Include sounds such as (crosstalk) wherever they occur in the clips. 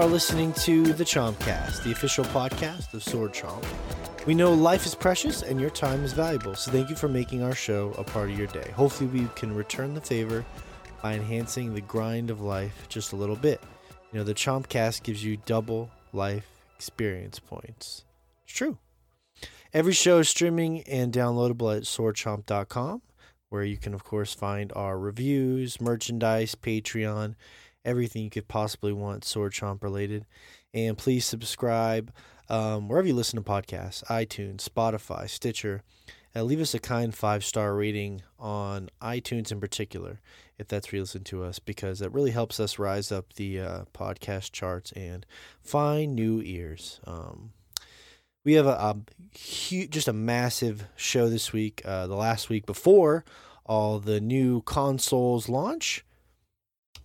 are listening to the Chompcast, the official podcast of Sword Chomp. We know life is precious and your time is valuable, so thank you for making our show a part of your day. Hopefully, we can return the favor by enhancing the grind of life just a little bit. You know, the Chompcast gives you double life experience points. It's true. Every show is streaming and downloadable at swordchomp.com, where you can, of course, find our reviews, merchandise, Patreon, everything you could possibly want Sword Chomp related. And please subscribe um, wherever you listen to podcasts iTunes, Spotify, Stitcher. Uh, leave us a kind five star rating on iTunes in particular, if that's where you listen to us, because that really helps us rise up the uh, podcast charts and find new ears. Um, we have a, a huge, just a massive show this week. Uh, the last week before all the new consoles launch.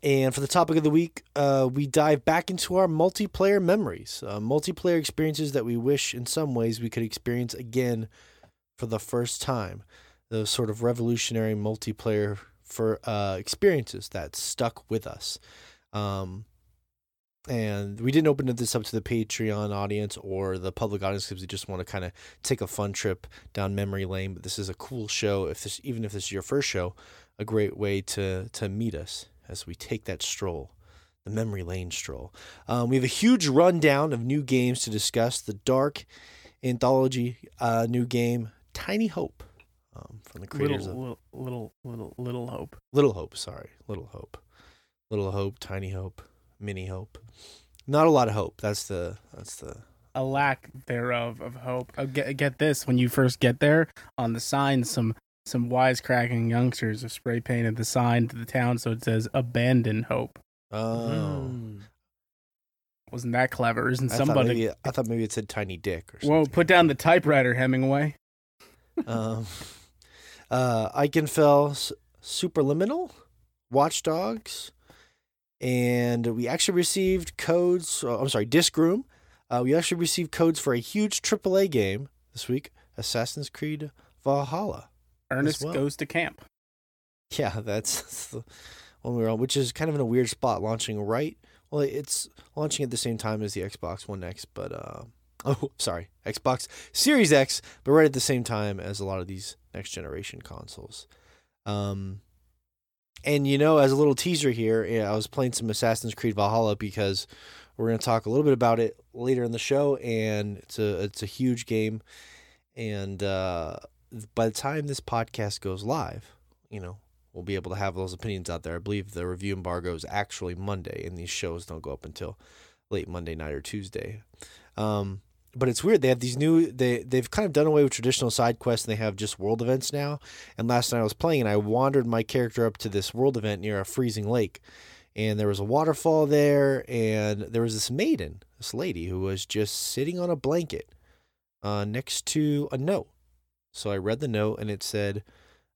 And for the topic of the week, uh, we dive back into our multiplayer memories, uh, multiplayer experiences that we wish in some ways we could experience again for the first time. Those sort of revolutionary multiplayer for uh, experiences that stuck with us. Um, and we didn't open this up to the Patreon audience or the public audience because we just want to kind of take a fun trip down memory lane. But this is a cool show. If this, even if this is your first show, a great way to to meet us as we take that stroll, the memory lane stroll. Um, we have a huge rundown of new games to discuss. The Dark Anthology uh, new game, Tiny Hope, um, from the creators little, of little, little, little, little hope. Little Hope. Sorry, Little Hope, Little Hope, Tiny Hope, Mini Hope. Not a lot of hope. That's the that's the A lack thereof of hope. Oh, get get this: when you first get there, on the sign, some some wisecracking youngsters have spray painted the sign to the town so it says "Abandon Hope." oh. Mm. Wasn't that clever? Isn't I thought, somebody? maybe, I thought maybe it said Tiny Dick or something. Whoa! Put down the typewriter, Hemingway. (laughs) um, uh, Eichenfell Superliminal, Watchdogs, and we actually received codes. Uh, I'm sorry, Disc Room. Uh, we actually received codes for a huge AAA game this week, Assassin's Creed Valhalla. Ernest well. goes to camp. Yeah, that's (laughs) the one we were on, which is kind of in a weird spot, launching right. Well, it's launching at the same time as the Xbox One X, but uh, (laughs) oh, sorry, Xbox Series X, but right at the same time as a lot of these next generation consoles. Um, and you know, as a little teaser here, yeah, I was playing some Assassin's Creed Valhalla because we're going to talk a little bit about it later in the show, and it's a it's a huge game, and uh, by the time this podcast goes live, you know, we'll be able to have those opinions out there. I believe the review embargo is actually Monday, and these shows don't go up until late Monday night or Tuesday. Um, but it's weird. They have these new. They they've kind of done away with traditional side quests, and they have just world events now. And last night I was playing, and I wandered my character up to this world event near a freezing lake, and there was a waterfall there, and there was this maiden, this lady who was just sitting on a blanket, uh, next to a note. So I read the note, and it said,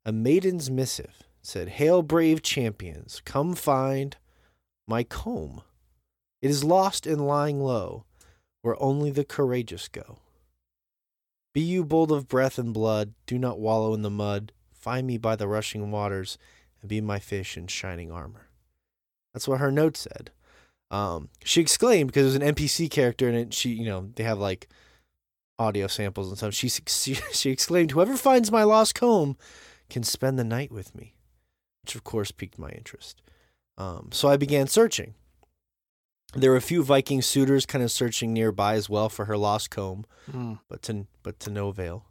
"A maiden's missive." Said, "Hail, brave champions! Come find my comb. It is lost and lying low." where only the courageous go. Be you bold of breath and blood, do not wallow in the mud. Find me by the rushing waters, and be my fish in shining armor. That's what her note said. Um, she exclaimed because it was an NPC character, and it, she, you know, they have like audio samples and stuff. She (laughs) she, exclaimed, "Whoever finds my lost comb can spend the night with me," which of course piqued my interest. Um, so I began searching. There were a few Viking suitors kind of searching nearby as well for her lost comb, but to but to no avail.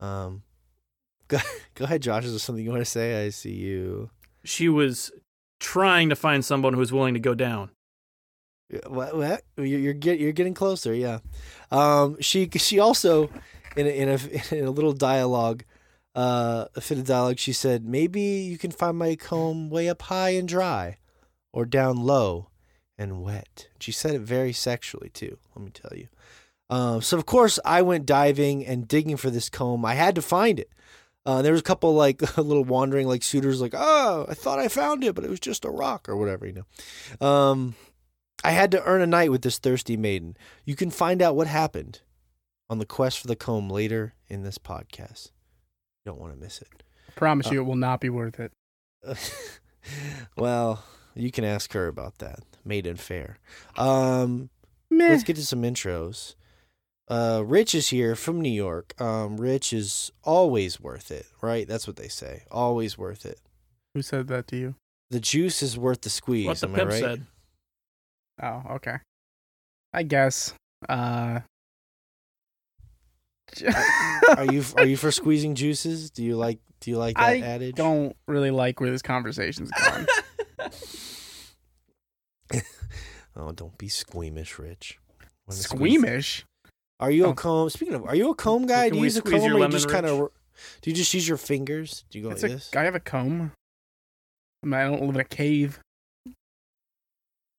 Um, (laughs) go, go ahead, Josh. Is there something you want to say? I see you. She was trying to find someone who was willing to go down. What? what? You're you're, get, you're getting closer. Yeah. Um. She she also in a, in a (laughs) in a little dialogue, uh, a fit of dialogue. She said, "Maybe you can find my comb way up high and dry, or down low and wet." She said it very sexually too. Let me tell you. Um. So of course I went diving and digging for this comb. I had to find it. Uh, there was a couple like (laughs) little wandering like suitors like, oh, I thought I found it, but it was just a rock or whatever, you know. Um, I had to earn a night with this thirsty maiden. You can find out what happened on the quest for the comb later in this podcast. You don't want to miss it. I promise Uh, you, it will not be worth it. (laughs) well, You can ask her about that. Maiden fair. Um, Meh. let's get to some intros. Uh, Rich is here from New York. Um, Rich is always worth it, right? That's what they say. Always worth it. Who said that to you? The juice is worth the squeeze. What the am pimp I right? said. Oh, okay. I guess. Uh (laughs) Are you are you for squeezing juices? Do you like do you like that I adage? don't really like where this conversation's going. (laughs) Oh, don't be squeamish, Rich. When the squeeze- Squeamish. Are you a Oh. comb? Speaking of, are you a comb guy? Can do you use a comb or you just kind of? Do you just use your fingers? Do you go It's like a, this? I have a comb. I, mean, I don't live in a cave.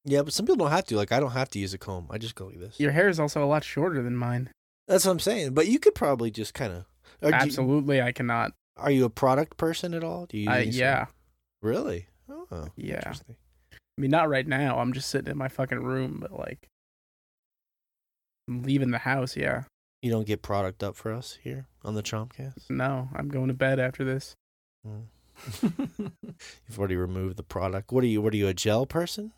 Yeah, but some people don't have to. Like I don't have to use a comb. I just go like this. Your hair is also a lot shorter than mine. That's what I'm saying. But you could probably just kind of. Absolutely, I cannot. are you a product person at all? Do you? I, use some- yeah, Really? Oh, Yeah. Interesting. I mean, not right now. I'm just sitting in my fucking room, but like, I'm leaving the house. Yeah, You don't get product up for us here on the Chompcast. no, I'm going to bed after this. Mm. (laughs) You've already removed the product. What are you? What are you? A gel person?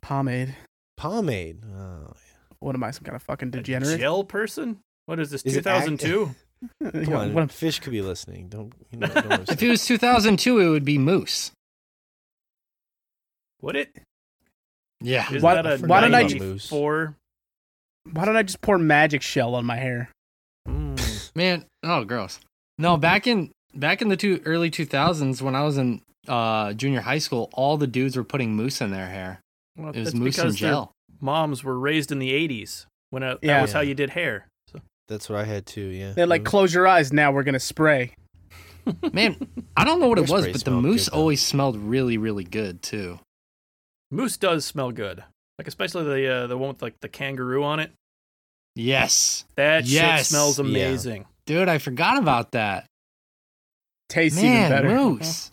Pomade. Pomade. Oh, What am I, some kind of fucking A degenerate? Gel person? What is this? Is 2002? You (laughs) (laughs) come know, on. what am- Fish could be listening. Don't. You know, don't (laughs) If it was 2002, it would be Mousse. Would it? Yeah. Is Why- that why don't I ju- 94? Why don't I just pour magic shell on my hair? Mm. Man, oh, gross. No, back in back in the two early 2000s when I was in uh, junior high school, all the dudes were putting mousse in their hair. Well, It was that's mousse and because their gel. moms were raised in the 80s when uh, that Yeah. was how you did hair. So That's what I had too. Yeah. They're like, close your eyes. Now we're gonna spray. (laughs) Man, I don't know what it was, but the smelled mousse good, always smelled really, really good too. Mousse does smell good. Like especially the uh, the one with like the kangaroo on it. Yes, That Yes. shit smells Yeah. amazing. dude, I forgot about that. Tastes even Man, better. mousse.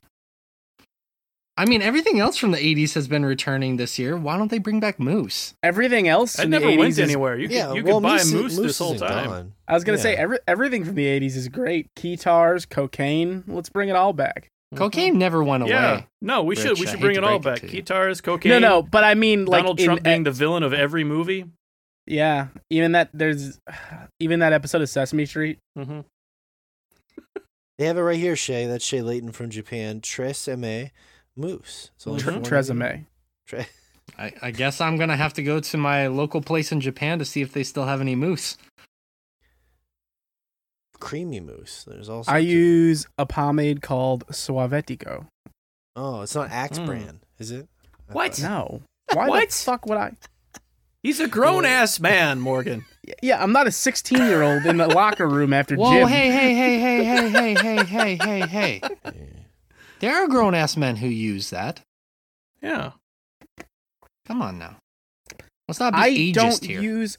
I mean, everything else from the 80s has been returning this year. Why don't they bring back Mousse? Everything else That from the never 80s went is, anywhere. You could, yeah. you well, could buy mousse, mousse, mousse this whole time. gone. I was gonna say every, everything from the 80s is great. Keytars, cocaine. Let's bring it all back. Cocaine never went away. Yeah. No, we should we should bring it all break it back. to you. Guitars, cocaine. No, no, but I mean like Donald Trump e- being the villain of every movie. yeah, even that there's even that episode of Sesame Street. hmm They have it right here, Shay. That's Shay Layton from Japan. Tresemme mousse. It's only Tre- $4.99. Tresemme. Tre- I, I guess I'm gonna have to go to my local place in Japan to see if they still have any mousse. creamy mousse. There's also. I use a pomade called Suavecito. Oh, it's not Axe Mm. brand, is it? I (laughs) What? thought- No, why What? the fuck would I? He's a grown ass man, Morgan. (laughs) Yeah, I'm not a 16 year old in the locker room after Whoa, gym. hey, hey, hey, hey, hey, hey, hey, hey, (laughs) hey, hey. Yeah. There are grown ass men who use that. Yeah. Come on now. Let's not be I ageist don't here. use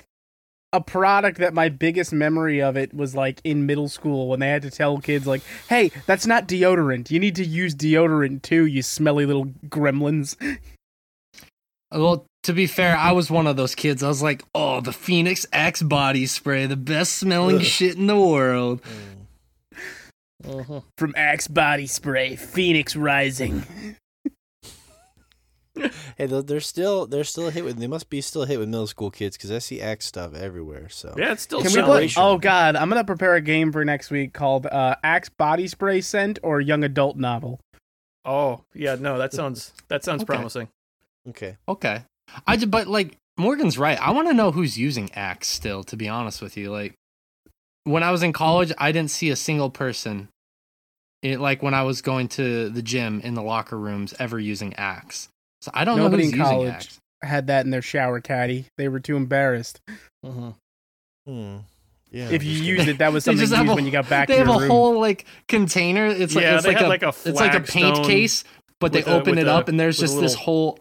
a product that my biggest memory of it was like in middle school when they had to tell kids like, "Hey, that's not deodorant. You need to use deodorant too, you smelly little gremlins." Well, to be fair, I was one of those kids. I was like, oh, the Phoenix Axe body spray, the best smelling Ugh. shit in the world. Mm. From Axe Body Spray, Phoenix Rising. (laughs) Hey, they're- they're still they're still a hit with. They must be still a hit with middle school kids because I see Axe stuff everywhere. So Yeah, it's still Can we play? Oh God, I'm gonna prepare a game for next week called uh, Axe Body Spray Scent or Young Adult Novel. Oh, yeah, no, that sounds that sounds Okay. promising. okay. Okay. I ju- but like Morgan's right. I want to know who's using Axe still. To be honest with you, like when I was in college, I didn't see a single person. It like when I was going to the gym in the locker rooms ever using Axe. So I don't Nobody know who's in using college Axe. had that in their shower caddy. They were too embarrassed. Mm-hmm. Hmm. Yeah. if you just used it, that was (laughs) something just you used a- when you got back They to have your a room. whole like container. It's like Yeah, it's like a like a it's like a paint case, but they with a- open with it a- up and there's with a just this whole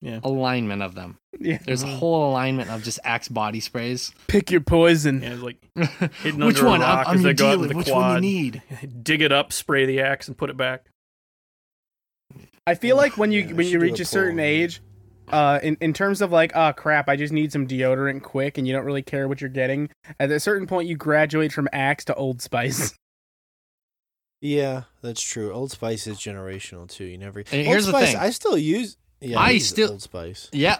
Yeah. alignment of them. Yeah. There's a whole alignment of just Axe body sprays. Pick your poison. Yeah, like (laughs) Which under a one? rock I'm, as I'm they your go out dealer. with the Which quad. one you need? (laughs) dig it up, spray the axe, and put it back. I feel like when you Yeah, when you reach a a certain poll. age, uh, in in terms of like, oh crap, I just need some deodorant quick, and you don't really care what you're getting. At a certain point, you graduate from Axe to Old Spice. (laughs) Yeah, that's true. Old Spice is generational too. You never. And Old here's the Spice, thing. I still use. Yeah, I use still- Old Spice. Yeah.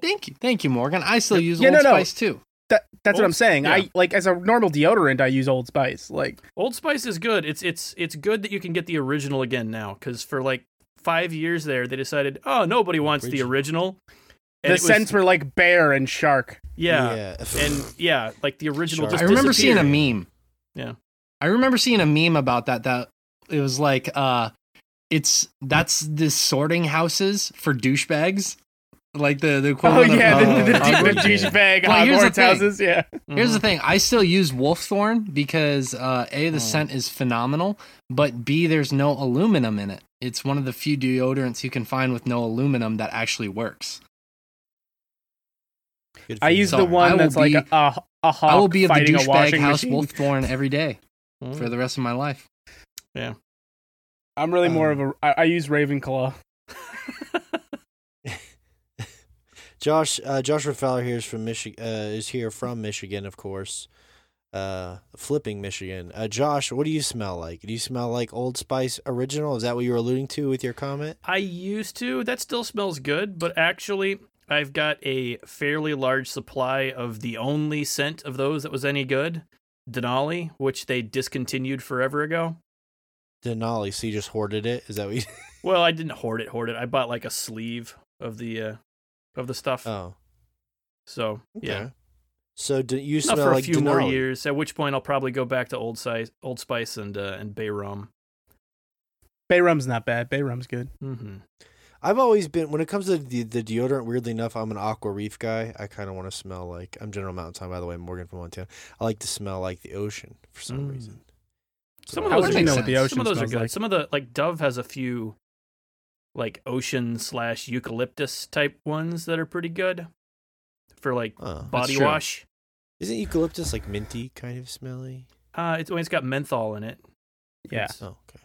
Thank you. Thank you, Morgan. I still use Yeah, Old no, no. Spice too. That, that's what I'm saying. yeah. I like as a normal deodorant, I use Old Spice. Like Old Spice is good. It's it's it's good that you can get the original again now because for like five years there they decided oh nobody wants the original. And the it was- scents were like bear and shark. yeah, yeah. and yeah like the original. Just I remember seeing a meme. Yeah. I remember seeing a meme about that that it was like uh it's that's the sorting houses for douchebags. Like the the Oh yeah, of, the, Oh, the, the, the douchebag Well, here's the Hogwarts thing. houses. Yeah. Here's the Mhm. thing. I still use Wolfthorn because uh, A, the Oh. scent is phenomenal, but B, there's no aluminum in it. It's one of the few deodorants you can find with no aluminum that actually works. I use So, the one that's like be- a, a, a hawk I will be of the fighting a douchebag house machine. Wolfthorn every day Mhm. for the rest of my life. I'm really more Um, of a. I, I use Ravenclaw. (laughs) Josh uh, Joshua Fowler here is from Michigan. Uh, is here from Michigan, of course. Uh, flipping Michigan. Uh, Josh, what do you smell like? Do you smell like Old Spice original? Is that what you were alluding to with your comment? I used to. That still smells good, but actually, I've got a fairly large supply of the only scent of those that was any good, Denali, which they discontinued forever ago. Denali. So you just hoarded it? Is that what you? (laughs) Well, I didn't hoard it, hoard it. I bought like a sleeve of the uh, of the stuff. oh, so okay. yeah, So do you enough smell for a like few more years. At which point, I'll probably go back to Old Spice, Old Spice, and uh, and Bay Rum. Bay rum's not bad. Bay rum's good. Mm-hmm. I've always been when it comes to the, the deodorant. Weirdly enough, I'm an Aqua Reef guy. I kind of want to smell like I'm General Mountain Time. By the way, Morgan from Montana. I like to smell like the ocean for some Mm. reason. Some of those are you know what the ocean Some of those are good. like? Some of the like Dove has a few like ocean slash eucalyptus type ones that are pretty good for like Oh. body true. wash. Isn't eucalyptus like minty kind of smelly? Uh, it's it's got menthol in it. Yeah. Oh, okay.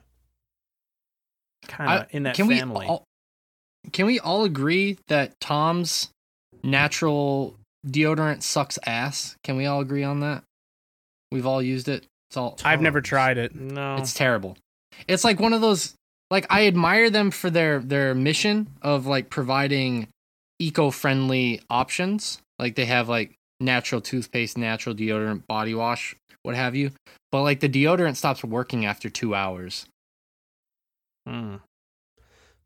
kind of in that can family. we all, can we all agree that Tom's natural deodorant sucks ass? Can we all agree on that? We've all used it. It's all I've never tried it. no, it's terrible. It's like one of those like I admire them for their their mission of like providing eco-friendly options. Like they have like natural toothpaste, natural deodorant, body wash, what have you. But like the deodorant stops working after 2 hours. Hmm.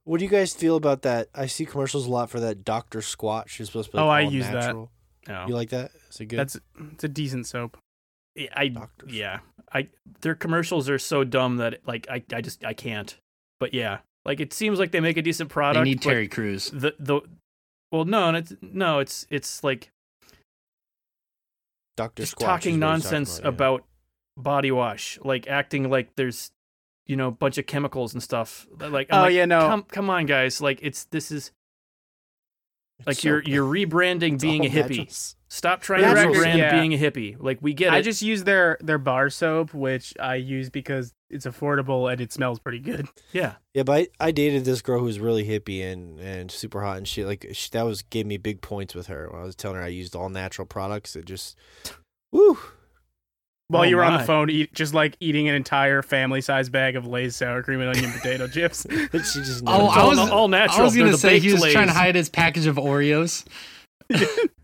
What do you guys feel about that? I see commercials a lot for that Doctor Squatch. She's supposed to be like, Oh, I all use that. No. You like that? Is it good? That's it's a decent soap. I Doctors. yeah. I their commercials are so dumb that like I I just I can't. But yeah, like it seems like they make a decent product. They need Terry Crews. The the well no, and it's no, it's it's like Doctor just Squatch. talking nonsense talking about, about body wash, like acting like there's you know a bunch of chemicals and stuff. Like I'm Oh, like, yeah, no. come come on guys, like it's this is yeah. like It's you're so- you're rebranding it's being a hippie. naturals. Stop trying to Naturals, rebrand yeah. being a hippie. Like we get it. I just use their their bar soap, which I use because it's affordable and it smells pretty good. yeah. Yeah, but I, I dated this girl who was really hippie and, and super hot and she like she, that was gave me big points with her when I was telling her I used all natural products. It just, woo. While Oh you were on the phone, eat, just like eating an entire family size bag of Lay's sour cream and onion potato chips. (laughs) She just Oh, I all, was all natural. I was They're gonna say he baked was trying to hide his package of Oreos (laughs)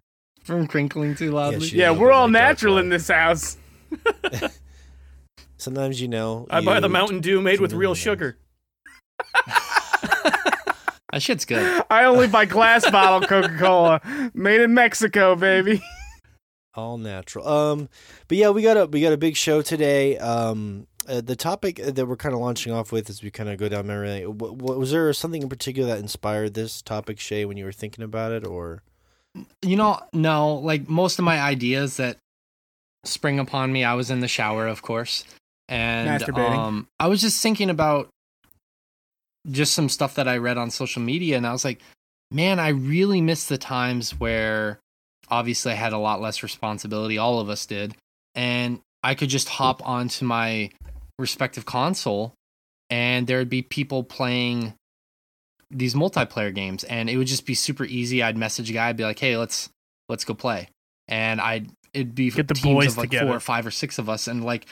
from crinkling too loudly. yeah, Yeah, we're all like natural in this house. (laughs) sometimes you know. I buy the Mountain Dew made with real sugar. (laughs) That shit's good. I only buy glass (laughs) bottle Coca Cola, made in Mexico, baby. all natural. Um, but yeah, we got a we got a big show today. Um, uh, the topic that we're kind of launching off with as we kind of go down memory lane. w- w- was there something in particular that inspired this topic, Shay, when you were thinking about it, or You know, no, like most of my ideas that spring upon me, I was in the shower, of course. And um I was just thinking about just some stuff that I read on social media and I was like, man, I really miss the times where obviously I had a lot less responsibility, all of us did, and I could just hop onto my respective console and there'd be people playing these multiplayer games and it would just be super easy. I'd message a guy, I'd be like, "Hey, let's let's go play," and I'd it'd be Get the teams boys of like together. four or five or six of us, and like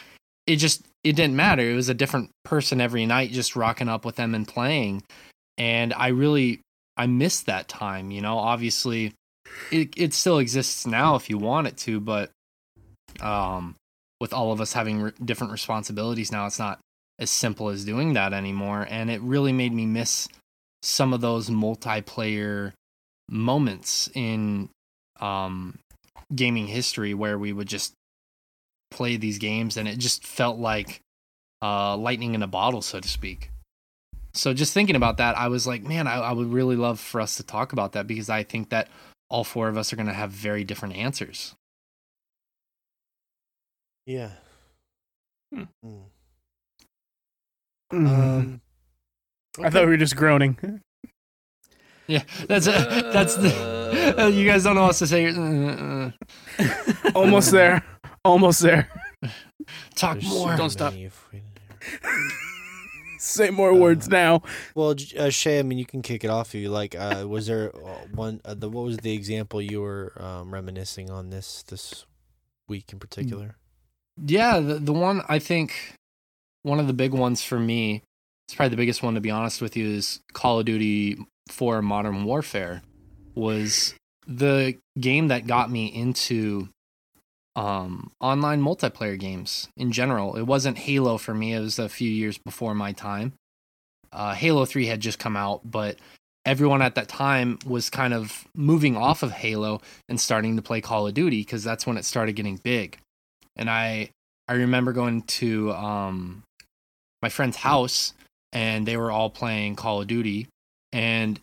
it just it didn't matter. It was a different person every night, just rocking up with them and playing. And I really I miss that time. You know, obviously, it it still exists now if you want it to, but um, with all of us having re- different responsibilities now, it's not as simple as doing that anymore. And it really made me miss some of those multiplayer moments in um, gaming history where we would just play these games and it just felt like uh, lightning in a bottle, so to speak. So just thinking about that, I was like, man, I, I would really love for us to talk about that because I think that all four of us are going to have very different answers. Yeah. Hmm. Mm. Um, I thought we were just groaning. (laughs) Yeah, that's uh, that's the. Uh, you guys don't know what to say. Uh, uh, Almost there. Almost there. talk there's more. so Don't stop. many if we- (laughs) Say more words now. Well, uh, Shay, I mean, you can kick it off if you like. Uh, was there uh, one? Uh, the what was the example you were um, reminiscing on this this week in particular? Yeah, the the one I think one of the big ones for me, it's probably the biggest one to be honest with you, is Call of Duty 4 Modern Warfare was the game that got me into um online multiplayer games in general. It wasn't Halo for me, it was a few years before my time. Uh Halo 3 had just come out, but everyone at that time was kind of moving off of Halo and starting to play Call of Duty because that's when it started getting big. And I I remember going to um my friend's house and they were all playing Call of Duty and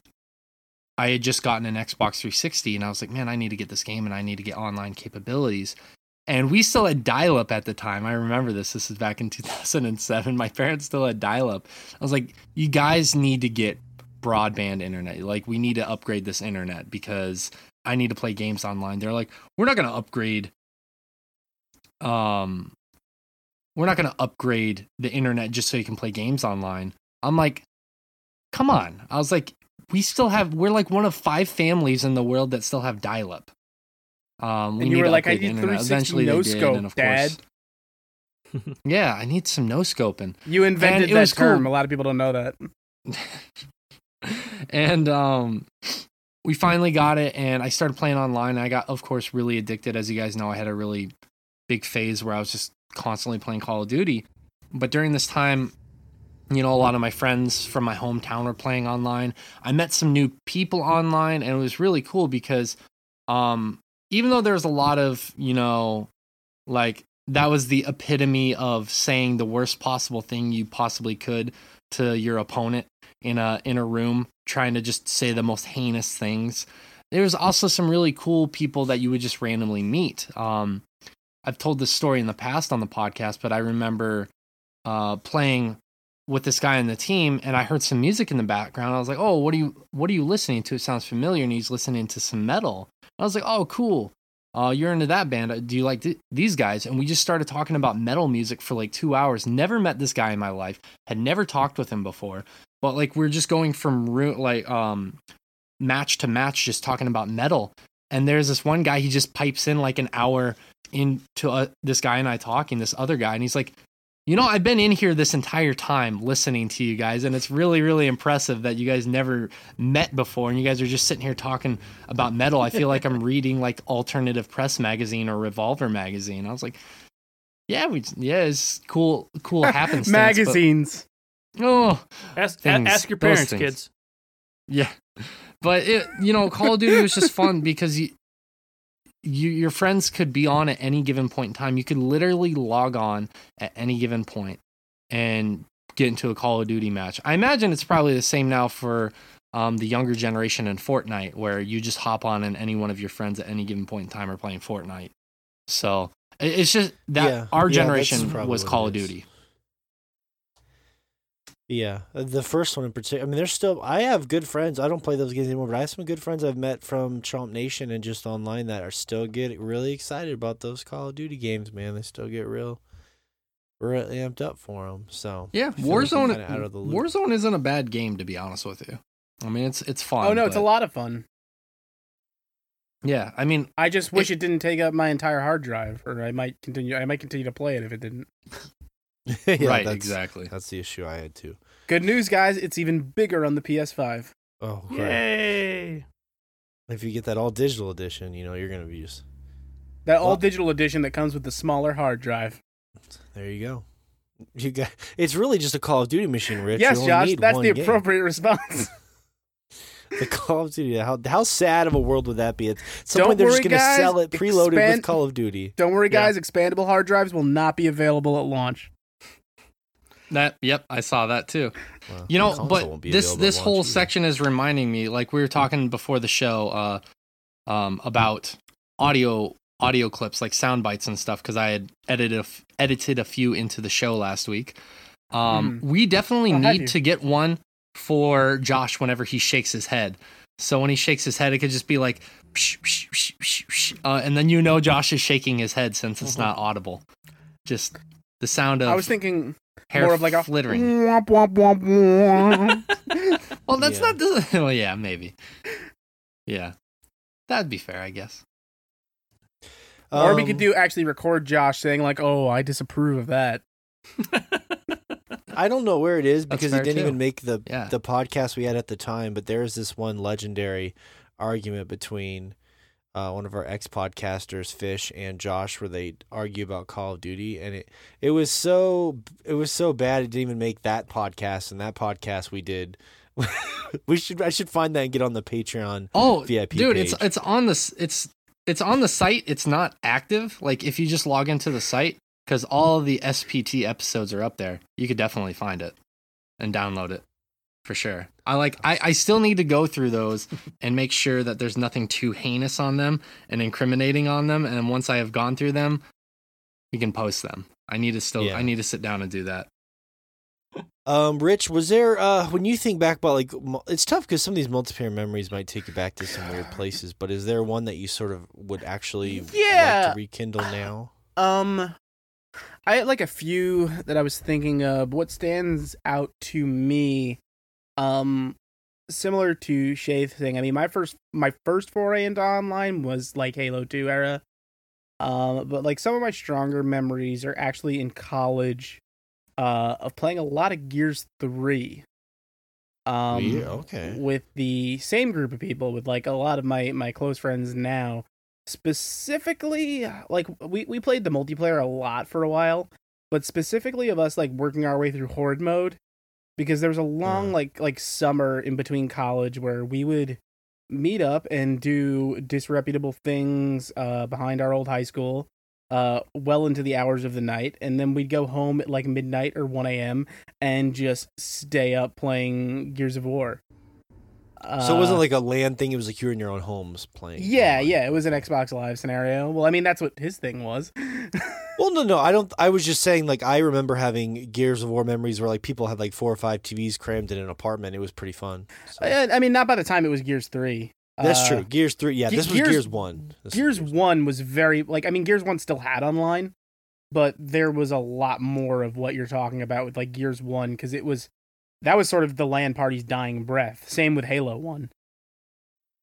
I had just gotten an Xbox 360 and I was like, man, I need to get this game and I need to get online capabilities. And we still had dial up at the time. I remember this. This is back in (laughs) 2007. My parents still had dial up. I was like, you guys need to get broadband internet. Like, we need to upgrade this internet because I need to play games online. They're like, we're not going to upgrade. Um, we're not going to upgrade the internet just so you can play games online. I'm like, come on. I was like, we still have, we're like one of five families in the world that still have dial up. Um, we And you need were like, I need internet. 360 Eventually no did, scope, of Dad. course, (laughs) yeah, I need some no scoping. You invented that was cool. term. A lot of people don't know that. (laughs) and um we finally got it and I started playing online. I got of course really addicted as you guys know I had a really big phase where I was just constantly playing Call of Duty. But during this time, you know, a lot of my friends from my hometown were playing online. I met some new people online and it was really cool because um even though there's a lot of, you know, like that was the epitome of saying the worst possible thing you possibly could to your opponent in a in a room trying to just say the most heinous things. There was also some really cool people that you would just randomly meet. Um, I've told this story in the past on the podcast, but I remember uh, playing with this guy on the team, and I heard some music in the background. I was like, "Oh, what are you what are you listening to? It sounds familiar." And he's listening to some metal. I was like, "Oh, cool. Uh, you're into that band. Do you like th- these guys?" And we just started talking about metal music for like two hours. Never met this guy in my life. Had never talked with him before but like we're just going from ru- like um match to match just talking about metal and there's this one guy he just pipes in like an hour into uh, this guy and I talking this other guy and he's like you know I've been in here this entire time listening to you guys and it's really really impressive that you guys never met before and you guys are just sitting here talking about metal I feel like I'm (laughs) reading like alternative press magazine or revolver magazine I was like yeah we yeah it's cool cool (laughs) happenstance but- Magazines. oh Ask, Things, ask your parents, kids. Yeah, but it, you know, Call of Duty was just fun because you, you, your friends could be on at any given point in time. You could literally log on at any given point and get into a Call of Duty match. I imagine it's probably the same now for um, the younger generation in Fortnite, where you just hop on and any one of your friends at any given point in time are playing Fortnite. So it's just that Yeah. our Yeah, generation probably was Call it of is. Duty. Yeah, uh, the first one in particular. I mean, there's still. I have good friends. I don't play those games anymore, but I have some good friends I've met from Chomp Nation and just online that are still get really excited about those Call of Duty games. Man, they still get real, really amped up for them. So Yeah, I feel like Warzone. out of the loop. Warzone isn't a bad game to be honest with you. I mean, it's it's fun. Oh no, it's a lot of fun. Yeah, I mean, I just wish it didn't take up my entire hard drive, or I might continue. I might continue to play it if it didn't. (laughs) (laughs) Yeah, right, that's- exactly. That's the issue I had too. Good news, guys! It's even bigger on the PS5. Oh, great. Yay! If you get that all digital edition, you know you're gonna be just That all Well- digital edition that comes with the smaller hard drive. there. You go. You got. It's really just a Call of Duty machine, Rich. yes, You only Josh, need that's one the game. appropriate response. (laughs) The Call of Duty. How how sad of a world would that be? At some Don't point, they're just worry, gonna guys. sell it preloaded Expand- with Call of Duty. Don't worry, Yeah. guys. Expandable hard drives will not be available at launch. That yep, I saw that too. Well, You know, but this available this whole either. section is reminding me, like we were talking before the show, uh, um, about audio audio clips, like sound bites and stuff, because I had edited a f- edited a few into the show last week. Um, we definitely have need to get one for Josh whenever he shakes his head. So when he shakes his head, it could just be like, psh, psh, psh, psh, psh, uh, and then you know Josh is shaking his head since it's Mhm. not audible. Just the sound of I was thinking hair more of like a flittering. Womp, womp, womp, womp. (laughs) Well, that's Yeah. not the. (laughs) Well, yeah, maybe. Yeah, that'd be fair, I guess. or we Um, could do actually record Josh saying like, "Oh, I disapprove of that." I don't know where it is because he didn't too. even make the Yeah. the podcast we had at the time. But there is this one legendary argument between uh, one of our ex podcasters, Fish and Josh, where they argue about Call of Duty, and it it was so it was so bad it didn't even make that podcast. And that podcast we did, (laughs) we should I should find that and get on the Patreon. Oh, VIP dude, it's page. it's on the it's it's on the site. It's not active. Like if you just log into the site, because all the SPT episodes are up there, you could definitely find it and download it for sure. I like. I I still need to go through those and make sure that there's nothing too heinous on them and incriminating on them. And once I have gone through them, we can post them. I need to still. Yeah. I need to sit down and do that. Um, Rich, was there uh when you think back about like it's tough because some of these multiplayer memories might take you back to some weird (sighs) places, but is there one that you sort of would actually like Yeah. to rekindle now? Um, I had like a few that I was thinking of. What stands out to me, um, similar to Shay's thing. I mean, my first my first foray into online was like Halo Two era. Um, but like some of my stronger memories are actually in college, uh, of playing a lot of Gears Three. Um, Weird, okay. with the same group of people, with like a lot of my my close friends now specifically like we we played the multiplayer a lot for a while but specifically of us like working our way through horde mode because there was a long Yeah. like like summer in between college where we would meet up and do disreputable things uh behind our old high school uh well into the hours of the night and then we'd go home at like midnight or 1 a.m and just stay up playing gears of war so it wasn't Uh, like a LAN thing; it was like you're in your own homes playing. yeah, online. yeah, it was an Xbox Live scenario. Well, I mean, that's what his thing was. (laughs) Well, no, no, I don't. I was just saying, like, I remember having Gears of War memories where like people had like four or five TVs crammed in an apartment. It was pretty fun. So- I, I mean, not by the time it was Gears Three. That's Uh, true. Gears three, yeah, Ge- this was Gears- Gears, one. This was Gears One was very like. I mean, Gears One still had online, but there was a lot more of what you're talking about with like Gears One because it was that was sort of the LAN party's dying breath. Same with Halo One.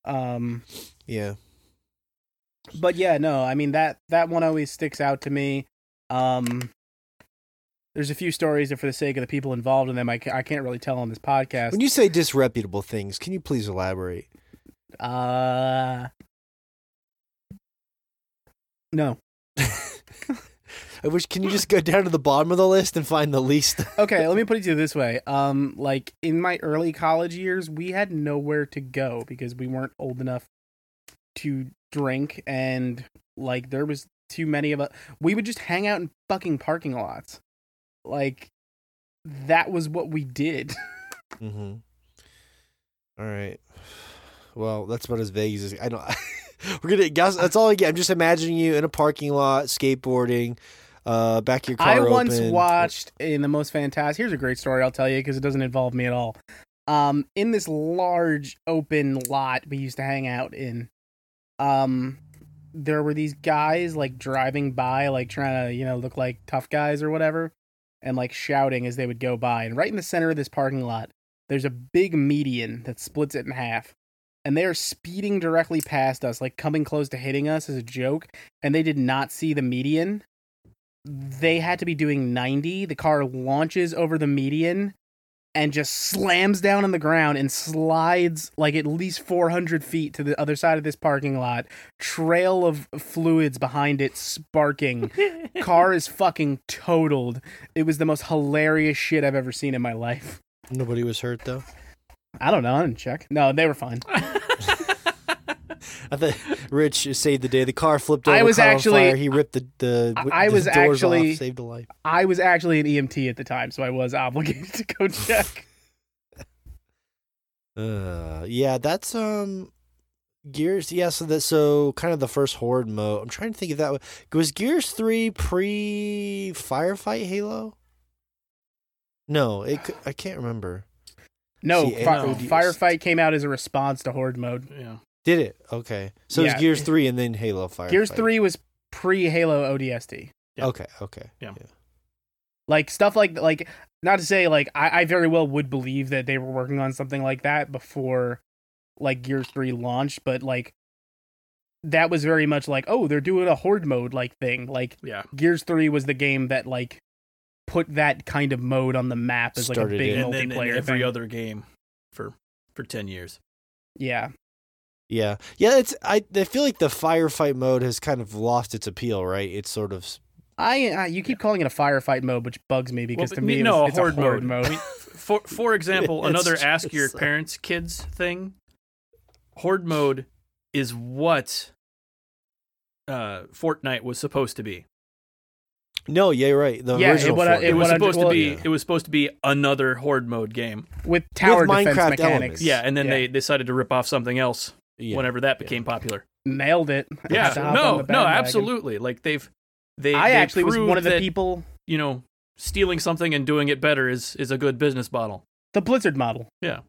Um, Yeah, but yeah, no, I mean that that one always sticks out to me. Um, there's a few stories that, for the sake of the people involved in them, I, ca- I can't really tell on this podcast. when you say disreputable things, can you please elaborate? Uh, no. (laughs) I wish. Can you just go down to the bottom of the list and find the least? (laughs) Okay, let me put it to you this way. Um, like in my early college years, we had nowhere to go because we weren't old enough to drink, and like there was too many of us. We would just hang out in fucking parking lots. Like that was what we did. (laughs) Mm-hmm. All right. Well, that's about as vague as I don't. (laughs) We're gonna guess. That's all I get. I'm just imagining you in a parking lot, skateboarding, uh, back your car. I once open. watched in the most fantastic. Here's a great story I'll tell you because it doesn't involve me at all. Um, in this large open lot we used to hang out in, um, there were these guys like driving by, like trying to you know look like tough guys or whatever, and like shouting as they would go by. And right in the center of this parking lot, there's a big median that splits it in half. And they are speeding directly past us, like coming close to hitting us as a joke. And they did not see the median they had to be doing 90. The car launches over the median and just slams down on the ground and slides like at least 400 feet to the other side of this parking lot. Trail of fluids behind it sparking. (laughs) Car is fucking totaled. It was the most hilarious shit I've ever seen in my life. Nobody was hurt though. I don't know. I didn't check. No, they were fine. (laughs) I thought Rich saved the day. The car flipped over. I was actually- fire. He ripped the the. I the was doors actually- off, saved a life. I was actually an EMT at the time, so I was obligated (laughs) to go check. (laughs) Uh, yeah, that's um, Gears. Yeah, so that so kind of the first horde mode. I'm trying to think of that. Was Gears three pre firefight Halo? No, it. cou- I can't remember. No, See, fi- no. firefight came out as a response to horde mode. Yeah. Did it? Okay, so it was Gears three and then Halo Firefight. Gears 3 was pre Halo ODST. Yeah. Okay, okay. Yeah. Like stuff like like not to say like I, I very well would believe that they were working on something like that before like Gears 3 launched, but like that was very much like, oh, they're doing a horde mode like thing. Like Yeah. Gears 3 was the game that like put that kind of mode on the map as like a big it. And then in multiplayer every thing. other game for for 10 years. Yeah. Yeah, yeah. It's I. I feel like the firefight mode has kind of lost its appeal, right? It's sort of I, I you keep calling it a firefight mode, which bugs me because Well, to me me- it no, was, it's a horde, a horde mode. mode. I mean, (laughs) for for example, (laughs) It's another ask your (laughs) parents kids thing. Horde mode is what uh Fortnite was supposed to be. no. Yeah, you're right. The Yeah, it original would- Fortnite. It was what I- supposed well, to be yeah. it was supposed to be another horde mode game. with tower With defense Minecraft mechanics. elements. Yeah, and then Yeah. they decided to rip off something else Yeah. whenever that yeah. became popular. nailed it. I Yeah, had to hop on no, no, absolutely. Like they've they I they actually was one of the that, people. you know stealing something and doing it better is is a good business model. The Blizzard model. Yeah,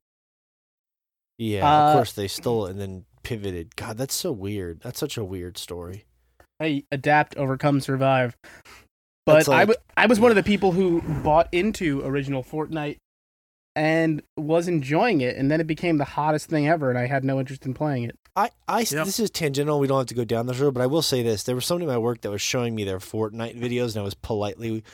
Uh, of course they stole it and then pivoted. God, that's so weird. That's such a weird story. I adapt, overcome, survive. But I like- wa- I was one of the people who bought into original Fortnite and was enjoying it, and then it became the hottest thing ever, and I had no interest in playing it. I, I Yep. this is tangential. We don't have to go down this road, but I will say this: there was somebody at my work that was showing me their Fortnite videos, and I was politely,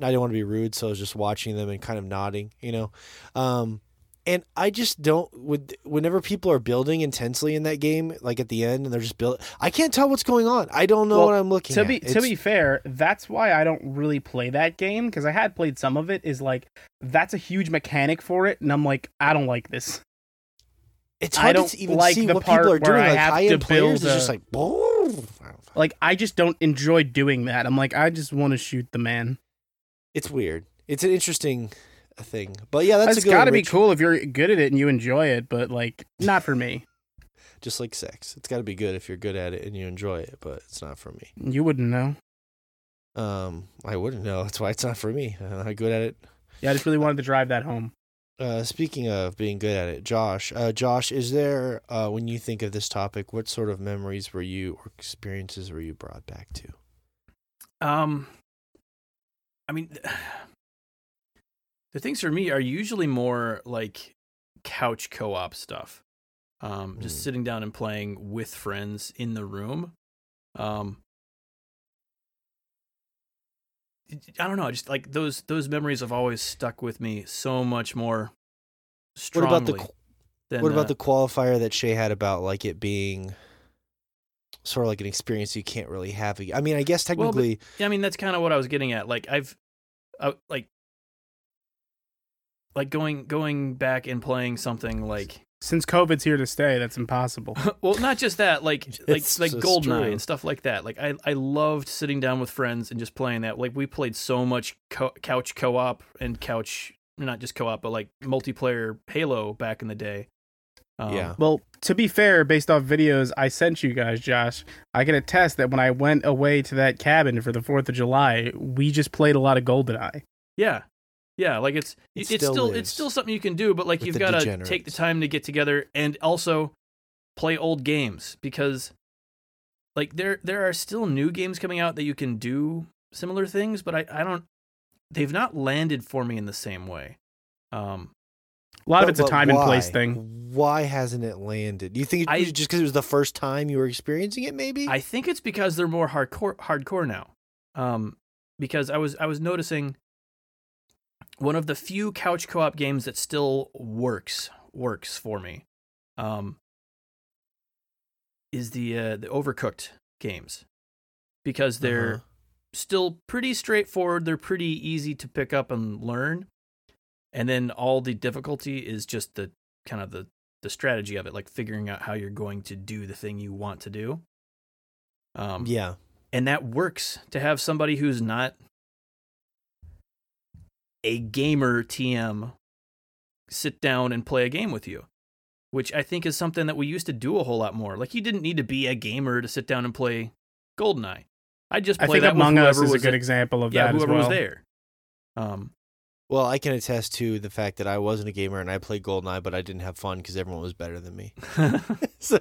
I didn't want to be rude, so I was just watching them and kind of nodding, you know. Um, and I just don't. With whenever people are building intensely in that game, like at the end, and they're just build, I can't tell what's going on. I don't know Well, what I'm looking To at. be to be fair, that's why I don't really play that game because I had played some of it. Is like that's a huge mechanic for it, and I'm like, I don't like this. it's I hard don't to even like see the what people are doing. I Like have high end to players, build it's just like, boom. Like I just don't enjoy doing that. I'm like, I just want to shoot the man. it's weird. It's an interesting thing, but yeah, that's That's a good. got to one, be cool if you're good at it and you enjoy it, but like not for me. (laughs) just like sex. It's got to be good if you're good at it and you enjoy it, but it's not for me. You wouldn't know. Um, I wouldn't know. (laughs) That's why it's not for me. I'm not good at it. Yeah, I just really wanted to drive that home. Uh, speaking of being good at it, Josh. Uh, Josh, is there uh, when you think of this topic, what sort of memories were you or experiences were you brought back to? Um, I mean, the things for me are usually more like couch co-op stuff. Um, just Mm. sitting down and playing with friends in the room. Um, I don't know, just like those those memories have always stuck with me so much more What about the than, what about uh, the qualifier that Shay had about like it being sort of like an experience you can't really have? I mean, I guess Well, but- technically, Yeah, I mean that's kind of what I was getting at. Like I've, uh, like, like going going back and playing something like, Since COVID's here to stay, that's impossible. (laughs) well, not just that, like like It's like just Goldeneye true. and stuff like that. Like I I loved sitting down with friends and just playing that. Like we played so much co- couch co-op and couch, not just co-op, but like multiplayer Halo back in the day. Um, yeah. well, to be fair, based off videos I sent you guys, Josh, I can attest that when I went away to that cabin for the Fourth of July, we just played a lot of GoldenEye. Yeah. Yeah, like it's It it's still still it's still something you can do, but like you've got to take the time to get together and also play old games because like there there are still new games coming out that you can do similar things, but I I don't they've not landed for me in the same way. Um A lot of it's a but time and place thing. Why hasn't it landed? Do you think it I- just because it was the first time you were experiencing it? Maybe. I think it's because they're more hardcore hardcore now. Um because I was I was noticing one of the few couch co-op games that still works works for me. Um, is the uh, the Overcooked games because they're Uh-huh. still pretty straightforward. They're pretty easy to pick up and learn, and then all the difficulty is just the kind of the the strategy of it, like figuring out how you're going to do the thing you want to do. Um, yeah. and that works to have somebody who's not a gamer TM sit down and play a game with you, which I think is something that we used to do a whole lot more. Like you didn't need to be a gamer to sit down and play GoldenEye. I just I think that Among with Us whoever is a good at- example of yeah, that as whoever well. was there. Um, Well, I can attest to the fact that I wasn't a gamer and I played GoldenEye, but I didn't have fun because everyone was better than me. (laughs) (laughs) (laughs) So-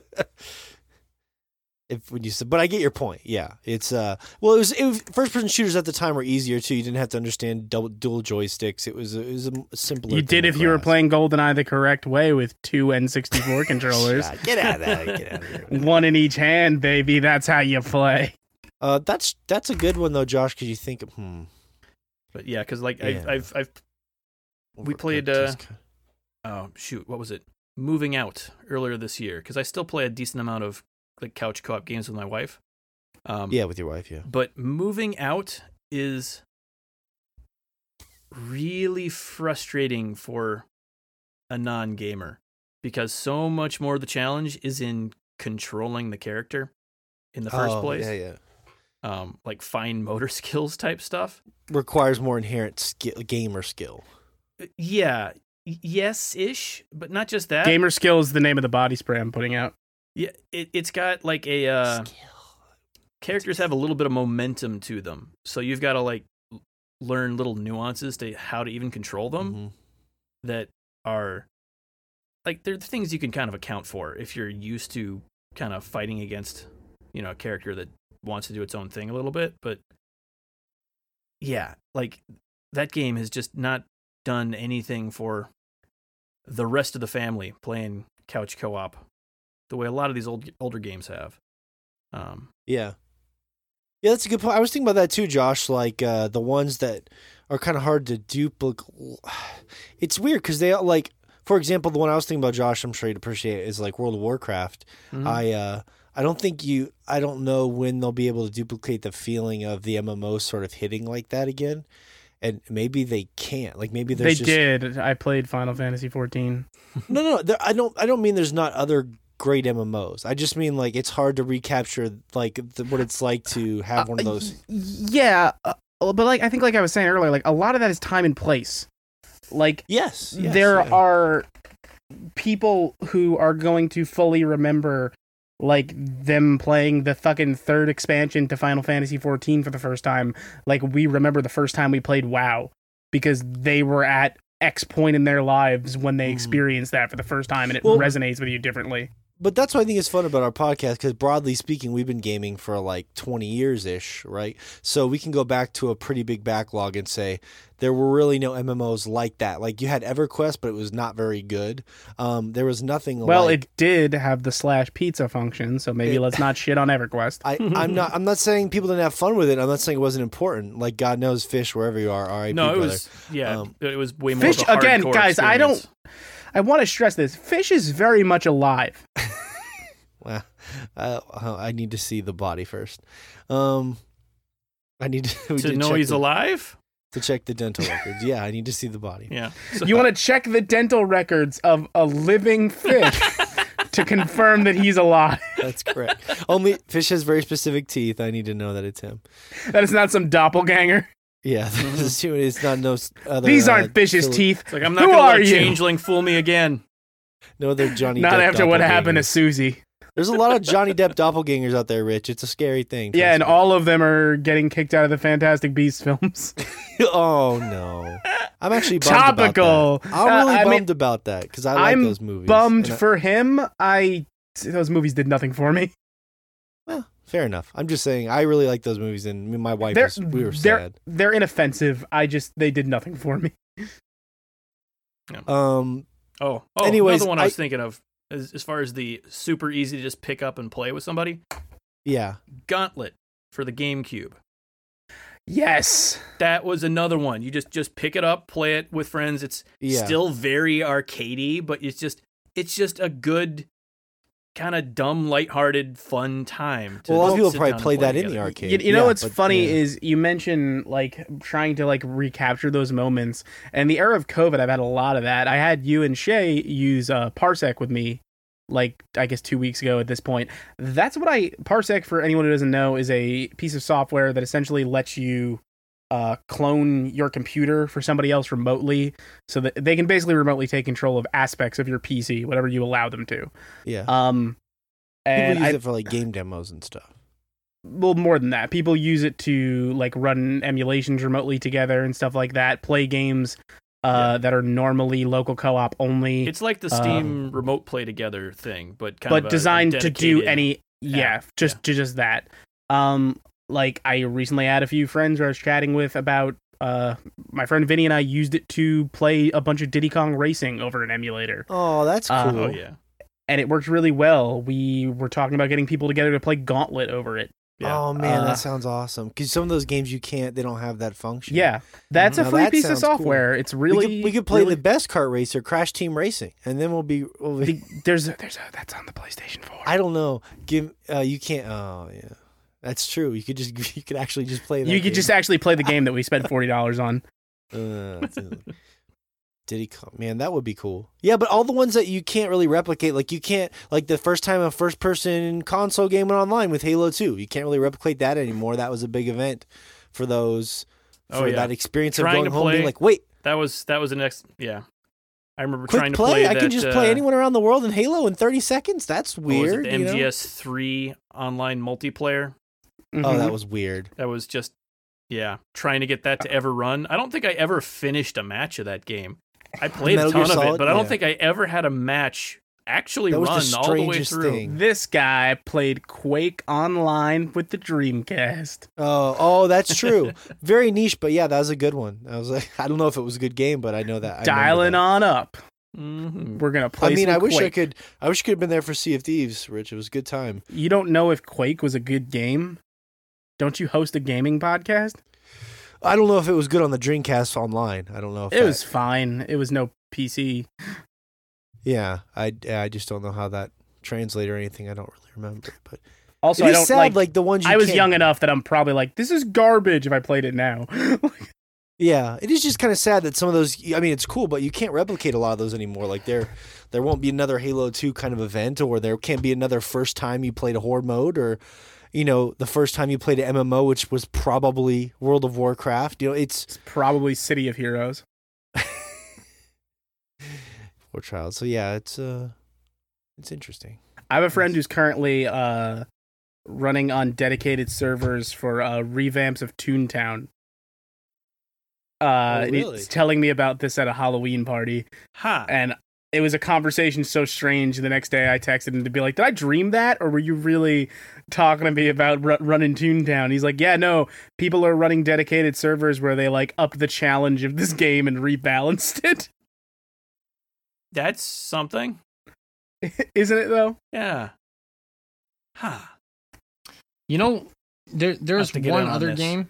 if when you said, but I get your point. Yeah, it's uh, well, it was, it was first person shooters at the time were easier too. You didn't have to understand double dual joysticks. It was it was a simpler. You did if you were grasp. playing GoldenEye the correct way with two N64 (laughs) controllers, Yeah, get out of that! Get out of here! one in each hand, baby. That's how you play. Uh, that's that's a good one though, Josh. Because you think, hmm, but yeah, because like Yeah. I've, I've I've We played, uh, oh shoot, what was it? Moving out earlier this year because I still play a decent amount of like couch co-op games with my wife. Um, yeah, with your wife, yeah. but moving out is really frustrating for a non-gamer because so much more of the challenge is in controlling the character in the first Oh, place. yeah, yeah. Um, like fine motor (laughs) skills type stuff. Requires more inherent skill, gamer skill. Yeah, yes ish, but not just that. Gamer skill is the name of the body spray I'm putting out. Yeah, it, it's got like a uh, characters have a little bit of momentum to them, so you've got to like learn little nuances to how to even control them Mhm. that are like they're things you can kind of account for if you're used to kind of fighting against you know a character that wants to do its own thing a little bit, but yeah, like that game has just not done anything for the rest of the family playing couch co-op the way a lot of these old older games have. Um, Yeah. Yeah, that's a good point. I was thinking about that too, Josh. Like uh, the ones that are kind of hard to duplicate. It's weird because they all, like, for example, the one I was thinking about, Josh. I'm sure you'd appreciate is like World of Warcraft. mhm. I uh, I don't think you. I don't know when they'll be able to duplicate the feeling of the MMO sort of hitting like that again. And maybe they can't. Like maybe They just did. I played Final Fantasy 14. no, no. There, I don't. I don't mean there's not other great MMOs. I just mean like it's hard to recapture like the, what it's like to have one of those. Uh, yeah, uh, but like I think, like I was saying earlier, like a lot of that is time and place. Like Yes, yes there yeah. are people who are going to fully remember like them playing the fucking third expansion to Final Fantasy 14 for the first time like we remember the first time we played WoW because they were at X point in their lives when they Mhm. experienced that for the first time and it Well- resonates with you differently. But that's what I think is fun about our podcast because broadly speaking, we've been gaming for like 20 years ish, right? So we can go back to a pretty big backlog and say there were really no MMOs like that. Like you had EverQuest, but it was not very good. Um, there was nothing Well, like. it did have the slash pizza function, so maybe It- let's not shit on EverQuest. (laughs) I, I'm not. I'm not saying people didn't have fun with it. I'm not saying it wasn't important. Like God knows, fish wherever you are. R.I.P. no, it brother. was yeah, Um, it was way more. Fish- of a again, hardcore guys, I don't- experience. I want to stress this: fish is very much alive. (laughs) Well, uh, I need to see the body first. Um, I need to, (laughs) we to did know he's the- alive. to check the dental records. (laughs) Yeah, I need to see the body. Yeah, So- You want to check the dental records of a living fish to confirm that he's alive. That's correct. Only fish has very specific teeth. I need to know that it's him. That is not some doppelganger. Yeah, (laughs) this is human. It's not no other. These uh, aren't fish's Phil- teeth. It's like I'm not Who gonna are let a you? changeling fool me again. No other Johnny. Not Depp after what happened to. Susie. There's a lot of Johnny Depp doppelgangers out there, Rich. It's a scary thing. Yeah, and me. all of them are getting kicked out of the Fantastic Beasts films. (laughs) (laughs) oh no, I'm actually Topical. About that. I'm Uh, really I mean, bummed about that because I like I'm those movies. Bummed I- for him. I those movies did nothing for me. Well, fair enough. I'm just saying I really like those movies, and me and my wife They're was, we were they're sad. they're inoffensive. I just they did nothing for me. Um, Oh, oh, Anyways, another one I was thinking of as, as far as the super easy to just pick up and play with somebody. yeah, Gauntlet for the GameCube. Yes. That was another one. You just just pick it up, play it with friends. It's Yeah. still very arcadey, but it's just it's just a good kind of dumb, lighthearted, fun time. To Well, a lot of people probably down and play that in the arcade. You, you know Yeah, what's but, funny yeah. is you mentioned like trying to like recapture those moments. And the era of COVID, I've had a lot of that. I had you and Shay use uh, Parsec with me, like I guess two weeks ago. At this point, that's what I Parsec for anyone who doesn't know is a piece of software that essentially lets you uh, clone your computer for somebody else remotely, so that they can basically remotely take control of aspects of your PC, whatever you allow them to. yeah. Um, People and use I, it for like game demos and stuff. well more than that people use it to like run emulations remotely together and stuff like that play games uh, that are normally local co-op only It's like the Steam remote play together thing, but kind Um, but of a- a designed to do dedicated- any yeah app, just to just that um like i recently had a few friends who i was chatting with about uh my friend vinny and i used it to play a bunch of diddy kong racing over an emulator Oh, that's Uh, cool. Oh yeah, and it worked really well we were talking about getting people together to play gauntlet over it yeah. Oh man, Uh, that sounds awesome. Because some of those games you can't, they don't have that function. yeah that's a free that piece of sounds cool. software it's we really could, we could play really the best kart racer, Crash Team Racing, and then we'll be. We'll be The- there's a, there's a that's on the PlayStation 4. I don't know. Give uh, you can't. Oh yeah, that's true. You could just (laughs) you could actually just play. That you could game. just actually play the game that we spent forty dollars on. (laughs) Uh, Diddy Kong, man, that would be cool. Yeah, but all the ones that you can't really replicate, like you can't, like the first time a first-person console game went online with Halo Two, you can't really replicate that anymore. That was a big event for those, Oh, yeah. that experience Trying of to going home, being like, wait, That was that was the next. Yeah, I remember quick trying to play, play. I can just uh, play anyone around the world in Halo in thirty seconds. That's what was it, weird. the? MGS three online multiplayer. Oh, Mhm. that was weird. That was just yeah, trying to get that to ever run. I don't think I ever finished a match of that game. I played a ton Gear of it, but I don't Yeah. think I ever had a match actually That run the all the way through. thing. this guy played Quake Online with the Dreamcast. Oh, oh, that's (laughs) true. Very niche, but yeah, that was a good one. I was like, (laughs) I don't know if it was a good game, but I know that. I Dialing that. on up. Mhm. We're gonna play. I mean, some I wish I could. I wish I could have been there for Sea of Thieves, Rich. It was a good time. You don't know if Quake was a good game? Don't you host a gaming podcast? I don't know if it was good on the Dreamcast online. I don't know if It that- was fine. It was no PC. Yeah, I I just don't know how that translated or anything. I don't really remember, but Also, it I don't sad. like. Like, the ones you I was can't- young enough that I'm probably like, this is garbage if I played it now. (laughs) Yeah, it is just kind of sad that some of those. I mean, it's cool, but you can't replicate a lot of those anymore. Like there, there won't be another Halo Two kind of event, or there can't be another first time you played a Horde mode, or you know, the first time you played an MMO, which was probably World of Warcraft. You know, it's it's probably City of Heroes. (laughs) War Child. So yeah, it's uh, it's interesting. I have a friend who's currently uh, running on dedicated servers for uh, revamps of Toontown. Uh, Oh, really? He's telling me about this at a Halloween party, Ha. and it was a conversation so strange. The next day, I texted him to be like, "Did I dream that, or were you really talking to me about ru- running Toontown?" He's like, "Yeah, no. People are running dedicated servers where they like upped the challenge of this game and rebalanced it. (laughs) That's something. Isn't it though? Yeah. Ha. You know, there there's one in on other this. game.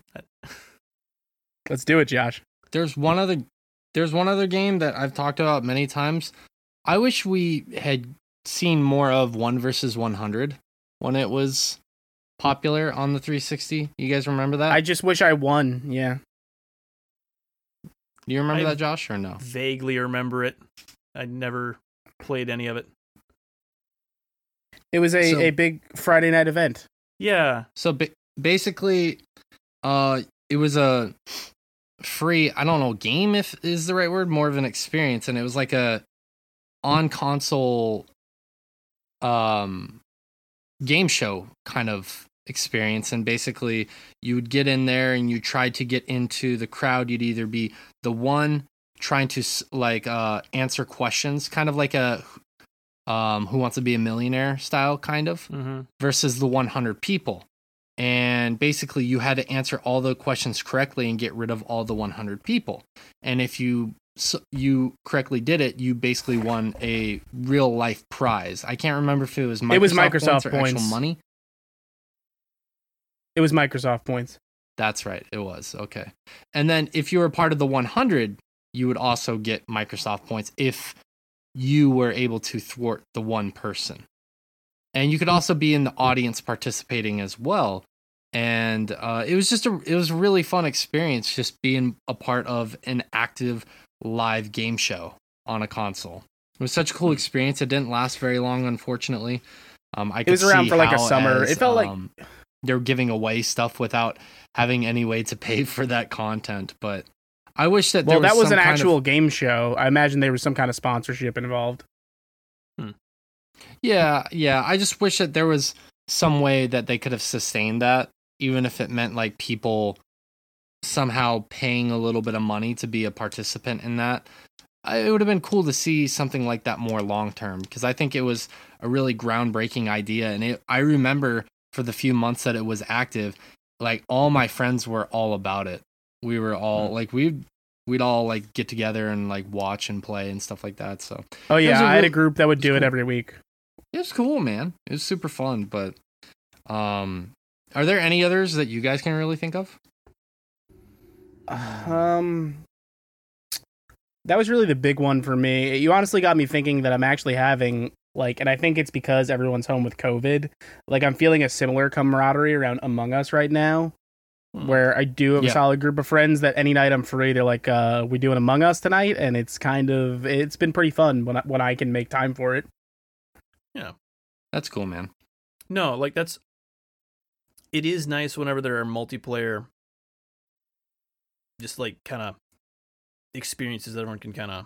Let's do it, Josh. There's one other there's one other game that I've talked about many times. I wish we had seen more of 1 versus 100 when it was popular on the 360. You guys remember that? I just wish I won. Yeah. Do you remember I- that Josh or no? Vaguely remember it. I never played any of it. It was a, So- a big Friday night event. Yeah. So ba- basically, uh, it was a free. I don't know game if is the right word. More of an experience, and it was like a on console, um, game show kind of experience. And basically, you would get in there and you tried to get into the crowd. You'd either be the one trying to like uh answer questions, kind of like a um who wants to be a millionaire style kind of Mm-hmm. versus the 100 people. And basically, you had to answer all the questions correctly and get rid of all the 100 people. And if you so you correctly did it, you basically won a real life prize. I can't remember if it was Microsoft, It was Microsoft points or actual money. It was Microsoft points. That's right. It was. Okay. And then if you were part of the 100, you would also get Microsoft points if you were able to thwart the one person. And you could also be in the audience participating as well. And uh, it was just a it was a really fun experience just being a part of an active live game show on a console. It was such a cool experience. It didn't last very long, unfortunately. Um, I It was around see for like a summer. as, It felt like- um, they're giving away stuff without having any way to pay (laughs) for that content. But I wish that there Well, that was some an kind of- actual game show. I imagine there was some kind of sponsorship involved. Yeah, yeah. I just wish that there was some way that they could have sustained that, even if it meant like people somehow paying a little bit of money to be a participant in that. I- It would have been cool to see something like that more long term because I think it was a really groundbreaking idea. And it, I remember for the few months that it was active, like all my friends were all about it. We were all like we'd we'd all like get together and like watch and play and stuff like that. So Oh yeah, I had a group that would do it cool. every week. it was cool, man. It was super fun. But um, are there any others that you guys can really think of? Um, that was really the big one for me. You honestly got me thinking that I'm actually having like, and I think it's because everyone's home with COVID. Like, I'm feeling a similar camaraderie around Among Us right now, Hmm. where I do have Yeah. a solid group of friends that any night I'm free, they're like, uh, "We doing Among Us tonight?" And it's kind of it's been pretty fun when I, when I can make time for it. Yeah, that's cool, man. No, like that's it is nice whenever there are multiplayer just like kind of experiences that everyone can kind of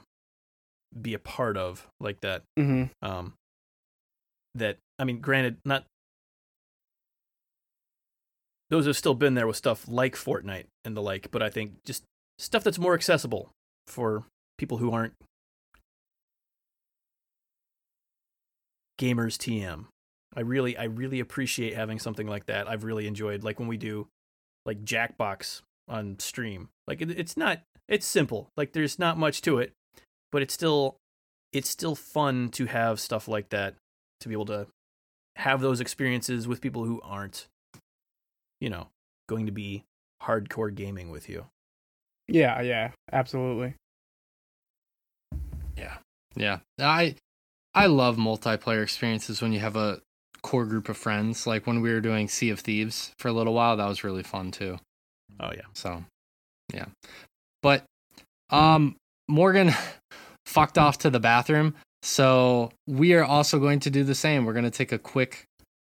be a part of like that hmm um that i mean granted not those have still been there with stuff like fortnite and the like but i think just stuff that's more accessible for people who aren't gamers tm i really i really appreciate having something like that. I've really enjoyed like when we do like jackbox on stream like it, it's not it's simple like there's not much to it but it's still it's still fun to have stuff like that to be able to have those experiences with people who aren't you know going to be hardcore gaming with you Yeah, yeah, absolutely. Yeah, Yeah. I I love multiplayer experiences when you have a core group of friends. Like when we were doing Sea of Thieves for a little while, that was really fun too. oh yeah So, yeah. But um Morgan (laughs) fucked off to the bathroom, so we are also going to do the same. We're going to take a quick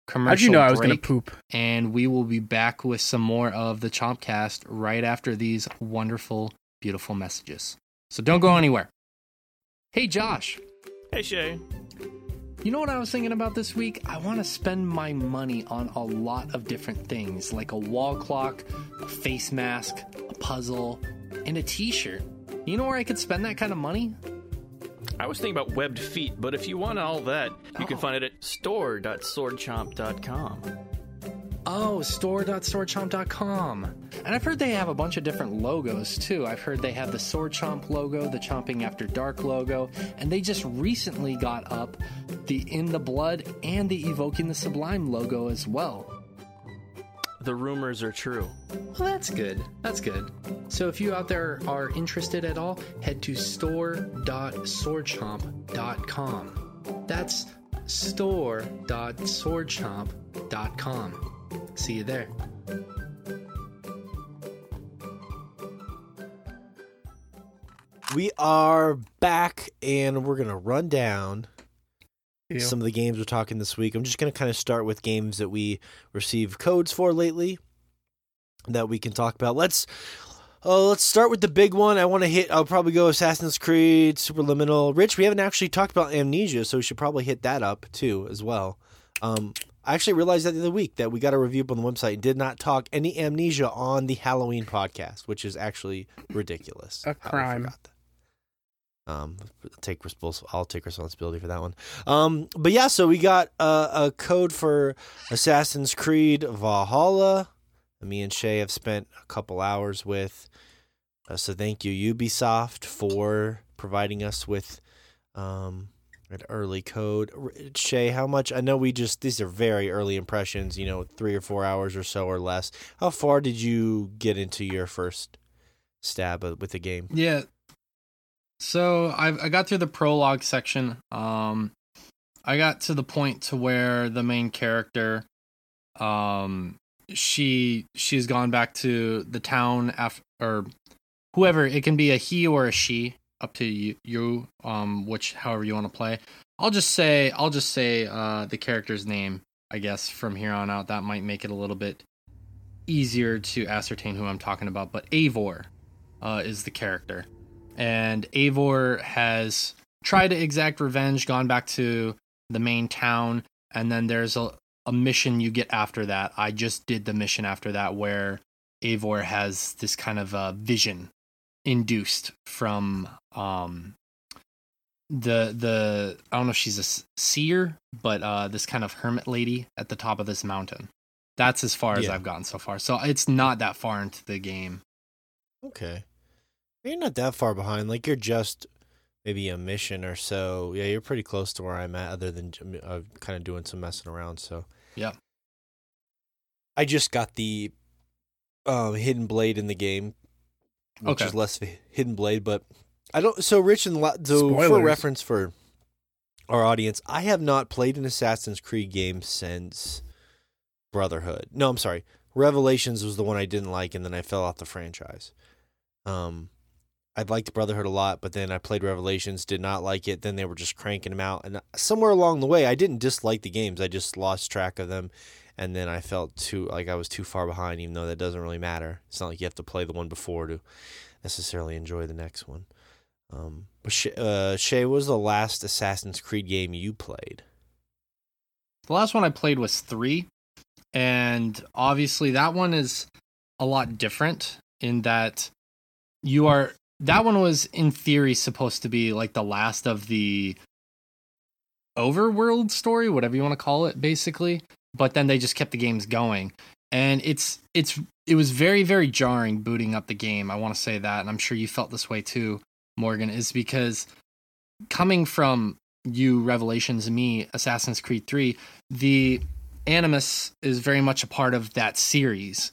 commercial How'd you know I was gonna break, poop? and we will be back with some more of the Chompcast right after these wonderful, beautiful messages. So don't go anywhere. Hey Josh, hey shay you know what I was thinking about this week? I want to spend my money on a lot of different things, like a wall clock, a face mask, a puzzle, and a t shirt. You know where I could spend that kind of money? i was thinking about webbed feet but if you want all that you can Oh. find it at store.swordchomp.com Oh, store.swordchomp.com. And I've heard they have a bunch of different logos too. I've heard they have the Sword Chomp logo, the Chomping After Dark logo, and they just recently got up the In the Blood and the Evoking the Sublime logo as well. the rumors are true Well, that's good. That's good. So if you out there are interested at all, head to store.swordchomp.com. That's store.swordchomp.com. See you there. We are back and we're going to run down Ew. some of the games we're talking this week. I'm just going to kind of start with games that we received codes for lately that we can talk about. Let's uh, let's start with the big one. I want to hit. I'll probably go Assassin's Creed Superliminal. Rich, we haven't actually talked about Amnesia, so we should probably hit that up too as well. Um, I actually realized that the other week that we got a review up on the website and did not talk any Amnesia on the Halloween podcast, which is actually ridiculous. A crime. that. Um, take respons- I'll take responsibility for that one. Um, but yeah, so we got uh, a code for Assassin's Creed Valhalla. Me and Shay have spent a couple hours with. Uh, so thank you Ubisoft for providing us with um, At early code, Shay, how much? I know we just these are very early impressions. You know, three or four hours or so or less. How far did you get into your first stab with the game? Yeah. So I I got through the prologue section. Um, I got to the point to where the main character, um, she she's gone back to the town after or whoever it can be a he or a she up to you you um which however you want to play. I'll just say I'll just say uh the character's name I guess from here on out that might make it a little bit easier to ascertain who I'm talking about. But Eivor uh, is the character, and Eivor has tried to exact revenge, gone back to the main town, and then there's a, a mission you get after that. I just did the mission after that where Eivor has this kind of uh, vision induced from um the the I don't know if she's a seer, but uh this kind of hermit lady at the top of this mountain. That's as far as Yeah. I've gotten so far. So it's not that far into the game. Okay, you're not that far behind. Like you're just maybe a mission or so. Yeah, you're pretty close to where I'm at. Other than uh, kind of doing some messing around. So Yeah. I just got the um, hidden blade in the game, which Okay. is less of a hidden blade, but I don't. So Rich and La- so for reference for our audience, I have not played an Assassin's Creed game since Brotherhood. No, I'm sorry. Revelations was the one I didn't like, and then I fell off the franchise. Um, I liked Brotherhood a lot, but then I played Revelations, did not like it. Then they were just cranking them out, and somewhere along the way, I didn't dislike the games. I just lost track of them, and then I felt too like I was too far behind. Even though that doesn't really matter. It's not like you have to play the one before to necessarily enjoy the next one. Um, but Shay, uh, Shay, what was the last Assassin's Creed game you played? The last one I played was three, and obviously that one is a lot different in that you are. That one was in theory supposed to be like the last of the overworld story, whatever you want to call it, basically. But then they just kept the games going, and it's it's it was very very jarring booting up the game. I want to say that, and I'm sure you felt this way too, Morgan, is because coming from you Revelations me Assassin's Creed 3, the Animus is very much a part of that series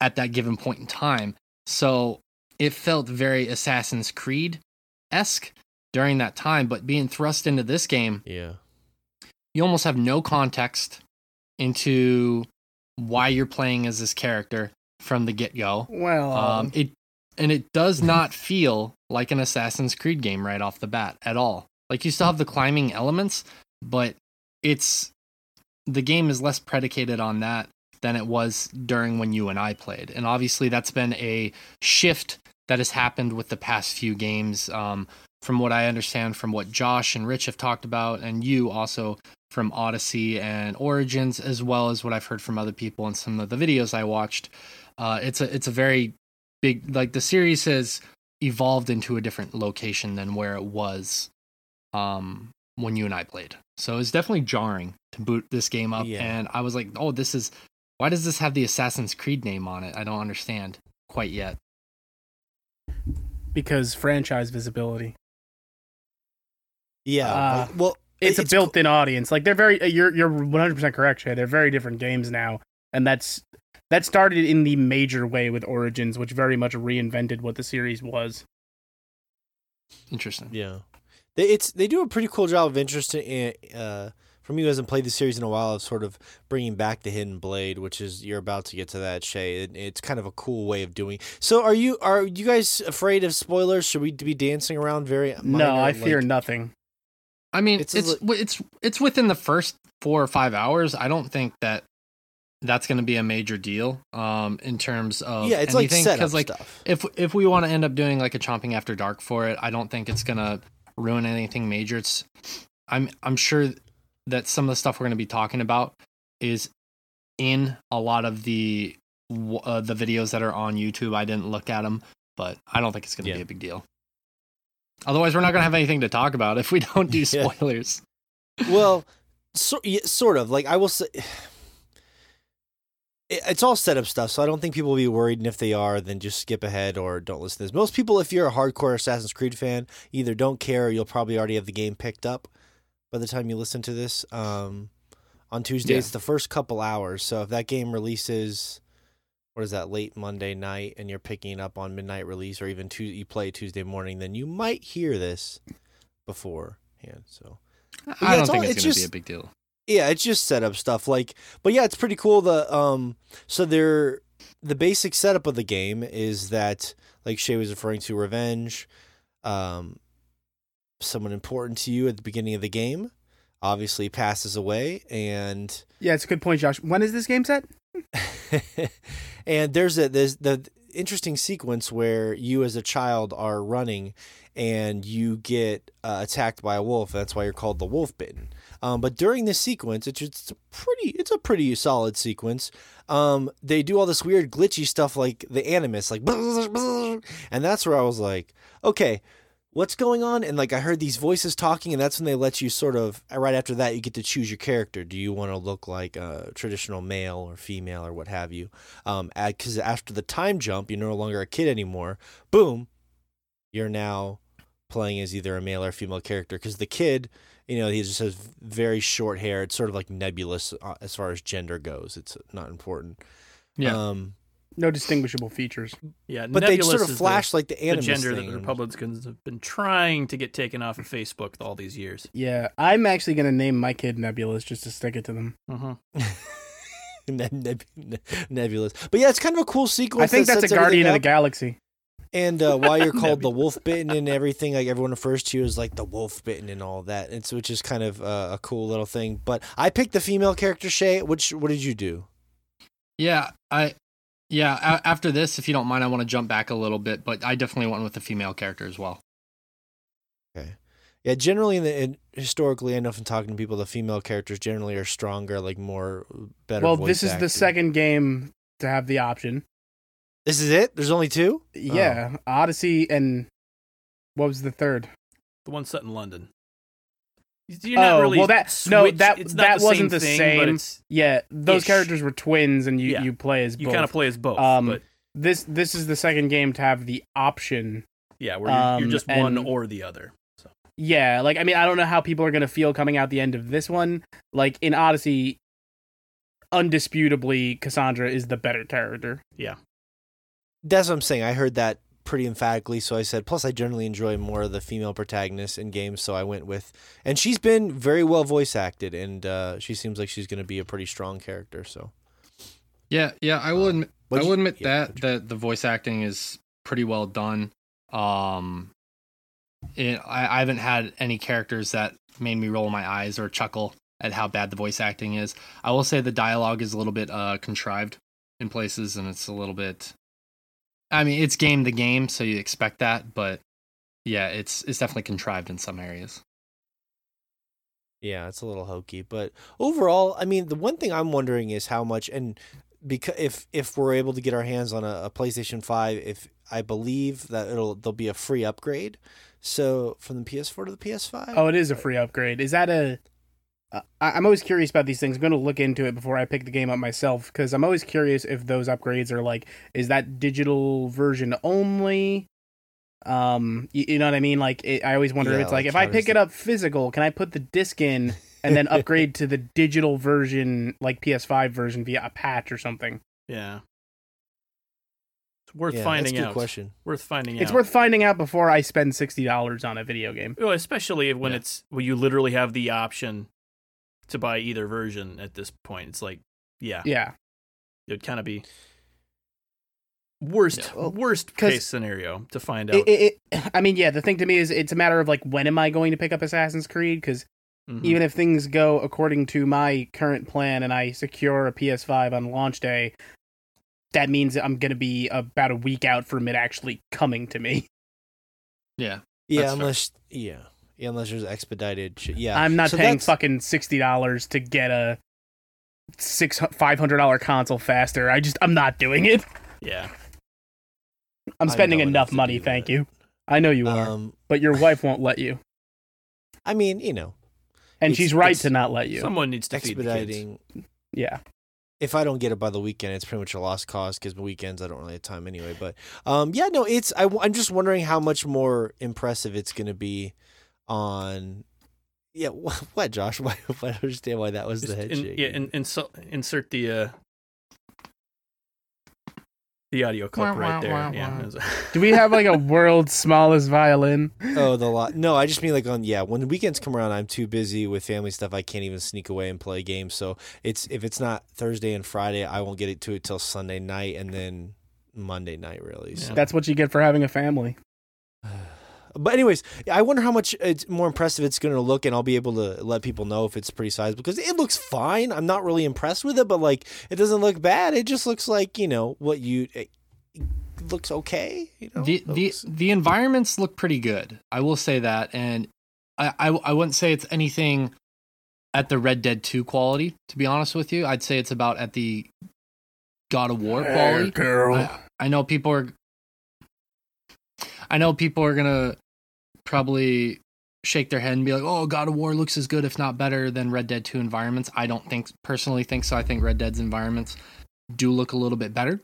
at that given point in time. So it felt very Assassin's Creed esque during that time, but being thrust into this game, Yeah. you almost have no context into why you're playing as this character from the get go. Well, Um, it and it does not feel like an Assassin's Creed game right off the bat at all. Like you still have the climbing elements, but it's the game is less predicated on that than it was during when you and I played. And obviously that's been a shift that has happened with the past few games. Um, from what I understand from what Josh and Rich have talked about, and you also from Odyssey and Origins, as well as what I've heard from other people in some of the videos I watched. Uh, it's a it's a very big like the series has evolved into a different location than where it was um when you and I played. So it's definitely jarring to boot this game up Yeah. and I was like, "Oh, this is why does this have the Assassin's Creed name on it? I don't understand quite yet." because franchise visibility. Yeah. Uh, well, It's, it's a built-in audience. Like they're very. You're you're 100 percent correct, Shay. They're very different games now, and that's that started in the major way with Origins, which very much reinvented what the series was. Interesting. Yeah, they it's they do a pretty cool job of interesting. Uh, for me who hasn't played the series in a while, of sort of bringing back the hidden blade, which is you're about to get to that. Shay, it, it's kind of a cool way of doing. So, are you are you guys afraid of spoilers? Should we be dancing around very? no, minor, I fear nothing. I mean, It's it's a it's it's, it's within the first 4 or 5 hours. I don't think that that's going to be a major deal um in terms of yeah, it's like anything setup like stuff. if if we want to end up doing like a chomping after dark for it, I don't think it's gonna ruin anything major. It's I'm I'm sure that some of the stuff we're gonna be talking about is in a lot of the uh, the videos that are on YouTube. I didn't look at them, but I don't think it's gonna Yeah. be a big deal. Otherwise, we're not gonna have anything to talk about if we don't do (laughs) Yeah. spoilers. well, so, yeah, sort of. Like I will say, it- it's all setup stuff, so I don't think people will be worried. And if they are, then just skip ahead or don't listen to this. Most people, if you're a hardcore Assassin's Creed fan, either don't care or you'll probably already have the game picked up. by the time you listen to this. Um, on Tuesday, Yeah. the first couple hours. So if that game releases, what is that, late Monday night, and you're picking up on midnight release, or even tu- you play Tuesday morning, then you might hear this beforehand. So I yeah, don't it's think all- it's, it's gonna be a big deal. Yeah, it's just setup stuff. Like, but yeah, it's pretty cool. The um, so they're the basic setup of the game is that, like Shay was referring to, revenge. Um, someone important to you at the beginning of the game, obviously passes away, and Yeah, it's a good point, Josh. When is this game set? (laughs) and there's a there's the interesting sequence where you as a child are running and you get uh, attacked by a wolf that's why you're called the wolf bitten um, but during this sequence it's a pretty it's a pretty solid sequence. Um, they do all this weird glitchy stuff like the animus like (laughs) and that's where i was like okay what's going on? And like i heard these voices talking and that's when they let you sort of right after that you get to choose your character. Do you want to look like a traditional male or female or what have you? Um because after the time jump you're no longer a kid anymore boom you're now playing as either a male or female character. Because the kid you know he just has very short hair it's sort of like nebulous uh, as far as gender goes it's not important Yeah. um No distinguishable features. Yeah, but they sort of is flash like the the, the gender thing that the Republicans have been trying to get taken off of Facebook all these years. Yeah, I'm actually gonna name my kid Nebulous just to stick it to them. (laughs) Neb- neb- ne- nebulous. But yeah, it's kind of a cool sequence. I think that that's a Guardian of the. Galaxy. And uh, why you're (laughs) called the wolf (laughs) bitten and everything, like everyone refers to you as like the wolf bitten and all that. It's which is kind of uh, a cool little thing. But I picked the female character Shay. Which what did you do? Yeah, I yeah, a- after this, if you don't mind, I want to jump back a little bit, but I definitely went with the female character as well. Okay. Yeah, generally in the in, historically, I know from talking to people, the female characters generally are stronger, like more better. Well, voice this is the second game to have the option. This is it. There's only two. Yeah, Odyssey and what was the third? The one set in London. You're not Oh, really well, that- no, that- it's not that the wasn't same the thing, but same. it's, Yeah, those Ish. characters were twins, and you Yeah. you play as you kind of play as both. Um, but this this is the second game to have the option. yeah, where you're, um, you're just one or the other. So Yeah, like I mean, I don't know how people are gonna feel coming out the end of this one. Like in Odyssey, undisputably, Kassandra is the better character. That's what I'm saying. I heard that pretty emphatically, so I said. Plus, I generally enjoy more of the female protagonists in games, so I went with. And she's been very well voice acted, and uh, she seems like she's going to be a pretty strong character. So, Yeah, yeah, I will admit, I will admit yeah, that that the voice acting is pretty well done. Um, it, I, I haven't had any characters that made me roll my eyes or chuckle at how bad the voice acting is. I will say the dialogue is a little bit uh contrived in places, and it's a little bit. I mean, it's game to game, so you expect that, but yeah, it's it's definitely contrived in some areas. yeah, it's a little hokey, but overall, I mean, the one thing I'm wondering is how much and because if if we're able to get our hands on a, a PlayStation Five, if I believe that it'll there'll be a free upgrade, so from the PS4 to the PS5. Oh, it is a uh, free upgrade. Is that a? Uh, I- I'm always curious about these things. I'm going to look into it before I pick the game up myself because I'm always curious if those upgrades are like, is that digital version only? Um, you, you know what I mean? Like, it, I always wonder if it's like, like if I pick the- it up physical, can I put the disc in and then (laughs) upgrade to the digital version, like PS5 version, via a patch or something? yeah, it's worth yeah, finding that's a good out. question. Worth finding It's out. worth finding out before I spend sixty dollars on a video game. Well, especially when Yeah. it's when you literally have the option to buy either version at this point. It's like, yeah, Yeah, it'd kind of be worst Yeah, well, worst 'cause case scenario to find out. it, it, it, I mean, yeah. The thing to me is, it's a matter of like, when am I going to pick up Assassin's Creed? Because Mhm. even if things go according to my current plan and I secure a PS5 on launch day, that means I'm going to be about a week out from it actually coming to me. Yeah, Yeah, That's fair. unless yeah, yeah, unless there's expedited. Shit. Yeah, I'm not So paying that's- fucking sixty dollars to get a six five hundred dollar console faster. I just I'm not doing it. yeah, I'm spending enough enough money. Thank that. you. I know you are, Um, but your wife won't let you, I mean, you know, and she's right to not let you. someone needs to feed the kids. expediting. yeah. If I don't get it by the weekend, it's pretty much a lost cause because weekends I don't really have time anyway. But um, yeah, no, it's I, am just wondering how much more impressive it's going to be on Yeah, (laughs) wh- what, Josh? (laughs) Why? I don't understand why that was the head in- shake. yeah, and, and so, insert the uh, the audio clip Wah, right wah, there. wah, yeah. wah. (laughs) Do we have like a world's smallest violin? oh, the lot. No, I just mean like on yeah. When the weekends come around, I'm too busy with family stuff. I can't even sneak away and play games. So it's if it's not Thursday and Friday, I won't get it to it till Sunday night and then Monday night really. So. That's what you get for having a family. (sighs) (sighs) (sighs) But anyways, I wonder how much it's more impressive it's going to look, and I'll be able to let people know if it's pretty sizable because it looks fine. I'm not really impressed with it, but like it doesn't look bad. It just looks like you know what you. It looks okay. You know, the the looks- the environments look pretty good. I will say that, and I, I I wouldn't say it's anything at the Red Dead Two quality. To be honest with you, I'd say it's about at the God of War eh, quality. I, I know people are. I know people are gonna probably shake their head and be like, "Oh, God of War looks as good, if not better, than Red Dead Two environments." I don't think personally think so. I think Red Dead's environments do look a little bit better,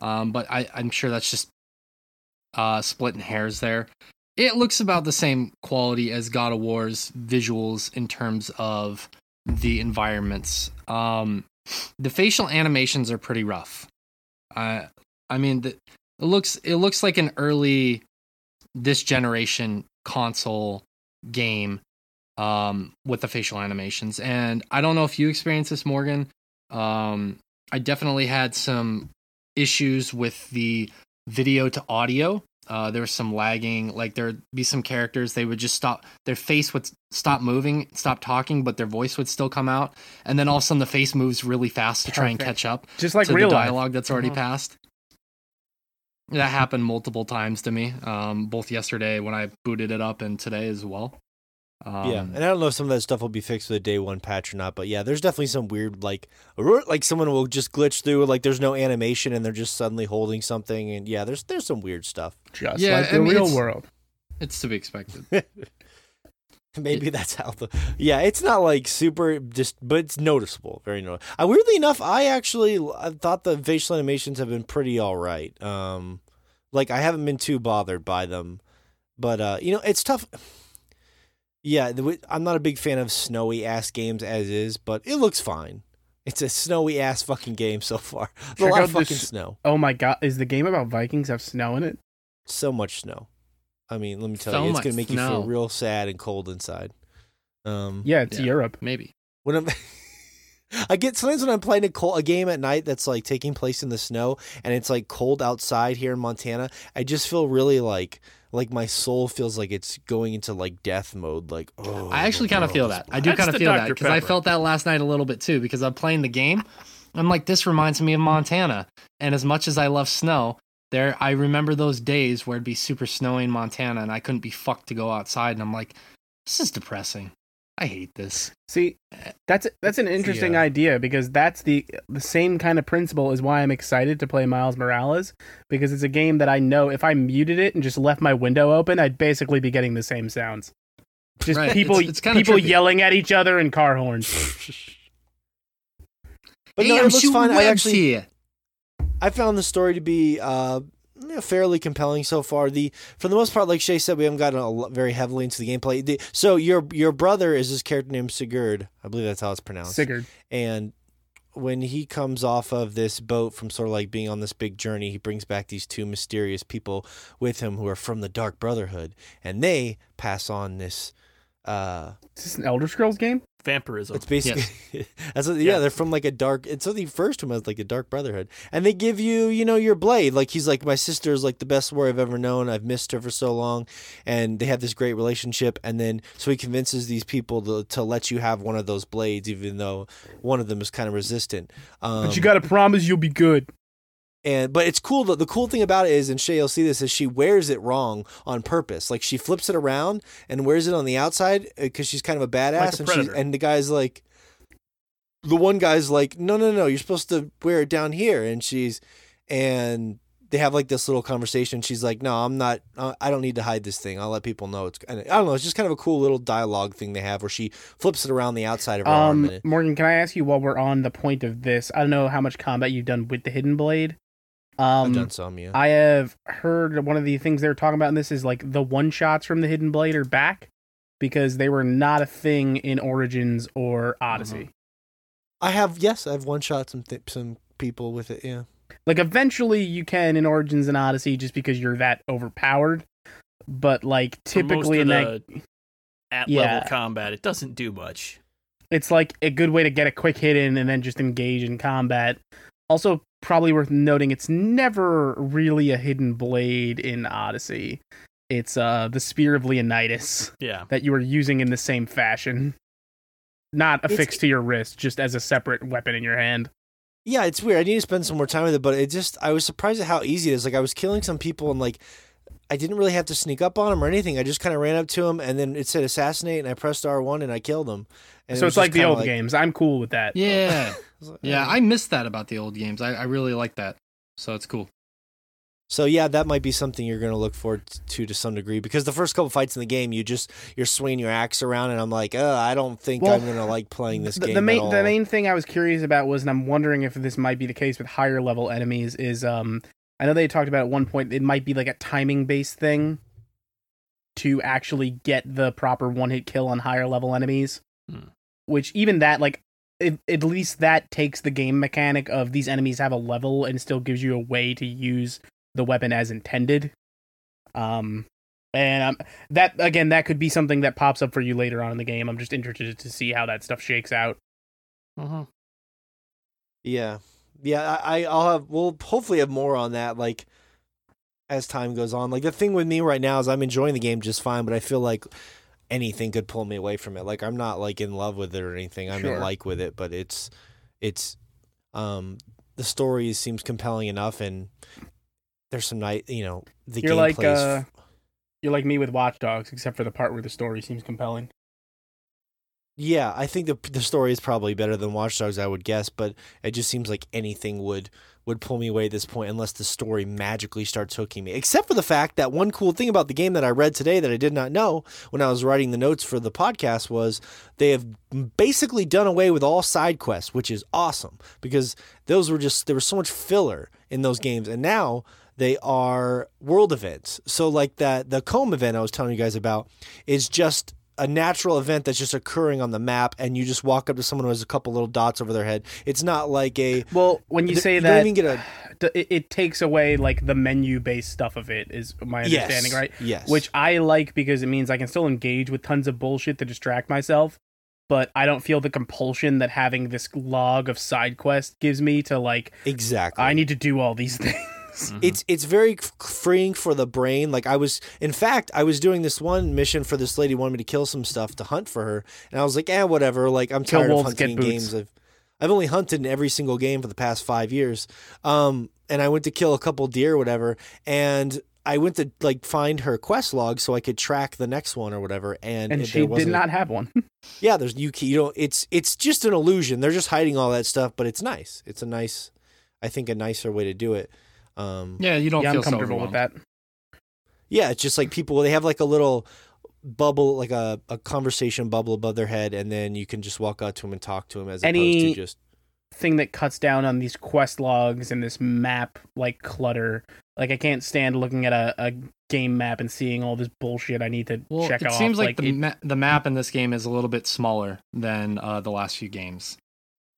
um, but I, I'm sure that's just uh, splitting hairs there. It looks about the same quality as God of War's visuals in terms of the environments. Um, the facial animations are pretty rough. Uh, I mean, the, it looks it looks like an early this generation console game um, with the facial animations, and I don't know if you experienced this, Morgan. Um, I definitely had some issues with the video to audio. Uh, there was some lagging. Like there'd be some characters, they would just stop. Their face would stop moving, stop talking, but their voice would still come out. And then all of a sudden, the face moves really fast to try and catch up Just like to real the life. dialogue that's already Uh-huh. passed. That happened multiple times to me, um, both yesterday when I booted it up and today as well. Um, yeah, and I don't know if some of that stuff will be fixed with a day one patch or not, but yeah, there's definitely some weird like like someone will just glitch through like there's no animation and they're just suddenly holding something and yeah, there's there's some weird stuff. Just Yeah, like I the mean, real world. it's to be expected. (laughs) (laughs) Maybe that's how the yeah. It's not like super just, but it's noticeable, very noticeable. Uh, weirdly enough, I actually I thought the facial animations have been pretty all right. Um, like I haven't been too bothered by them, but uh, you know, it's tough. Yeah, the, I'm not a big fan of snowy ass games as is, but it looks fine. It's a snowy ass fucking game so far. (laughs) A lot of this- fucking snow. Oh my god, is the game about Vikings have snow in it? So much snow. I mean, let me tell So you, it's gonna make you feel real sad and cold inside. Um, Yeah, it's Yeah. Europe. Maybe. when I'm (laughs) I get sometimes when I'm playing a cold, a game at night that's like taking place in the snow and it's like cold outside here in Montana, I just feel really like like my soul feels like it's going into like death mode like oh I actually kind of feel is that. I do kind of the feel that because I felt that last night a little bit too because I'm playing the game. I'm like, this reminds me of Montana. And as much as I love snow, there I remember those days where it'd be super snowy in Montana and I couldn't be fucked to go outside. And I'm like, this is depressing. I hate this. See, that's that's an interesting Yeah. idea because that's the the same kind of principle is why I'm excited to play Miles Morales because it's a game that I know if I muted it and just left my window open, I'd basically be getting the same sounds. Just Right, people it's- it's people trippy. yelling at each other and car horns. (laughs) But hey, no, it I'm looks shooting fine. I webs actually here. I found the story to be uh, fairly compelling so far. The for the most part, like Shay said, we haven't gotten a lot, very heavily into the gameplay. The, so your your brother is this character named Sigurd. I believe that's how it's pronounced. Sigurd. And when he comes off of this boat from sort of like being on this big journey, he brings back these two mysterious people with him who are from the Dark Brotherhood, and they pass on this. Uh, Is this an Elder Scrolls game? Vampirism. it's basically (laughs) that's what, yeah, Yeah. they're from like a dark. It's so the first one was like a Dark Brotherhood, and they give you you know your blade. Like he's like my sister is like the best warrior I've ever known. I've missed her for so long, and they have this great relationship. And then so he convinces these people to to let you have one of those blades, even though one of them is kind of resistant. Um, but you got to promise you'll be good. And but it's cool. The, the cool thing about it is, and Shay you'll see this, is she wears it wrong on purpose. Like she flips it around and wears it on the outside because she's kind of a badass. Like a and she and the guy's like, the one guy's like, no, no, no, you're supposed to wear it down here. And she's, and they have like this little conversation. She's like, no, I'm not. Uh, I don't need to hide this thing. I'll let people know it's. And I don't know. It's just kind of a cool little dialogue thing they have where she flips it around the outside of her arm. Um, And it, Morgan, can I ask you while we're on the point of this? I don't know how much combat you've done with the hidden blade. Um, I've done some, yeah. I have heard one of the things they were talking about in this is like the one shots from the hidden blade are back. because they were not a thing in Origins or Odyssey. I have yes, I've one shot some th- some people with it. Yeah. Like eventually you can in Origins and Odyssey just because you're that overpowered. But like typically in that the at Yeah. level combat, it doesn't do much. it's like a good way to get a quick hit in and then just engage in combat. Also, probably worth noting, it's never really a hidden blade in Odyssey. It's uh the spear of Leonidas Yeah. that you are using in the same fashion, not It's- affixed to your wrist, just as a separate weapon in your hand. Yeah, it's weird. I need to spend some more time with it, but it just I was surprised at how easy it is. Like I was killing some people and like I didn't really have to sneak up on them or anything. I just kind of ran up to them and then it said assassinate and I pressed R1 and I killed them. And so was it's like the kinda old games. I'm cool with that. Yeah, I was like, yeah. "Oh." I missed that about the old games. I, I really like that. So it's cool. So yeah, that might be something you're going to look forward to to some degree because the first couple fights in the game, you just you're swinging your axe around, and I'm like, uh, I don't think Well, I'm going to like playing this the, game the main at all. the main thing I was curious about was, and I'm wondering if this might be the case with higher level enemies. Is um, I know they talked about at one point it might be like a timing based thing to actually get the proper one hit kill on higher level enemies. Hmm. Which even that like. It, at least that takes the game mechanic of these enemies have a level and still gives you a way to use the weapon as intended. Um, and um, that again, that could be something that pops up for you later on in the game. I'm just interested to see how that stuff shakes out. Uh-huh. Yeah, yeah. I, I I'll have. We'll hopefully have more on that. Like as time goes on. Like the thing with me right now is I'm enjoying the game just fine, but I feel like anything could pull me away from it. Like I'm not like in love with it or anything. I'm Sure. in like with it, but it's it's um the story seems compelling enough and there's some night you know the You're like, uh, You're like me with Watch Dogs, except for the part where the story seems compelling. Yeah, I think the the story is probably better than Watch Dogs, I would guess, but it just seems like anything would would pull me away at this point unless the story magically starts hooking me. Except for the fact that one cool thing about the game that I read today that I did not know when I was writing the notes for the podcast was they have basically done away with all side quests, which is awesome because those were just there was so much filler in those games and now they are world events. So like that the comb event I was telling you guys about is just a natural event that's just occurring on the map and you just walk up to someone who has a couple little dots over their head. It's not like a Well, when you Th- say you don't that, even get a- (sighs) it, it takes away like the menu based stuff of it. Is my understanding yes, right? Yes. Which I like because it means I can still engage with tons of bullshit to distract myself, but I don't feel the compulsion that having this log of side quests gives me to like exactly. I need to do all these (laughs) things. It's it's very freeing for the brain. Like I was, in fact, I was doing this one mission for this lady wanted me to kill some stuff to hunt for her, and I was like, eh, whatever. Like I'm tired of hunting in games. I've I've only hunted in every single game for the past five years. Um, and I went to kill a couple deer or whatever, and I went to like find her quest log so I could track the next one or whatever. And, and she did not have one. (laughs) Yeah, there's you. You know, it's it's just an illusion. They're just hiding all that stuff, but it's nice. It's a nice, I think, a nicer way to do it. Um, Yeah, you don't yeah, feel I'm comfortable so with that. Yeah, it's just like people they have like a little bubble, like a, a conversation bubble above their head, and then you can just walk out to them and talk to them as Any- opposed to just thing that cuts down on these quest logs and this map like clutter. Like I can't stand looking at a, a game map and seeing all this bullshit I need to Well, check it off. seems like, the it- ma- the map in this game is a little bit smaller than uh, the last few games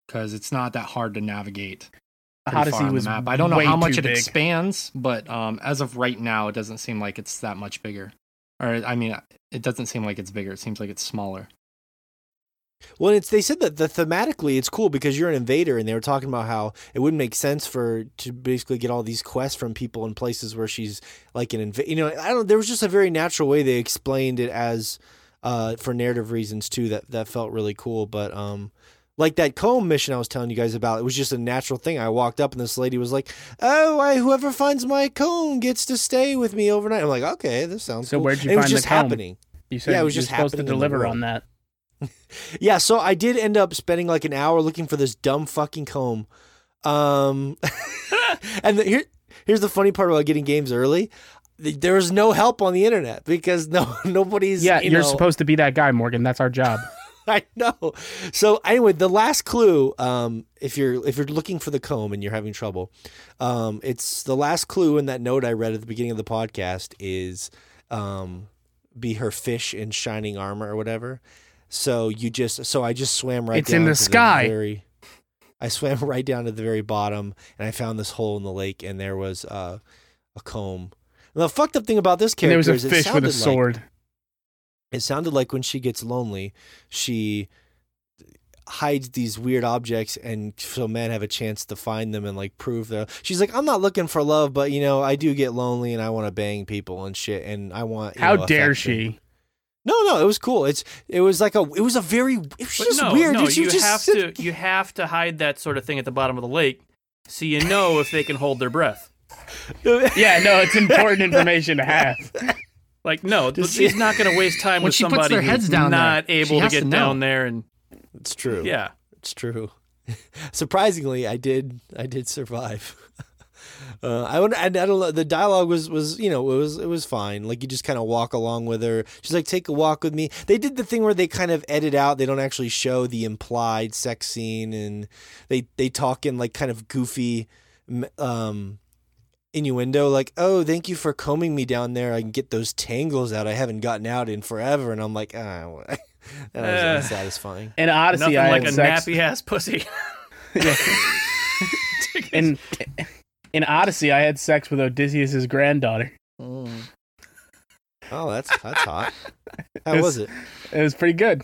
because it's not that hard to navigate. Pretty far Odyssey on the was map. I don't know how much it big. expands, but um, as of right now, it doesn't seem like it's that much bigger. Or I mean, it doesn't seem like it's bigger. It seems like it's smaller. Well, it's they said that the thematically it's cool because you're an invader, and they were talking about how it wouldn't make sense for to basically get all these quests from people in places where she's like an invader. You know, I don't. There was just a very natural way they explained it as uh, for narrative reasons too. That that felt really cool. But um, like that comb mission I was telling you guys about, it was just a natural thing. I walked up and this lady was like, "Oh, I, whoever finds my comb gets to stay with me overnight." I'm like, "Okay, this sounds So cool." where'd you And it was find the just comb? happening. You said Yeah, it was just supposed to happening in the deliver on that. (laughs) Yeah, so I did end up spending like an hour looking for this dumb fucking comb. Um, (laughs) and the, here, here's the funny part about getting games early. Th- There was no help on the internet because no (laughs) nobody's. Yeah, you you're know- supposed to be that guy, Morgan. That's our job. (laughs) I know. So anyway, the last clue, um, if you're if you're looking for the comb and you're having trouble, um, it's the last clue in that note I read at the beginning of the podcast is um, be her fish in shining armor or whatever. So you just so I just swam right. It's in down the to sky. very, I swam (laughs) right down to the very bottom, and I found this hole in the lake, and there was uh, a comb. And the fucked up thing about this And character there was a is it fish with a sounded like- sword. It sounded like when she gets lonely, she hides these weird objects and so men have a chance to find them and like prove them. She's like, I'm not looking for love, but you know, I do get lonely and I want to bang people and shit and I want How know, dare affection." she? No, no, it was cool. It's it was like a it was a very it was But just no, weird. no, Did you, you just have sit- to you have to hide that sort of thing at the bottom of the lake, so you know if they can hold their breath. (laughs) Yeah, no, it's important information to have. (laughs) Like, no, Just- she's not going to waste time (laughs) When with she puts somebody their heads who's down there, not she able to get to down there and It's true. yeah. It's true. (laughs) Surprisingly, I did. I did survive. (laughs) Uh, I would. I, I don't know. The dialogue was was you know it was it was fine. Like you just kind of walk along with her. She's like, "Take a walk with me." They did the thing where they kind of edit out. They don't actually show the implied sex scene, and they they talk in like kind of goofy, um, innuendo. Like, "Oh, thank you for combing me down there. I can get those tangles out. I haven't gotten out in forever." And I'm like, ah, (laughs) that was Uh. unsatisfying. In Odyssey, Nothing I like had a sex. nappy ass pussy. (laughs) In in Odyssey, I had sex with Odysseus's granddaughter. Oh, that's that's hot. How It's- was it? It was pretty good.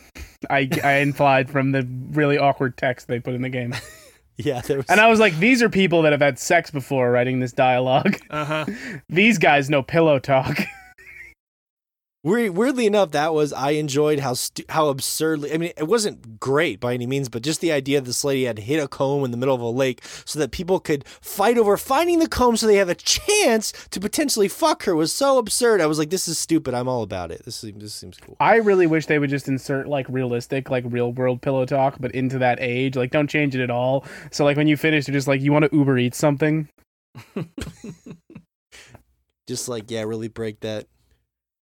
I I implied from the really awkward text they put in the game, (laughs) Yeah, there was. and I was like, these are people that have had sex before writing this dialogue. Uh huh. (laughs) These guys know pillow talk. (laughs) Weir- weirdly enough, that was I enjoyed how stu- how absurdly. I mean, it wasn't great by any means, but just the idea that this lady had hit a comb in the middle of a lake so that people could fight over finding the comb, so they have a chance to potentially fuck her was so absurd. I was like, this is stupid. I'm all about it. This seems this seems cool. I really wish they would just insert like realistic, like real world pillow talk, but into that age. Like, don't change it at all. So, like, when you finish, you're just like, you want to Uber Eat something? (laughs) Just like yeah, really break that.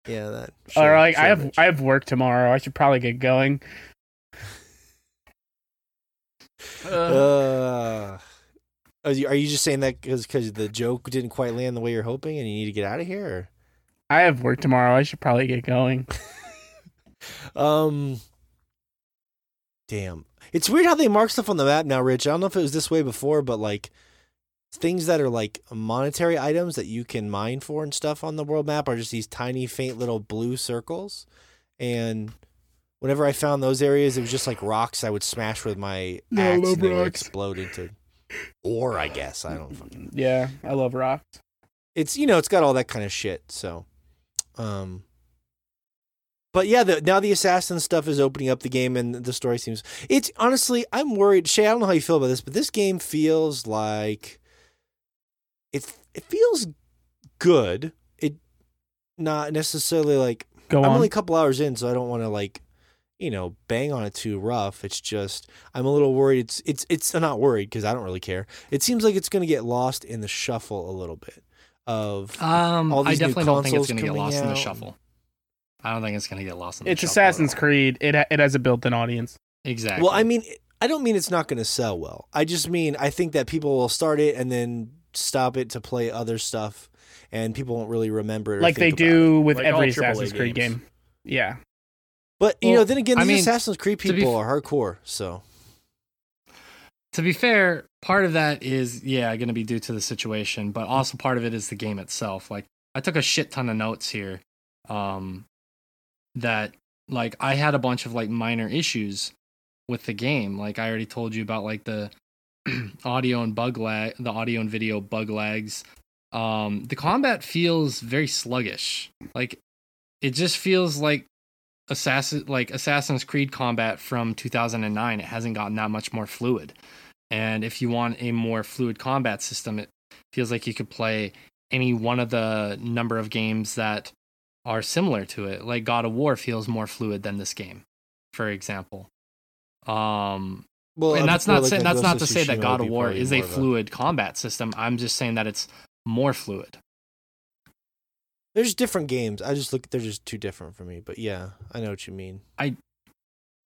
Yeah, that. or sure, I have Mitch. I have work tomorrow. I should probably get going. Uh, Uh, are you, are you just saying that because the joke didn't quite land the way you're hoping, and you need to get out of here? I have work tomorrow. I should probably get going. (laughs) Um. Damn, it's weird how they mark stuff on the map now, Rich. I don't know if it was this way before, but like things that are like monetary items that you can mine for and stuff on the world map are just these tiny, faint little blue circles, and. Whenever I found those areas, it was just like rocks I would smash with my No, axe and they would explode into ore, I guess. I don't fucking (laughs) Yeah, I love rocks. it's you know it's got all that kind of shit so um but yeah the, now the assassin stuff is opening up the game and the story seems it's honestly i'm worried shay i don't know how you feel about this but this game feels like it it feels good it not necessarily like Go i'm on. only a couple hours in so i don't want to like you know bang on it too rough it's just i'm a little worried it's it's it's I'm not worried because i don't really care it seems like it's going to get lost in the shuffle a little bit of Um, All I these new definitely don't think it's going to get coming lost in the shuffle. I don't think it's going to get lost in the it's shuffle. at Assassin's. Creed. It it has a built-in audience. Exactly. well i mean i don't mean it's not going to sell well i just mean i think that people will start it and then stop it to play other stuff and people won't really remember it Like they do it. with Like all every AAA Assassin's Creed games. game. Yeah. but you Well, know then again I mean, assassin's creed people f- are hardcore so to be fair, part of that is yeah going to be due to the situation, but also part of it is the game itself. Like I took a shit ton of notes here, um, that like I had a bunch of like minor issues with the game. Like I already told you about like the (clears throat) audio and bug lag, the audio and video bug lags. Um, the combat feels very sluggish. Like it just feels like assassin like Assassin's Creed combat from 2009. It hasn't gotten that much more fluid. And if you want a more fluid combat system, it feels like you could play any one of the number of games that are similar to it. Like God of War feels more fluid than this game, for example. Um, well and that's not say, that that's not to say that God of War is a fluid combat system. I'm just saying that it's more fluid. there's different games i just look they're just too different for me but yeah i know what you mean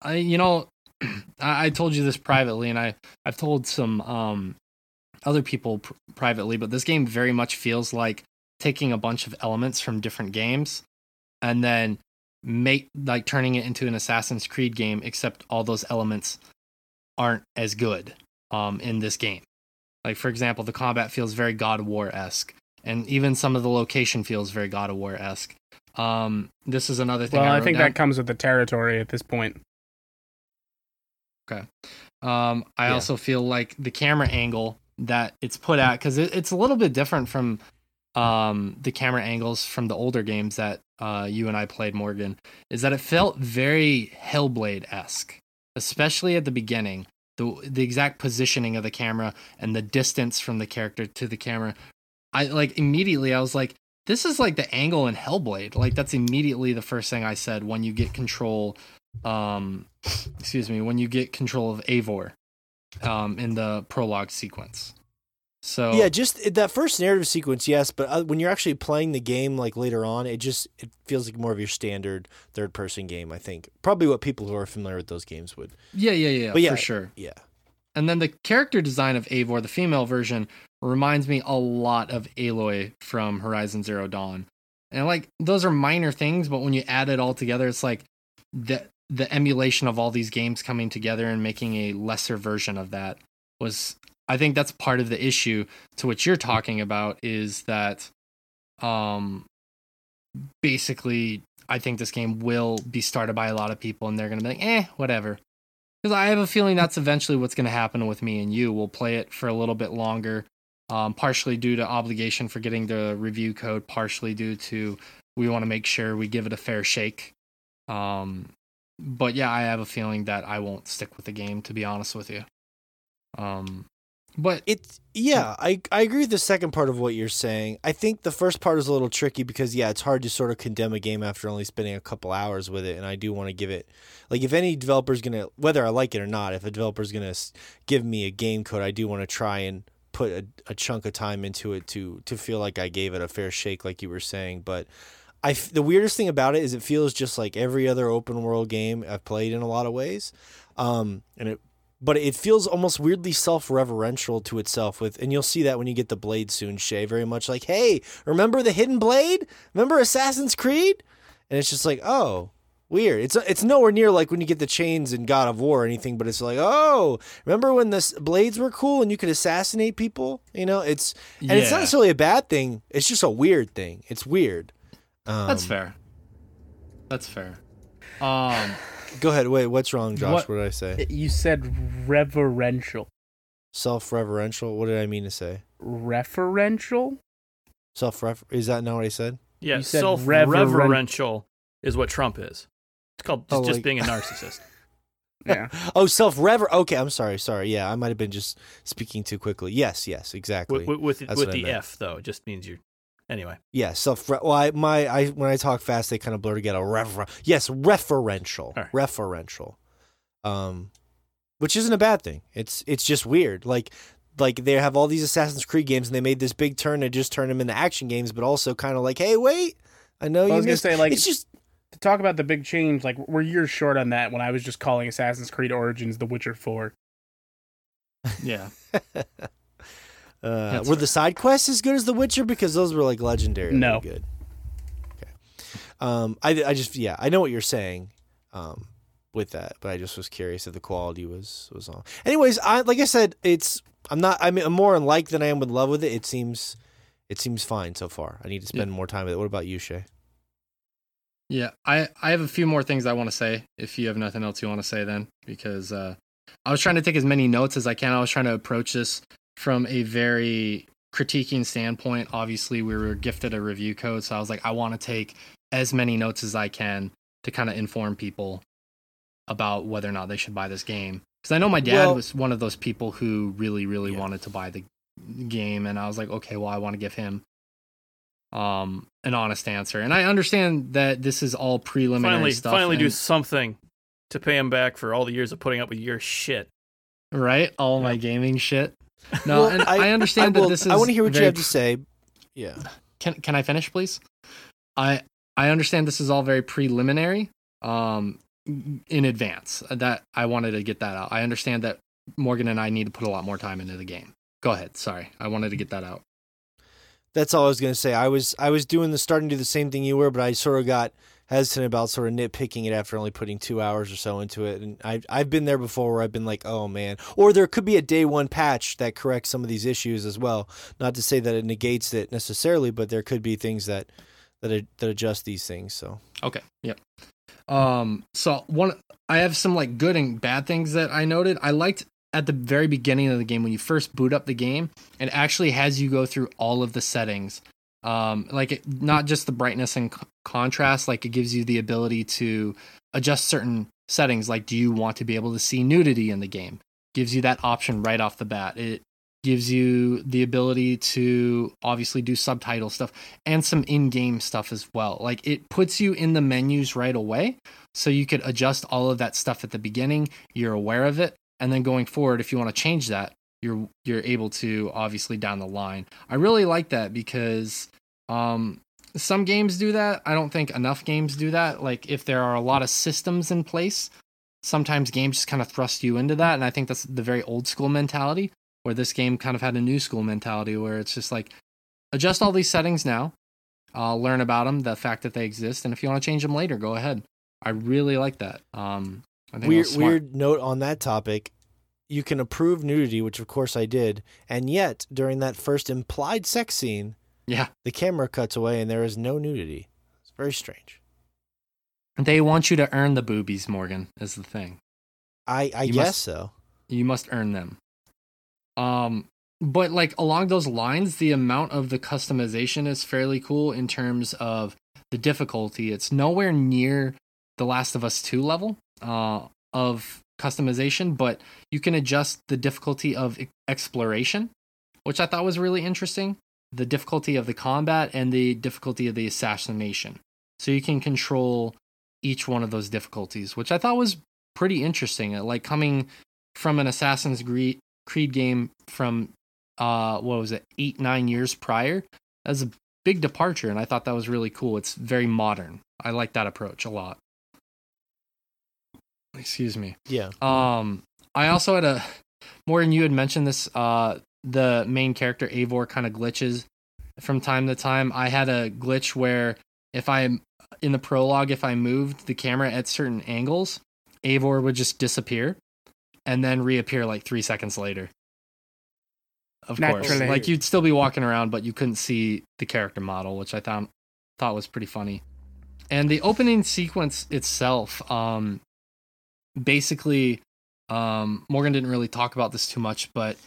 I you know (clears throat) I, I told you this privately, and I I've told some um other people pr- privately, but this game very much feels like taking a bunch of elements from different games and then make like turning it into an Assassin's Creed game, except all those elements aren't as good um, in this game. Like for example, the combat feels very God of War esque, and even some of the location feels very God of War esque. Um, this is another thing. Well, I, I, think down. that comes with the territory at this point. Okay. Um, I Yeah. also feel like the camera angle that it's put at because it, it's a little bit different from um, the camera angles from the older games that uh, you and I played, Morgan. Is that it felt very Hellblade esque, especially at the beginning. The the exact positioning of the camera and the distance from the character to the camera. I like immediately. I was like, this is like the angle in Hellblade. Like that's immediately the first thing I said when you get control um excuse me when you get control of Eivor um in the prologue sequence. So Yeah, just that first narrative sequence, yes, but uh, when you're actually playing the game like later on, it just it feels like more of your standard third person game. I think probably what people who are familiar with those games would. yeah, yeah, yeah, But yeah, for sure. Yeah, And then the character design of Eivor, the female version, reminds me a lot of Aloy from Horizon Zero Dawn. And like those are minor things, but when you add it all together, it's like the the emulation of all these games coming together and making a lesser version of that was I think that's part of the issue to what you're talking about is that um basically I think this game will be started by a lot of people and they're gonna be like, eh, whatever. Because I have a feeling that's eventually what's gonna happen with me and you. We'll play it for a little bit longer. Um, partially due to obligation for getting the review code, partially due to we want to make sure we give it a fair shake. Um, but yeah, I have a feeling that I won't stick with the game, to be honest with you. Um, but It's yeah, I I agree with the second part of what you're saying. I think the first part is a little tricky because yeah, it's hard to sort of condemn a game after only spending a couple hours with it, and I do want to give it like if any developer's gonna whether I like it or not, if a developer's gonna give me a game code, I do want to try and put a, a chunk of time into it to to feel like I gave it a fair shake, like you were saying. But I the weirdest thing about it is it feels just like every other open world game I've played in a lot of ways, um, and it but it feels almost weirdly self-reverential to itself with and you'll see that when you get the blade soon shay very much like hey remember the hidden blade remember assassin's creed and it's just like oh weird it's it's nowhere near like when you get the chains in god of war or anything but it's like oh remember when the blades were cool and you could assassinate people you know it's and it's not Yeah. necessarily a bad thing it's just a weird thing it's weird um, that's fair. That's fair. Um, go ahead wait what's wrong josh What- what did i say You said reverential. self-reverential what did i mean to say Referential? self-refer is that not what i said Yeah, said self reverential is what Trump is. It's called just, Oh, just being a (laughs) narcissist. Yeah. (laughs) Oh, self rever. Okay, I'm sorry. Sorry. Yeah, I might have been just speaking too quickly. Yes, yes, exactly. with with, with, That's with what I the meant. F though, it just means you're. Anyway, yeah, self. Well, I my I when I talk fast, they kind of blur together. Rever. Yes, referential. All right. Referential. Um, which isn't a bad thing. It's it's just weird. Like like they have all these Assassin's Creed games, and they made this big turn to just turn them into action games, but also kind of like, hey, wait, I know I you was gonna say, like- it's just To talk about the big change, like we're years short on that when I was just calling Assassin's Creed Origins The Witcher 4. yeah. (laughs) Uh, That's were fair. the side quests as good as The Witcher? Because those were like legendary. No. good. Okay. Um, I, I just yeah, I know what you're saying, um, with that, but I just was curious if the quality was was on. Anyways, I like I said, it's I'm not I'm, I'm more in like than I am in love with it. It seems it seems fine so far. I need to spend more time with it. What about you, Shay? Yeah, I, I have a few more things I want to say. If you have nothing else you want to say, then because uh, I was trying to take as many notes as I can. I was trying to approach this from a very critiquing standpoint. Obviously, we were gifted a review code, so I was like, I want to take as many notes as I can to kind of inform people about whether or not they should buy this game. Because I know my dad Well- was one of those people who really, really Yeah. wanted to buy the game, and I was like, okay, well, I want to give him um an honest answer and i understand that this is all preliminary finally, stuff finally do something to pay him back for all the years of putting up with your shit. right all my gaming shit no Well, and i, understand I that this is I want to hear what you have to say. Yeah. can can I finish, please? I I understand this is all very preliminary, um, in advance. That I wanted to get that out. I understand that Morgan and I need to put a lot more time into the game. Go ahead. Sorry, I wanted to get that out. That's all I was gonna say. I was I was doing the starting to do the same thing you were, but I sort of got hesitant about sort of nitpicking it after only putting two hours or so into it. And I've I've been there before where I've been like, oh man, or there could be a day one patch that corrects some of these issues as well. Not to say that it negates it necessarily, but there could be things that that that adjust these things. So okay, yep. Um, so one, I have some like good and bad things that I noted. I liked at the very beginning of the game when you first boot up the game, it actually has you go through all of the settings. Um, like it, not just the brightness and contrast, like it gives you the ability to adjust certain settings. Like, do you want to be able to see nudity in the game? Gives you that option right off the bat. It gives you the ability to obviously do subtitle stuff and some in-game stuff as well. Like it puts you in the menus right away so you could adjust all of that stuff at the beginning, you're aware of it, and then going forward if you want to change that, you're you're able to obviously down the line. I really like that because um some games do that. I don't think enough games do that. Like if there are a lot of systems in place, sometimes games just kind of thrust you into that and I think that's the very old school mentality where this game kind of had a new school mentality where it's just like adjust all these settings now, uh, learn about them, the fact that they exist, and if you want to change them later, go ahead. I really like that. Um, weird, weird note on that topic. You can approve nudity, which of course I did, and yet during that first implied sex scene, yeah, the camera cuts away and there is no nudity. It's very strange. They want you to earn the boobies, Morgan. Is the thing. I I you guess must, so. You must earn them. Um, but like along those lines, the amount of the customization is fairly cool in terms of the difficulty. It's nowhere near the Last of Us 2 level uh, of customization, but you can adjust the difficulty of exploration, which I thought was really interesting. The difficulty of the combat and the difficulty of the assassination. So you can control each one of those difficulties, which I thought was pretty interesting. Like coming from an Assassin's Creed game from uh what was it eight nine years prior. That's a big departure, and I thought that was really cool. It's very modern. I like that approach a lot. Excuse me. Yeah. Um, I also had a more than you had mentioned this. Uh, the main character Eivor kind of glitches from time to time. I had a glitch where if I'm in the prologue, if I moved the camera at certain angles, Eivor would just disappear and then reappear like three seconds later. Of Naturally. course, like you'd still be walking around, but you couldn't see the character model, which I thought thought was pretty funny. And the opening sequence itself, um, basically, um, Morgan didn't really talk about this too much, but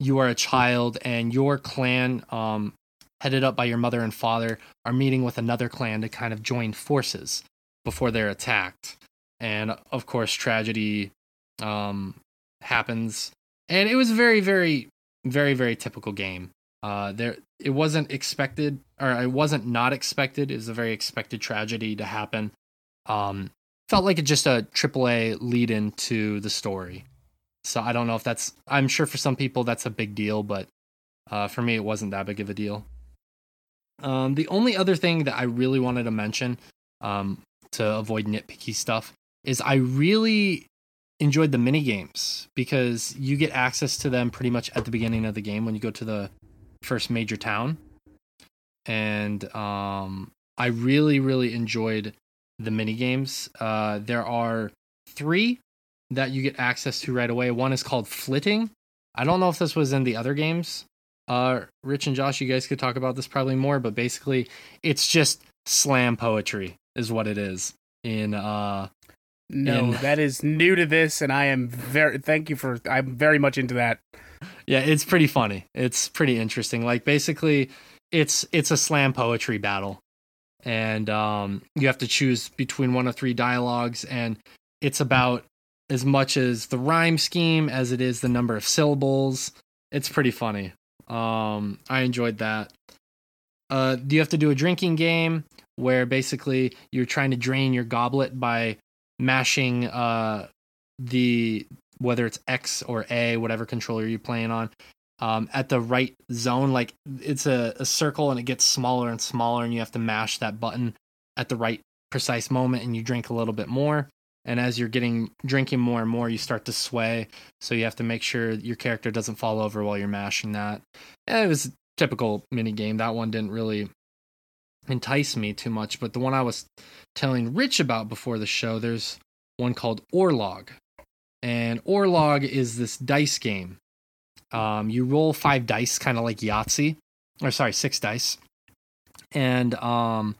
you are a child, and your clan, um, headed up by your mother and father, are meeting with another clan to kind of join forces before they're attacked. And of course, tragedy um, happens, and it was very, very, very, very typical game. Uh, there, it wasn't expected, or it wasn't not expected. It was a very expected tragedy to happen. Um, felt like it just a AAA lead into the story. So I don't know if that's. I'm sure for some people that's a big deal, but uh, for me it wasn't that big of a deal. Um, the only other thing that I really wanted to mention, um, to avoid nitpicky stuff, is I really enjoyed the mini games because you get access to them pretty much at the beginning of the game when you go to the first major town. And um, I really, really enjoyed the mini games. Uh, there are three that you get access to right away. One is called Flyting. I don't know if this was in the other games. Uh, Rich and Josh, you guys could talk about this probably more, but basically, it's just slam poetry, is what it is in uh no, and, that is new to this, and I am very thank you for. I'm very much into that. Yeah, it's pretty funny. It's pretty interesting. Like basically, it's it's a slam poetry battle, and um, you have to choose between one of three dialogues, and it's about as much as the rhyme scheme as it is the number of syllables. It's pretty funny. Um, I enjoyed that. Uh, you have to do a drinking game where basically you're trying to drain your goblet by mashing uh, the whether it's X or A, whatever controller you're playing on, um, at the right zone. Like it's a, a circle and it gets smaller and smaller, and you have to mash that button at the right precise moment, and you drink a little bit more. And as you're getting drinking more and more, you start to sway. So you have to make sure your character doesn't fall over while you're mashing that. And it was a typical mini game. That one didn't really entice me too much. But the one I was telling Rich about before the show, there's one called Orlog, and Orlog is this dice game. Um, you roll five dice, kind of like Yahtzee, or sorry, six dice, and um,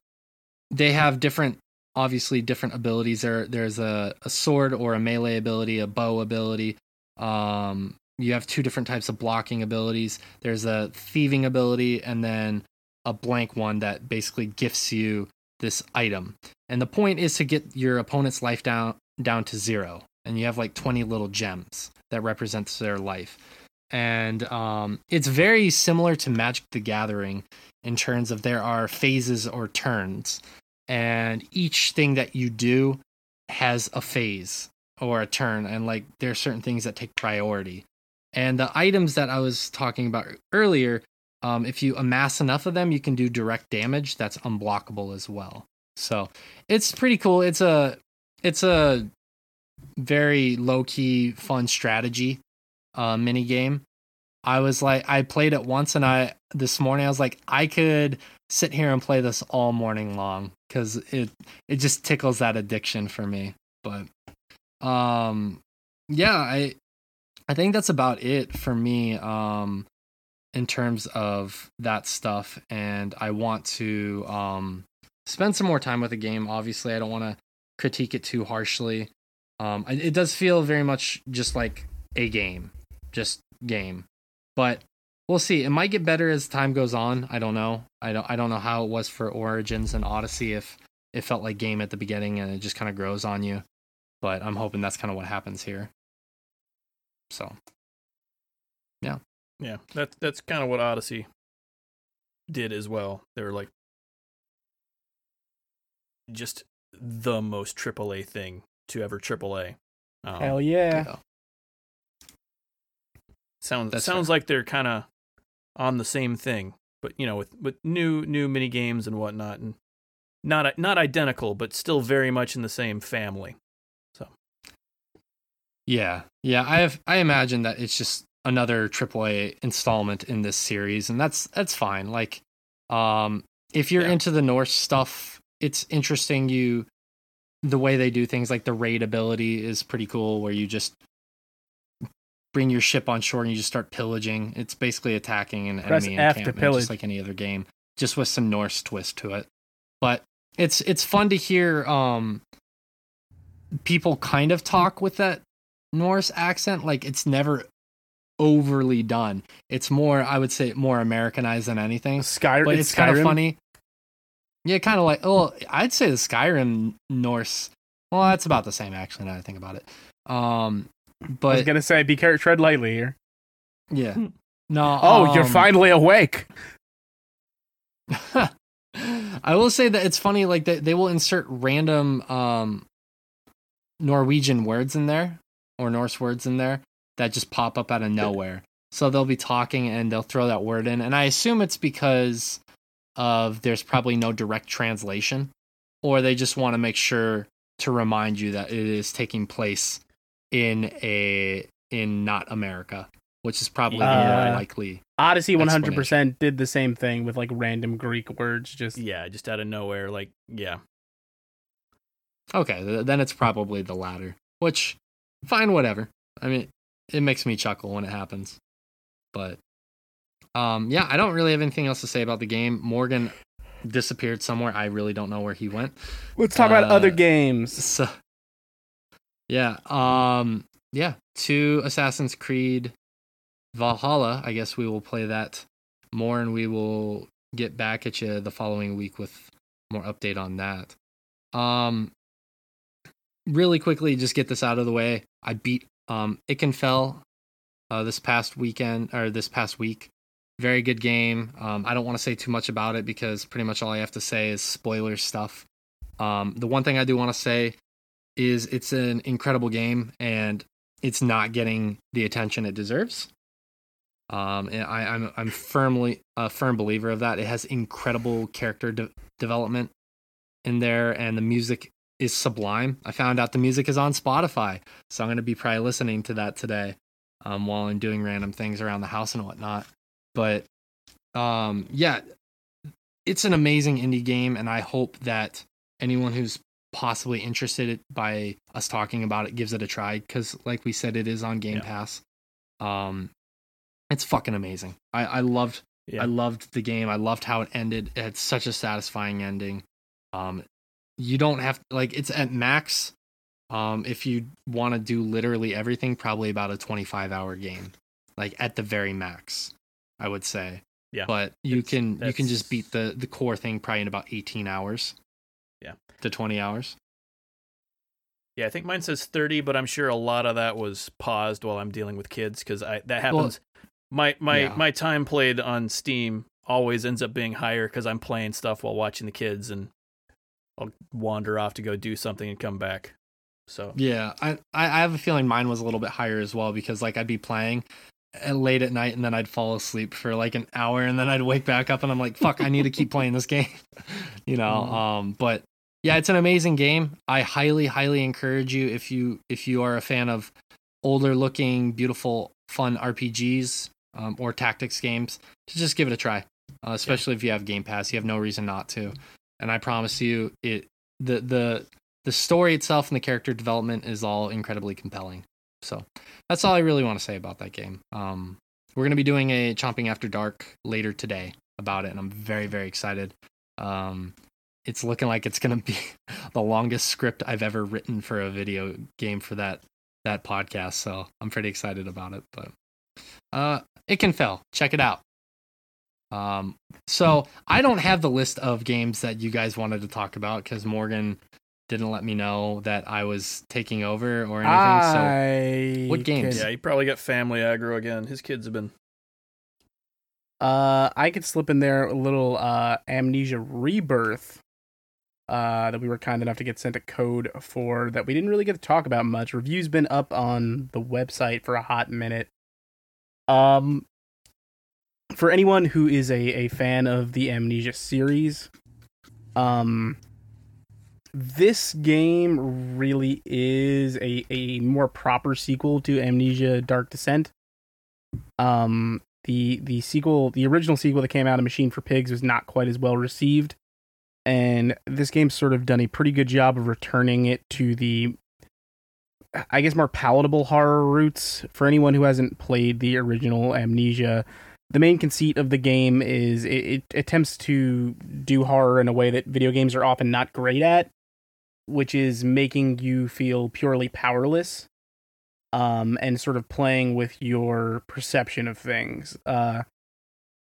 they have different, obviously different abilities. There, there's a, a sword or a melee ability, a bow ability. Um, you have two different types of blocking abilities. There's a thieving ability, and then a blank one that basically gifts you this item. And the point is to get your opponent's life down down to zero. And you have like 20 little gems that represents their life. And um, it's very similar to Magic the Gathering in terms of there are phases or turns. And each thing that you do has a phase or a turn. And like there are certain things that take priority. And the items that I was talking about earlier um, if you amass enough of them, you can do direct damage that's unblockable as well. So it's pretty cool. It's a it's a very low key fun strategy uh, mini game. I was like, I played it once, and I this morning I was like, I could sit here and play this all morning long because it it just tickles that addiction for me. But um, yeah, I I think that's about it for me. Um, in terms of that stuff and I want to um, spend some more time with the game. Obviously, I don't want to critique it too harshly. Um, it does feel very much just like a game, just game. But we'll see. It might get better as time goes on. I don't know. I don't. I don't know how it was for Origins and Odyssey. If it felt like game at the beginning and it just kind of grows on you. But I'm hoping that's kind of what happens here. So, yeah. Yeah, that's that's kind of what Odyssey did as well. They were like just the most AAA thing to ever AAA. Um, Hell yeah! yeah. Sounds that's sounds fair. like they're kind of on the same thing, but you know, with with new new mini games and whatnot, and not not identical, but still very much in the same family. So, yeah, yeah, I have I imagine that it's just another AAA installment in this series, and that's that's fine. Like, um, if you're yeah. into the Norse stuff, it's interesting. You the way they do things, like the raid ability, is pretty cool. Where you just bring your ship on shore and you just start pillaging. It's basically attacking an Press enemy F encampment, just like any other game, just with some Norse twist to it. But it's it's fun to hear um, people kind of talk with that Norse accent. Like it's never overly done. It's more, I would say, more Americanized than anything. Skyrim, but it's, it's kind of funny. Yeah, kind of like oh, I'd say the Skyrim Norse. Well, that's about the same actually. Now I think about it. Um, but I was gonna say, be careful, tread lightly here. Yeah. No. Oh, um, you're finally awake. (laughs) I will say that it's funny. Like they they will insert random um Norwegian words in there or Norse words in there, that just pop up out of nowhere. So they'll be talking and they'll throw that word in. And I assume it's because of there's probably no direct translation, or they just want to make sure to remind you that it is taking place in a in not America, which is probably uh, more likely. Odyssey 100% did the same thing with like random Greek words just yeah, just out of nowhere like yeah. Okay, then it's probably the latter, which fine whatever. I mean, it makes me chuckle when it happens. But um, yeah, I don't really have anything else to say about the game. Morgan disappeared somewhere. I really don't know where he went. Let's talk uh, about other uh, games. So, yeah, um, yeah, to Assassin's Creed Valhalla. I guess we will play that more, and we will get back at you the following week with more update on that. Um, really quickly, just get this out of the way. I beat um, Ikenfell uh, this past weekend or this past week. Very good game. Um, I don't want to say too much about it because pretty much all I have to say is spoiler stuff. Um, the one thing I do want to say is it's an incredible game and it's not getting the attention it deserves. Um, and I, am I'm, I'm firmly a firm believer of that. It has incredible character de- development in there, and the music is sublime. I found out the music is on Spotify, so I'm gonna be probably listening to that today, um, while I'm doing random things around the house and whatnot. But, um, yeah, it's an amazing indie game, and I hope that anyone who's possibly interested by us talking about it gives it a try because, like we said, it is on Game Yeah. Pass. Um, it's fucking amazing. I I loved Yeah. I loved the game. I loved how it ended. It had such a satisfying ending. Um, you don't have like it's at max. Um, if you want to do literally everything, probably about a 25 hour game, like at the very max, I would say. Yeah. But you It's- can you can just beat the the core thing probably in about 18 hours. Yeah. To 20 hours. Yeah, I think mine says 30, but I'm sure a lot of that was paused while I'm dealing with kids because I that happens. my my yeah. my time played on Steam always ends up being higher because I'm playing stuff while watching the kids, and I'll wander off to go do something and come back. So Yeah, I I have a feeling mine was a little bit higher as well because like I'd be playing late at night and then I'd fall asleep for like an hour and then I'd wake back up and I'm like, fuck, I need to keep playing this (laughs) game. you know, Mhm. um but yeah, it's an amazing game. I highly highly encourage you if you if you are a fan of older looking, beautiful, fun RPGs um, or tactics games to just give it a try. Uh, especially if you have Game Pass, you have no reason not to. And I promise you it the the the story itself and the character development is all incredibly compelling. So that's all I really want to say about that game. Um, we're going to be doing a Chomping After Dark later today about it, and I'm very, very excited. Um, it's looking like it's going to be (laughs) the longest script I've ever written for a video game for that that podcast. So I'm pretty excited about it. But uh, Ikenfell. Check it out. Um, so I don't have the list of games that you guys wanted to talk about because Morgan didn't let me know that I was taking over or anything. so what games? could- yeah, he probably got family aggro again. His kids have been Uh, I could slip in there a little uh, Amnesia Rebirth. Uh, that we were kind enough to get sent a code for that we didn't really get to talk about much. Reviews been up on the website for a hot minute. Um, for anyone who is a, a fan of the Amnesia series, um, this game really is a, a more proper sequel to Amnesia Dark Descent. Um, the the sequel, the original sequel that came out of Machine for Pigs, was not quite as well received, and this game's sort of done a pretty good job of returning it to the, I guess, more palatable horror roots for anyone who hasn't played the original Amnesia. The main conceit of the game is it, it attempts to do horror in a way that video games are often not great at, which is making you feel purely powerless um, and sort of playing with your perception of things. Uh,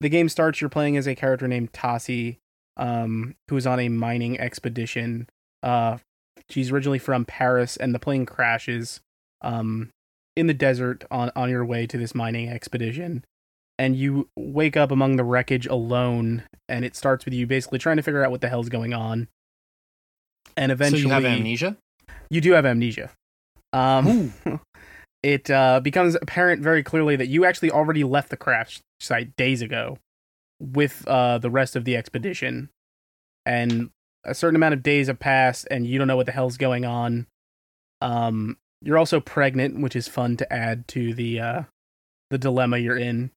the game starts, you're playing as a character named Tasi, um, who's on a mining expedition. Uh, she's originally from Paris, and the plane crashes um, in the desert on, on your way to this mining expedition. And you wake up among the wreckage alone, and it starts with you basically trying to figure out what the hell's going on. And eventually, so you have amnesia. you do have amnesia. Um, (laughs) it uh, becomes apparent very clearly that you actually already left the crash site days ago with uh, the rest of the expedition, and a certain amount of days have passed, and you don't know what the hell's going on. Um, you're also pregnant, which is fun to add to the uh, the dilemma you're in.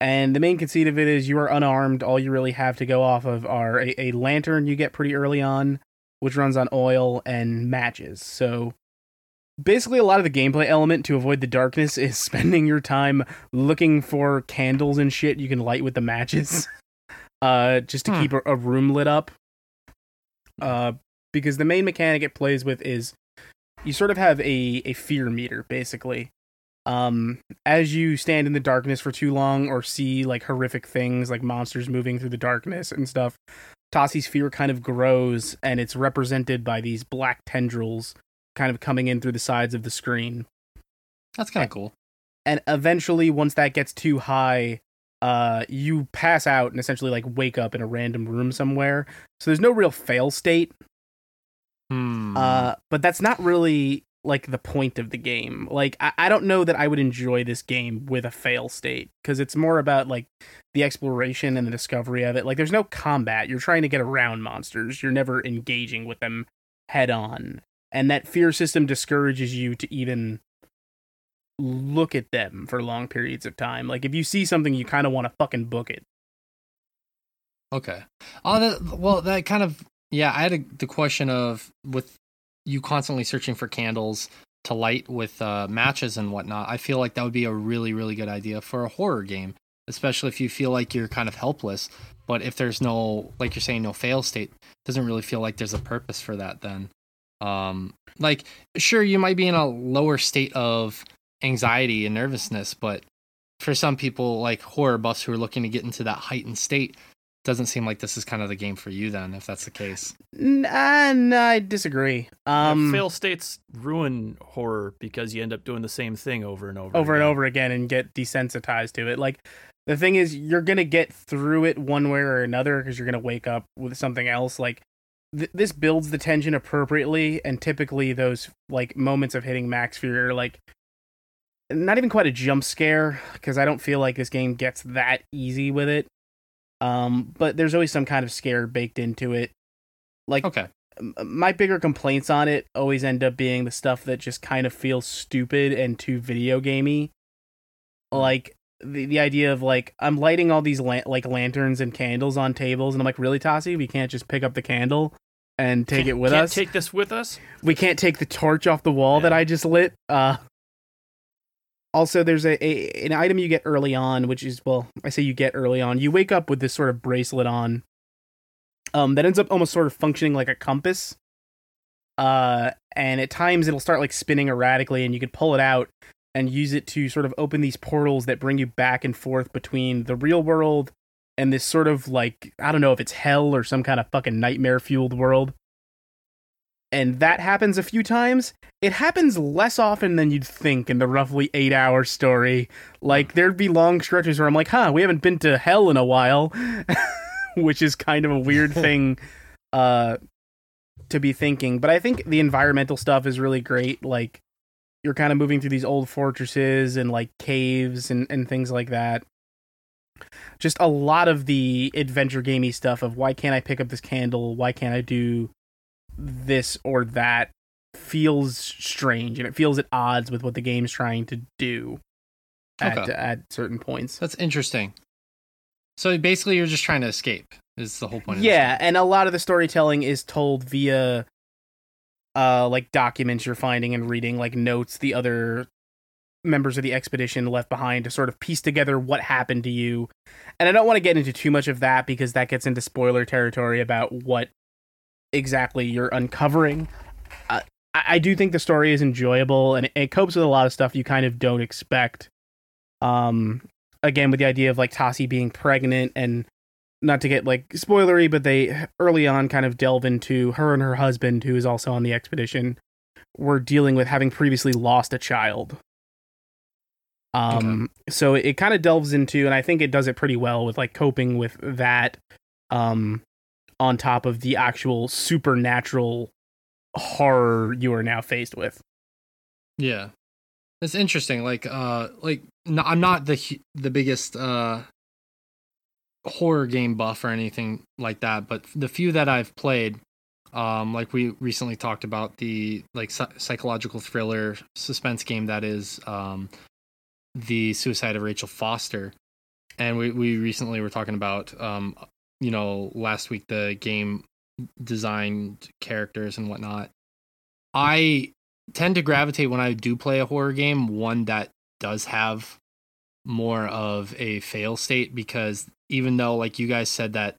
And the main conceit of it is you are unarmed. All you really have to go off of are a, a lantern you get pretty early on, which runs on oil and matches. So basically a lot of the gameplay element to avoid the darkness is (laughs) spending your time looking for candles and shit you can light with the matches. (laughs) uh just to Hmm. keep a, a room lit up. Uh because the main mechanic it plays with is you sort of have a a fear meter basically. Um as you stand in the darkness for too long or see like horrific things like monsters moving through the darkness and stuff, Tasi's fear kind of grows and it's represented by these black tendrils kind of coming in through the sides of the screen. That's kind of cool. And eventually once that gets too high, uh you pass out and essentially like wake up in a random room somewhere. So there's no real fail state. Hmm. Uh but that's not really like the point of the game. Like I, I don't know that I would enjoy this game with a fail state because it's more about like the exploration and the discovery of it. Like there's no combat. You're trying to get around monsters. You're never engaging with them head on. And that fear system discourages you to even look at them for long periods of time. Like if you see something you kind of want to fucking book it. Okay. Oh, that, well, that kind of yeah. I had a, the question of with you constantly searching for candles to light with uh, matches and whatnot. I feel like that would be a really really good idea for a horror game, especially if you feel like you're kind of helpless. But if there's no, like you're saying, no fail state, doesn't really feel like there's a purpose for that. Then, um, like sure you might be in a lower state of anxiety and nervousness, but for some people like horror buffs who are looking to get into that heightened state doesn't seem like this is kind of the game for you then if that's the case Nah, nah, I disagree. Um, fail states ruin horror because you end up doing the same thing over and over. over and over again and get desensitized to it. Like the thing is, you're gonna get through it one way or another because you're gonna wake up with something else. Like th- this builds the tension appropriately, and typically those like moments of hitting max fear are like not even quite a jump scare because I don't feel like this game gets that easy with it. Um, but there's always some kind of scare baked into it. Like okay my bigger complaints on it always end up being the stuff that just kind of feels stupid and too video gamey. Like the the idea of like I'm lighting all these like lanterns and candles on tables, and I'm like, really, Tasi, we can't just pick up the candle and take it with Can't us. Take this with us. we can't take the torch off the wall that I just lit. Uh, also, there's a, a an item you get early on, which is well, I say you get early on. You wake up with this sort of bracelet on, um, that ends up almost sort of functioning like a compass. Uh, and at times it'll start like spinning erratically, and you can pull it out and use it to sort of open these portals that bring you back and forth between the real world and this sort of like I don't know if it's hell or some kind of fucking nightmare fueled world. And that happens a few times. It happens less often than you'd think in the roughly eight hour story. Like there'd be long stretches where I'm like, huh, we haven't been to hell in a while. (laughs) Which is kind of a weird (laughs) thing uh to be thinking. But I think the environmental stuff is really great. Like you're kind of moving through these old fortresses and like caves and, and things like that. Just a lot of the adventure gamey stuff of why can't I pick up this candle? Why can't I do this or that feels strange and it feels at odds with what the game's trying to do at Okay. at certain points. that's interesting so basically you're just trying to escape is the whole point of Yeah, and a lot of the storytelling is told via uh like documents you're finding and reading like notes the other members of the expedition left behind to sort of piece together what happened to you. And I don't want to get into too much of that because that gets into spoiler territory about what exactly you're uncovering. Uh, I, I do think the story is enjoyable and it, it copes with a lot of stuff you kind of don't expect. Um, again, with the idea of like Tasi being pregnant and not to get like spoilery, but they early on kind of delve into her and her husband, who is also on the expedition, were dealing with having previously lost a child. Um, so it, kind of delves into, and I think it does it pretty well with like coping with that. Um, on top of the actual supernatural horror you are now faced with. Yeah, it's interesting. Like, uh, like no, I'm not the the biggest uh horror game buff or anything like that, but the few that I've played, um, like we recently talked about the like psychological thriller suspense game that is um the Suicide of Rachel Foster, and we we recently were talking about um you know last week the game designed characters and whatnot. I tend to gravitate when I do play a horror game, one that does have more of a fail state because even though like you guys said that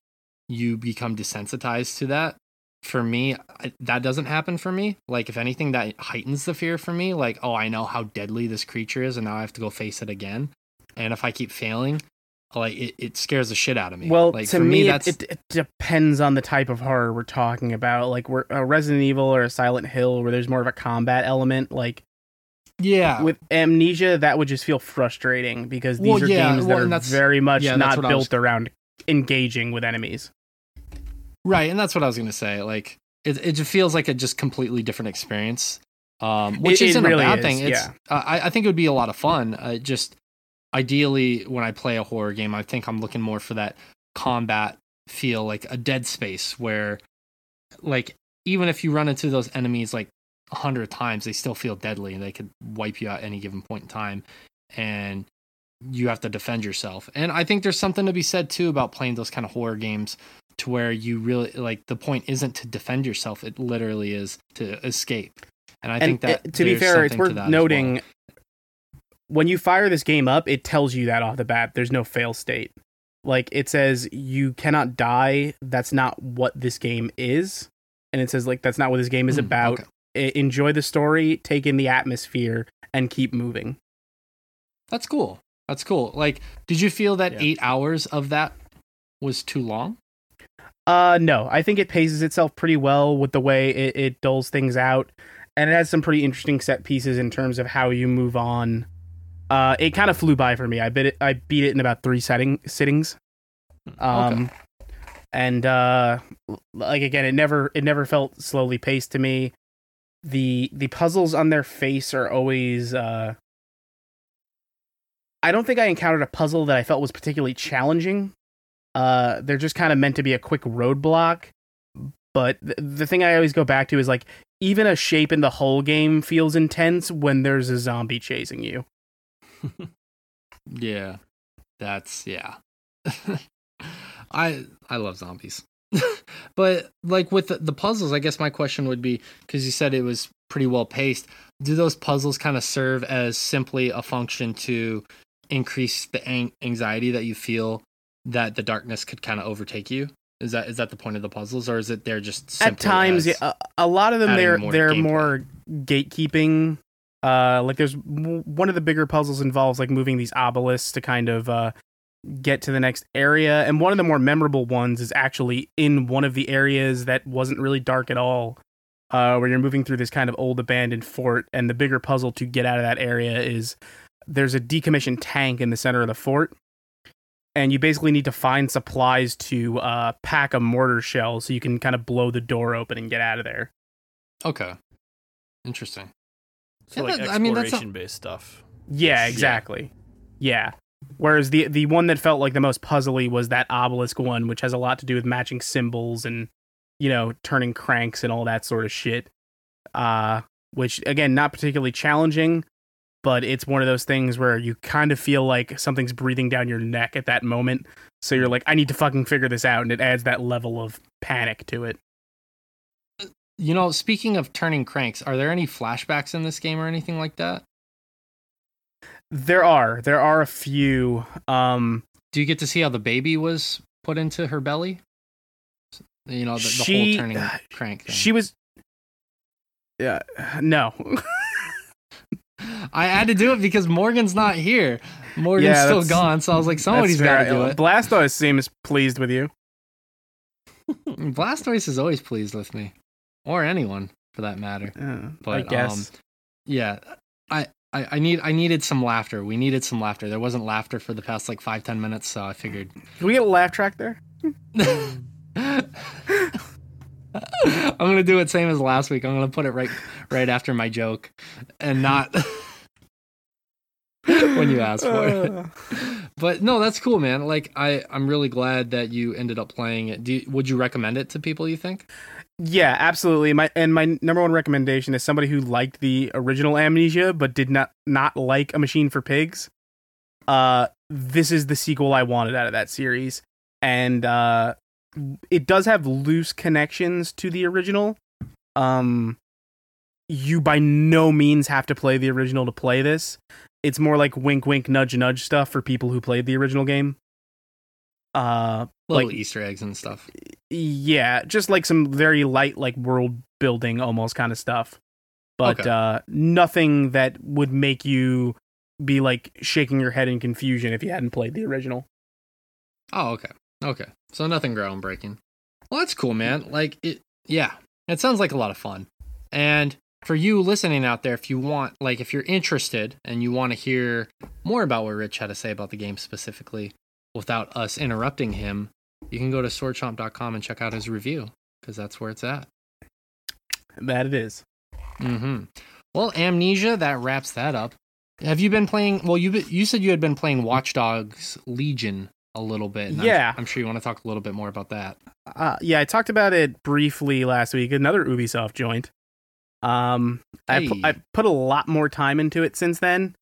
you become desensitized to that, for me that doesn't happen for me. Like if anything that heightens the fear for me, like oh I know how deadly this creature is and now I have to go face it again. And if I keep failing, like it, it scares the shit out of me. Well, like to for me, that's it, it, depends on the type of horror we're talking about. Like, we're a Resident Evil or a Silent Hill, where there's more of a combat element. Like yeah. with Amnesia, that would just feel frustrating because these Well, are yeah, games well, that are very much yeah, not I was- built around engaging with enemies. Right, and that's what I was gonna say. Like it, it just feels like a just completely different experience, um, which isn't really a bad is, thing. It's, yeah. uh, I, I think it would be a lot of fun. Uh, just ideally, when I play a horror game, I think I'm looking more for that combat feel, like a Dead Space, where like even if you run into those enemies like a hundred times, they still feel deadly and they could wipe you out at any given point in time. And you have to defend yourself. And I think there's something to be said too about playing those kind of horror games to where you really like the point isn't to defend yourself; it literally is to escape. And I and think that it- to be fair, it's worth noting well. When you fire this game up, it tells you that off the bat. There's no fail state. Like it says you cannot die. That's not what this game is. And it says like that's not what this game is Hmm, about. okay. Enjoy the story, take in the atmosphere, and keep moving. That's cool. That's cool. Like, did you feel that Yeah. eight hours of that was too long? Uh, no, I think it paces itself pretty well with the way it, it doles things out, and it has some pretty interesting set pieces in terms of how you move on. Uh, it kind of flew by for me. I bit it. I beat it in about three setting sittings. Um, and uh, like again, it never it never felt slowly paced to me. The the puzzles on their face are always uh. I don't think I encountered a puzzle that I felt was particularly challenging. Uh, they're just kind of meant to be a quick roadblock. But th- the thing I always go back to is like even a shape in the whole game feels intense when there's a zombie chasing you. (laughs) Yeah, that's yeah. (laughs) I I love zombies, (laughs) but like with the, the puzzles, I guess my question would be because you said it was pretty well paced. Do those puzzles kind of serve as simply a function to increase the an- anxiety that you feel that the darkness could kind of overtake you? Is that is that the point of the puzzles, or is it they're just At times, yeah, a, a lot of them they're they're gameplay. more gatekeeping. Uh, like there's one of the bigger puzzles involves like moving these obelisks to kind of uh get to the next area, and one of the more memorable ones is actually in one of the areas that wasn't really dark at all. Uh, where you're moving through this kind of old abandoned fort, and the bigger puzzle to get out of that area is there's a decommissioned tank in the center of the fort, and you basically need to find supplies to uh, pack a mortar shell so you can kind of blow the door open and get out of there. okay, interesting. So Yeah, like that- I mean, exploration based stuff. Yeah, exactly. Yeah. Whereas the the one that felt like the most puzzly was that obelisk one, which has a lot to do with matching symbols and you know turning cranks and all that sort of shit. Uh, which again, not particularly challenging, but it's one of those things where you kind of feel like something's breathing down your neck at that moment. So you're like, I need to fucking figure this out, and it adds that level of panic to it. You know, speaking of turning cranks, are there any flashbacks in this game or anything like that? There are there are a few. Um, Do you get to see how the baby was put into her belly? You know, the, the She- whole turning crank thing. she was. Yeah, no. (laughs) I had to do it because Morgan's not here. Morgan's Yeah, still gone, so I was like, somebody's got to do it. Blastoise seems pleased with you. (laughs) Blastoise is always pleased with me, or anyone for that matter. Uh, I But, guess. um, Yeah, I, I, I need I needed some laughter. We needed some laughter. There wasn't laughter for the past like five ten minutes, so I figured. Can we get a laugh track there? (laughs) I'm gonna do it same as last week. I'm gonna put it right right after my joke, and not (laughs) when you ask for it. Uh, But no, that's cool, man. Like I, I'm really glad that you ended up playing it. Do you, would you recommend it to people? You think? Yeah, absolutely. My and my number one recommendation is somebody who liked the original Amnesia but did not not like A Machine for Pigs. Uh, this is the sequel I wanted out of that series, and uh, it does have loose connections to the original. Um, you by no means have to play the original to play this. It's more like wink, wink, nudge, nudge stuff for people who played the original game. Uh, Little Like- Easter eggs and stuff. yeah, just like some very light, like world building almost kind of stuff, but Okay. uh, nothing that would make you be like shaking your head in confusion if you hadn't played the original. Oh, okay, okay. So nothing groundbreaking. Well, that's cool, man. Like it, yeah. It sounds like a lot of fun. And for you listening out there, if you want, like, if you're interested and you want to hear more about what Rich had to say about the game specifically, without us interrupting him, you can go to swordchomp.com and check out his review because that's where it's at. That it is. Mm-hmm. Well, Amnesia, that wraps that up. Have you been playing? Well, you you said you had been playing Watch Dogs Legion a little bit. and I'm- Yeah. I'm, sure you want to talk a little bit more about that. Uh, yeah, I talked about it briefly last week. Another Ubisoft joint. Um, I pu- I put a lot more time into it since then,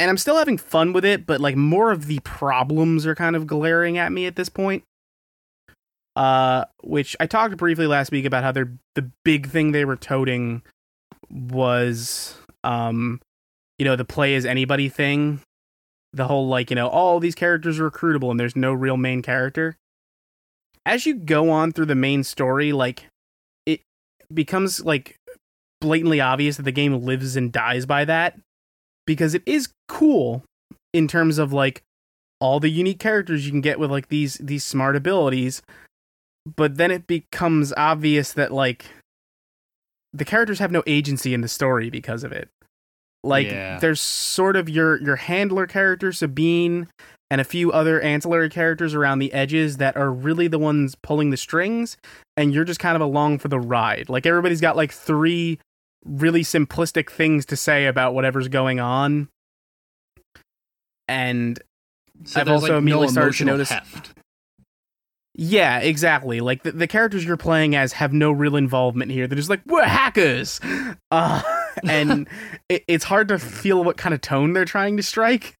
and I'm still having fun with it, but like more of the problems are kind of glaring at me at this point. Uh, which I talked briefly last week about how they're the big thing they were toting was um, you know, the play as anybody thing. The whole like, you know, all these characters are recruitable and there's no real main character. As you go on through the main story, like it becomes like blatantly obvious that the game lives and dies by that because it is cool in terms of like all the unique characters you can get with like these these smart abilities but then it becomes obvious that like the characters have no agency in the story because of it like Yeah. there's sort of your your handler character Sabine and a few other ancillary characters around the edges that are really the ones pulling the strings and you're just kind of along for the ride. Like everybody's got like three really simplistic things to say about whatever's going on. And So I've also like, immediately no started to notice- heft. yeah, exactly. Like the, the characters you're playing as have no real involvement here. They're just like we're hackers, (laughs) uh, (laughs) and it, it's hard to feel what kind of tone they're trying to strike.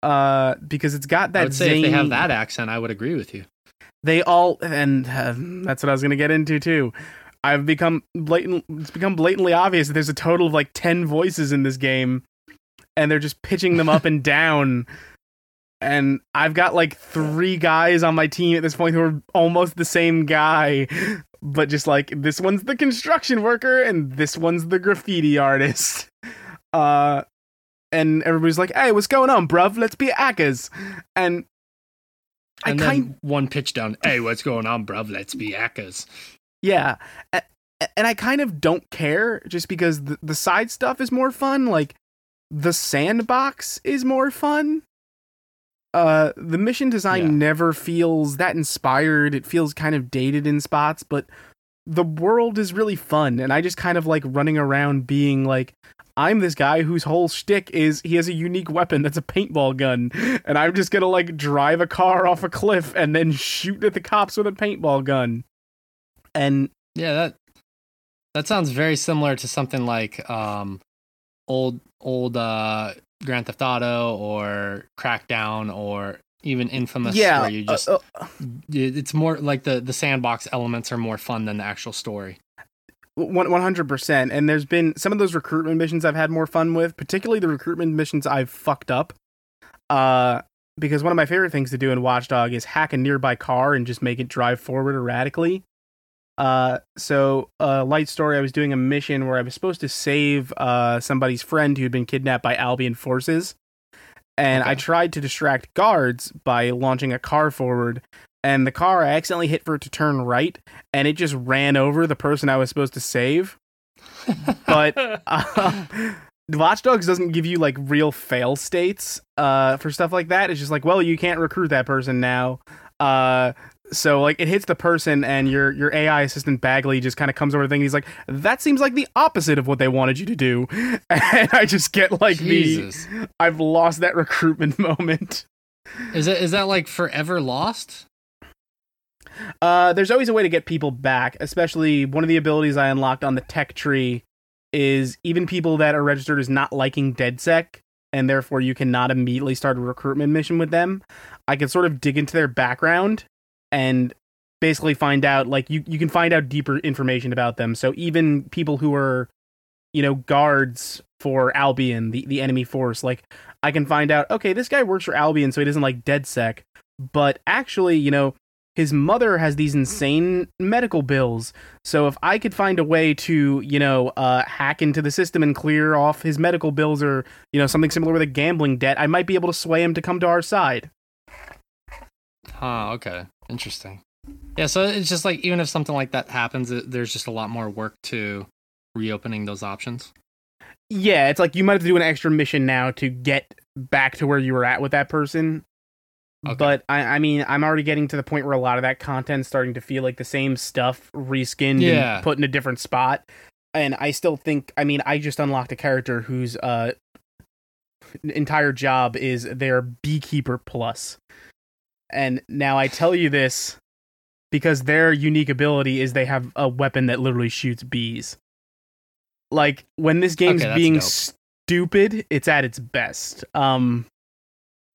Uh, because it's got that I would say if they have that accent, I would agree with you. they all and uh, that's what I was going to get into too. I've become blatant. It's become blatantly obvious that there's a total of like ten voices in this game, and they're just pitching them up (laughs) and down. And I've got like three guys on my team at this point who are almost the same guy, but just like this one's the construction worker and this one's the graffiti artist. (laughs) Uh, and everybody's like, "Hey, what's going on, bruv? Let's be hackers." And I And kind then one pitch down. Hey, what's going on, bruv? Let's be hackers. Yeah. And I kind of don't care just because the, the side stuff is more fun. Like, the sandbox is more fun. Uh, the mission design Yeah. never feels that inspired. It feels kind of dated in spots, but the world is really fun. And I just kind of like running around being like, I'm this guy whose whole shtick is he has a unique weapon that's a paintball gun, and I'm just gonna like drive a car off a cliff and then shoot at the cops with a paintball gun. And Yeah, that that sounds very similar to something like um old old uh Grand Theft Auto or Crackdown or even Infamous yeah, where you uh, just uh, it- it's more like the the sandbox elements are more fun than the actual story. One one hundred percent. And there's been some of those recruitment missions I've had more fun with, particularly the recruitment missions I've fucked up. Uh, because one of my favorite things to do in Watchdog is hack a nearby car and just make it drive forward erratically. Uh, so uh, light story. I was doing a mission where I was supposed to save uh somebody's friend who had been kidnapped by Albion forces, and I tried to distract guards by launching a car forward. And the car, I accidentally hit for it to turn right, and it just ran over the person I was supposed to save. (laughs) But uh, Watch Dogs doesn't give you like real fail states uh, for stuff like that. It's just like, well, you can't recruit that person now. Uh, so like it hits the person, and your your AI assistant Bagley just kind of comes over the thing. He's like, that seems like the opposite of what they wanted you to do, (laughs) and I just get like Jesus. the I've lost that (laughs) recruitment moment. Is it is that like forever lost? Uh, there's always a way to get people back, especially one of the abilities I unlocked on the tech tree is even people that are registered as not liking DedSec, and therefore you cannot immediately start a recruitment mission with them. I can sort of dig into their background and basically find out like you, you can find out deeper information about them. So even people who are, you know, guards for Albion, the, the enemy force, like I can find out, okay, this guy works for Albion, so he doesn't like DedSec. But actually, you know, his mother has these insane medical bills. So if I could find a way to, you know, uh, hack into the system and clear off his medical bills or, you know, something similar with a gambling debt, I might be able to sway him to come to our side. Huh, okay. Interesting. Yeah, so it's just like even if something like that happens, it, there's just a lot more work to reopening those options. Yeah, it's like you might have to do an extra mission now to get back to where you were at with that person. Okay. But I, I mean, I'm already getting to the point where a lot of that content's starting to feel like the same stuff reskinned Yeah. and put in a different spot. And I still think, I mean, I just unlocked a character whose uh, entire job is their beekeeper plus. And now I tell you this because their unique ability is they have a weapon that literally shoots bees. Like when this game's Okay, being dope. stupid, it's at its best. Um,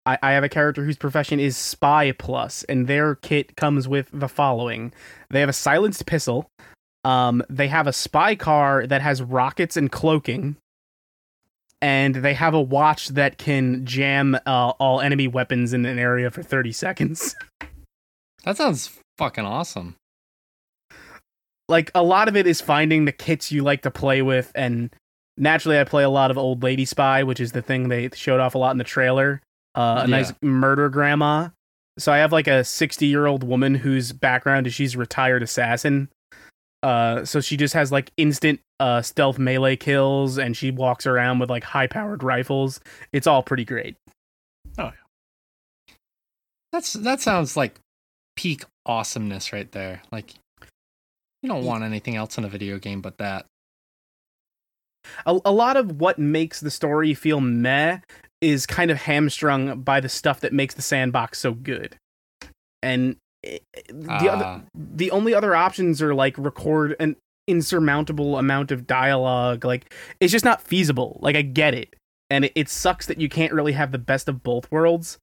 I, I have a character whose profession is Spy Plus, and their kit comes with the following: they have a silenced pistol, um, they have a spy car that has rockets and cloaking, and they have a watch that can jam uh, all enemy weapons in an area for thirty seconds. (laughs) That sounds fucking awesome. like a lot of it is finding the kits you like to play with and naturally i play a lot of old lady spy which is the thing they showed off a lot in the trailer uh, a nice murder grandma so i have like a 60 year old woman whose background is she's a retired assassin uh, so she just has like instant uh, stealth melee kills and she walks around with like high powered rifles it's all pretty great Oh, yeah. That's that sounds like peak awesomeness right there. Like you don't want anything else in a video game but that. a, a lot of what makes the story feel meh is kind of hamstrung by the stuff that makes the sandbox so good. And it, the other, Ah, the only other options are like record an insurmountable amount of dialogue. Like it's just not feasible. Like I get it, and it, it sucks that you can't really have the best of both worlds.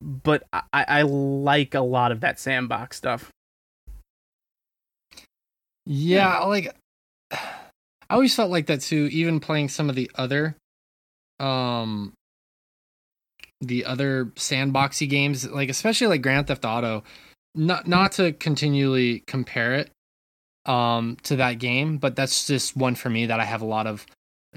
But I, I like a lot of that sandbox stuff. yeah, like (sighs) I always felt like that too, even playing some of the other um the other sandboxy games, like especially like Grand Theft Auto, not not to continually compare it um to that game, but that's just one for me that I have a lot of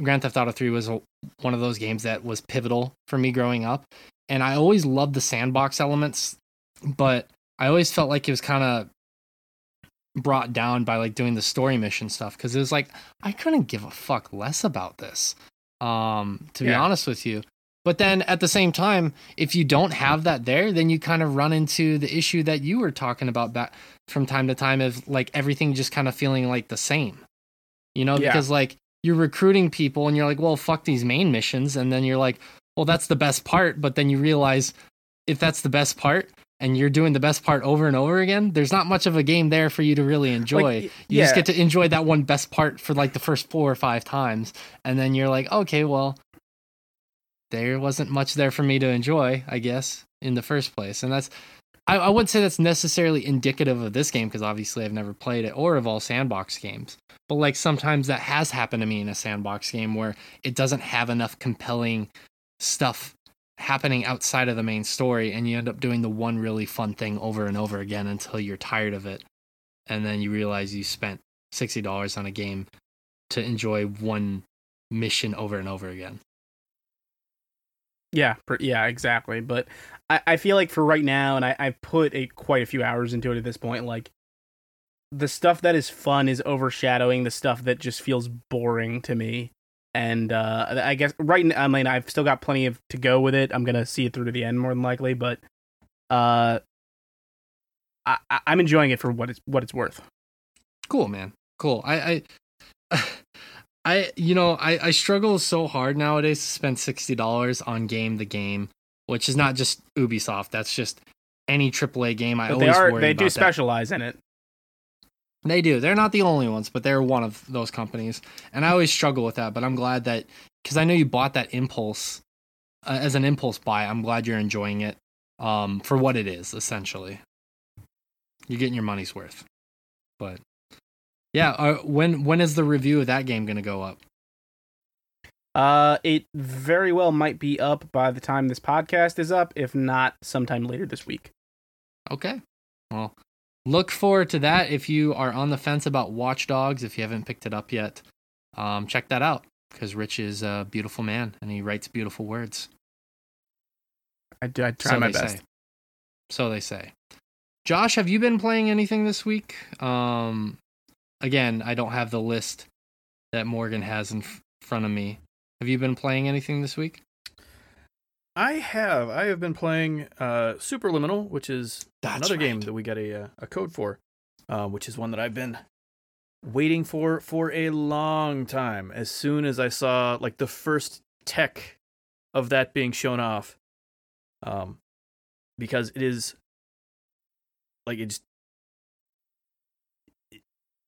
Grand Theft Auto 3 was a, one of those games that was pivotal for me growing up. And I always loved the sandbox elements, but I always felt like it was kind of brought down by like doing the story mission stuff because it was like I couldn't give a fuck less about this. Um, to be honest with you. But then at the same time, if you don't have that there, then you kind of run into the issue that you were talking about back from time to time of like everything just kind of feeling like the same. You know, Yeah. because like you're recruiting people and you're like, well, fuck these main missions. And then you're like, well, that's the best part. But then you realize if that's the best part and you're doing the best part over and over again, there's not much of a game there for you to really enjoy. Like, you just get to enjoy that one best part for like the first four or five times. And then you're like, okay, well, there wasn't much there for me to enjoy, I guess, in the first place. And that's, I, I wouldn't say that's necessarily indicative of this game because obviously I've never played it or of all sandbox games. But like sometimes that has happened to me in a sandbox game where it doesn't have enough compelling stuff happening outside of the main story and you end up doing the one really fun thing over and over again until you're tired of it. And then you realize you spent $60 on a game to enjoy one mission over and over again. Yeah, yeah, exactly. But I, I feel like for right now, and I, I've put a quite a few hours into it at this point. Like the stuff that is fun is overshadowing the stuff that just feels boring to me. And uh, I guess right now, I mean, I've still got plenty of to go with it. I'm gonna see it through to the end more than likely, but uh, I- I'm enjoying it for what it's what it's worth. cool man cool i i (sighs) i you know i i struggle so hard nowadays to spend $60 on game the game which is not just ubisoft. That's just any aaa game. I But they always are worry they do that. specialize in it. they do. They're not the only ones but they're one of those companies. And i always struggle with that but i'm glad that because i know you bought that impulse uh, as an impulse buy. I'm glad you're enjoying it um for what it is essentially. You're getting your money's worth. But yeah uh, when when is the review of that game going to go up Uh, it very well might be up by the time this podcast is up, if not sometime later this week. okay well look forward to that if you are on the fence about watch dogs if you haven't picked it up yet um check that out because rich is a beautiful man and he writes beautiful words I, do- I try so my best. Say. So they say. Josh, have you been playing anything this week? Um, again, I don't have the list that Morgan has in f- front of me. Have you been playing anything this week? I have. I have been playing uh, Superliminal, which is That's another game that we got a uh, a code for, uh, which is one that I've been waiting for for a long time. As soon as I saw like the first tech of that being shown off, um, because it is like it's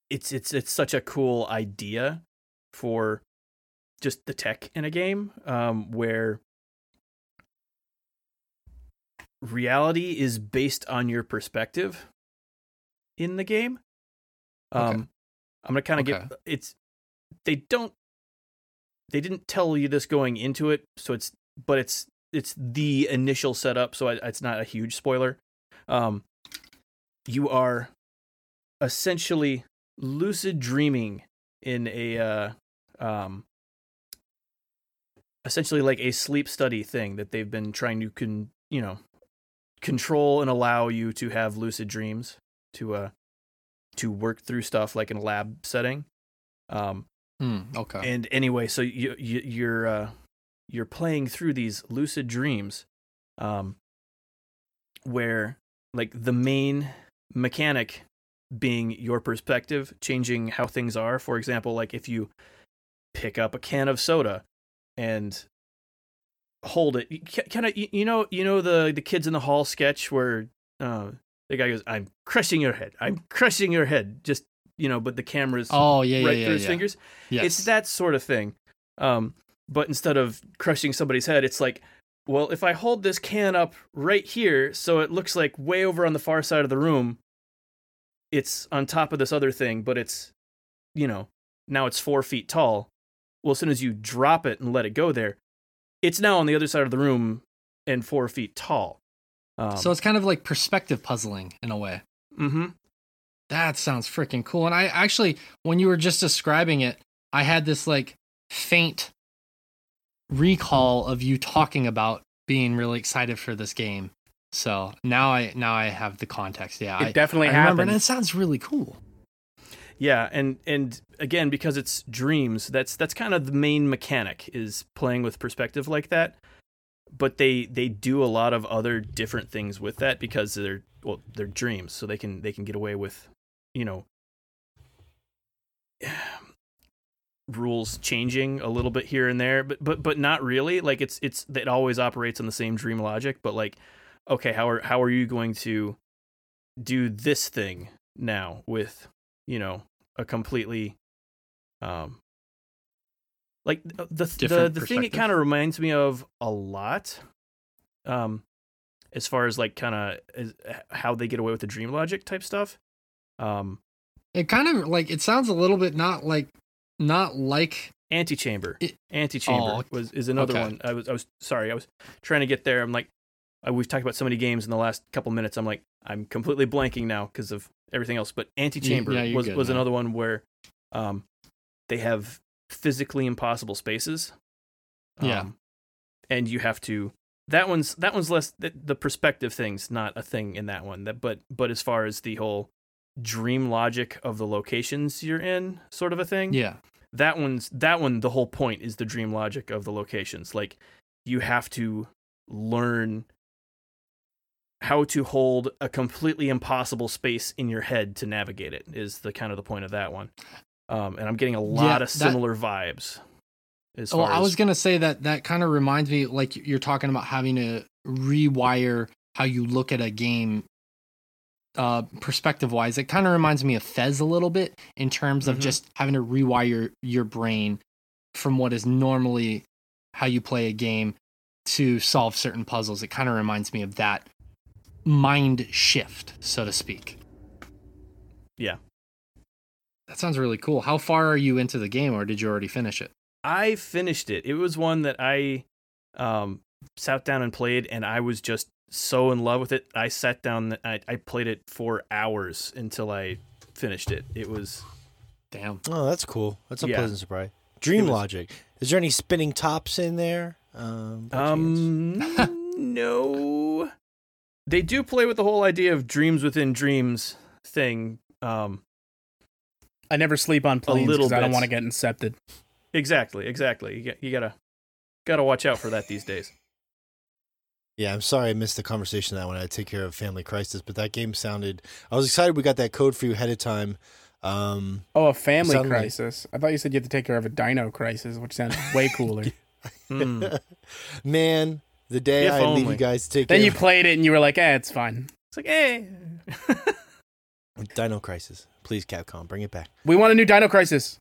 it's it's it's such a cool idea for just the tech in a game um, where reality is based on your perspective in the game. Um, Okay. I'm gonna kind of Okay. get it's they don't they didn't tell you this going into it, so it's but it's it's the initial setup, so I, it's not a huge spoiler. Um, you are essentially lucid dreaming in a uh, um, essentially like a sleep study thing that they've been trying to con you know control and allow you to have lucid dreams to uh to work through stuff like in a lab setting um Hmm, okay. and anyway so you, you you're uh you're playing through these lucid dreams um where like the main mechanic being your perspective changing how things are for example like if you pick up a can of soda and hold it kind of you know you know the the kids in the hall sketch where uh the guy goes i'm crushing your head i'm crushing your head just you know but the camera's oh yeah, yeah, right yeah, through his yeah. fingers Yes. it's that sort of thing. Um, but instead of crushing somebody's head, it's like, well, if I hold this can up right here, so it looks like way over on the far side of the room, it's on top of this other thing, but it's, you know, now it's four feet tall. Well, as soon as you drop it and let it go there, it's now on the other side of the room and four feet tall. Um, so it's kind of like perspective puzzling in a way. Mm-hmm. That sounds freaking cool. And I actually, when you were just describing it, I had this like faint recall of you talking about being really excited for this game. So now I now I have the context. Yeah, It I, definitely I happened. and it sounds really cool. Yeah, and and again because it's dreams, that's that's kind of the main mechanic is playing with perspective like that. But they they do a lot of other different things with that because they're well they're dreams, so they can they can get away with, you know, (sighs) rules changing a little bit here and there, but but but not really. Like it's it's it always operates on the same dream logic, but like okay, how are how are you going to do this thing now with you know a completely um like the the the, the thing it kind of reminds me of a lot um as far as like kind of how they get away with the dream logic type stuff um It kind of like it sounds a little bit not like not like Antichamber. It- Antichamber Oh, was is another okay. one. I was I was sorry. I was trying to get there. I'm like, we've talked about so many games in the last couple minutes. I'm like, I'm completely blanking now because of everything else. But Antichamber yeah, was was now. another one where, um, they have physically impossible spaces. Yeah. Um, and you have to. That one's that one's less the, the perspective thing's not a thing in that one. That but but as far as the whole dream logic of the locations you're in, sort of a thing yeah. that one's that one the whole point is the dream logic of the locations like you have to learn how to hold a completely impossible space in your head to navigate it is the kind of the point of that one um, and i'm getting a lot Yeah, of that- similar vibes as Well, I was as- gonna say that that kind of reminds me, like you're talking about having to rewire how you look at a game, uh, perspective wise. It kind of reminds me of Fez a little bit in terms of Mhm. just having to rewire your brain from what is normally how you play a game to solve certain puzzles. It kind of reminds me of that mind shift, so to speak. Yeah. That sounds really cool. How far are you into the game, or did you already finish it? I finished it. It was one that I um, sat down and played, and I was just so in love with it. I sat down, I, I played it for hours until I finished it. It was Damn. Oh, that's cool. That's a Yeah. pleasant surprise. Dream was- Logic. Is there any spinning tops in there? Um, um (laughs) no. They do play with the whole idea of dreams within dreams thing. Um, I never sleep on planes because I don't want to get incepted. exactly, exactly. You, get, you gotta gotta watch out for that these days. Yeah, I'm sorry I missed the conversation that when I had take care of Family Crisis, but that game sounded. I was excited we got that code for you ahead of time. Um, Oh, a family Sound like- crisis. I thought you said you had to take care of a dino crisis, which sounds way (laughs) cooler. Mm. (laughs) man, the day If I leave you guys to take then care you of played it and you were like, eh, it's fine. It's like, hey. (laughs) Dino Crisis, please, Capcom, bring it back. We want a new Dino Crisis.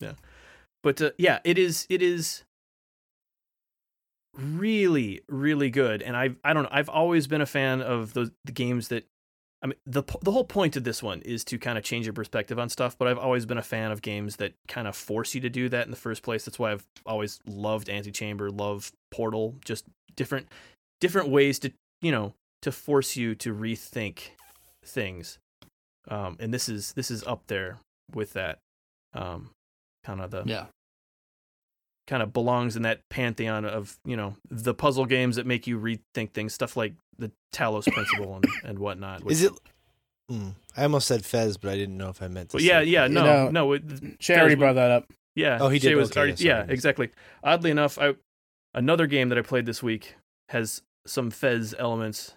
Yeah. But uh, yeah, it is it is really really good, and I I don't know. I've always been a fan of the the games that. I mean, the the whole point of this one is to kind of change your perspective on stuff. But I've always been a fan of games that kind of force you to do that in the first place. That's why I've always loved Antichamber, love Portal, just different different ways to you know to force you to rethink things. Um, and this is this is up there with that. Um, kind of the Yeah. Kind of belongs in that pantheon of you know the puzzle games that make you rethink things, stuff like the Talos (laughs) Principle and, and whatnot. which- Is it? Mm, I almost said Fez, but I didn't know if I meant. To Well, yeah, say yeah, Fez. no, know, no. It, Charity Fez- brought that up. Yeah. Oh, he Shay did? Was Okay, already, yeah, exactly. Oddly enough, I another game that I played this week has some Fez elements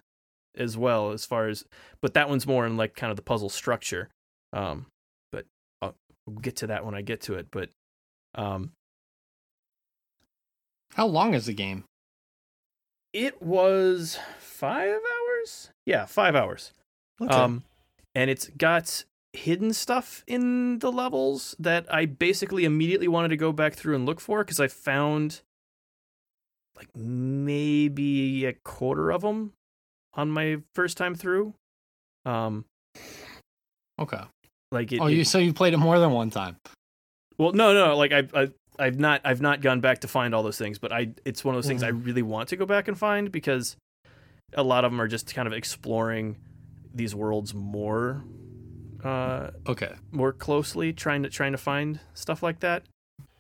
as well, as far as, but that one's more in like kind of the puzzle structure. Um, but I'll we'll get to that when I get to it. But um, How long is the game? it was five hours. Yeah, five hours. Okay. Um, and it's got hidden stuff in the levels that I basically immediately wanted to go back through and look for because I found like maybe a quarter of them on my first time through. Um, Okay. like it, oh, it- you so you played it more than one time. well, no, no, like I, I, I've not, I've not gone back to find all those things, but I, it's one of those things I really want to go back and find because a lot of them are just kind of exploring these worlds more, uh, Okay. more closely, trying to trying to find stuff like that.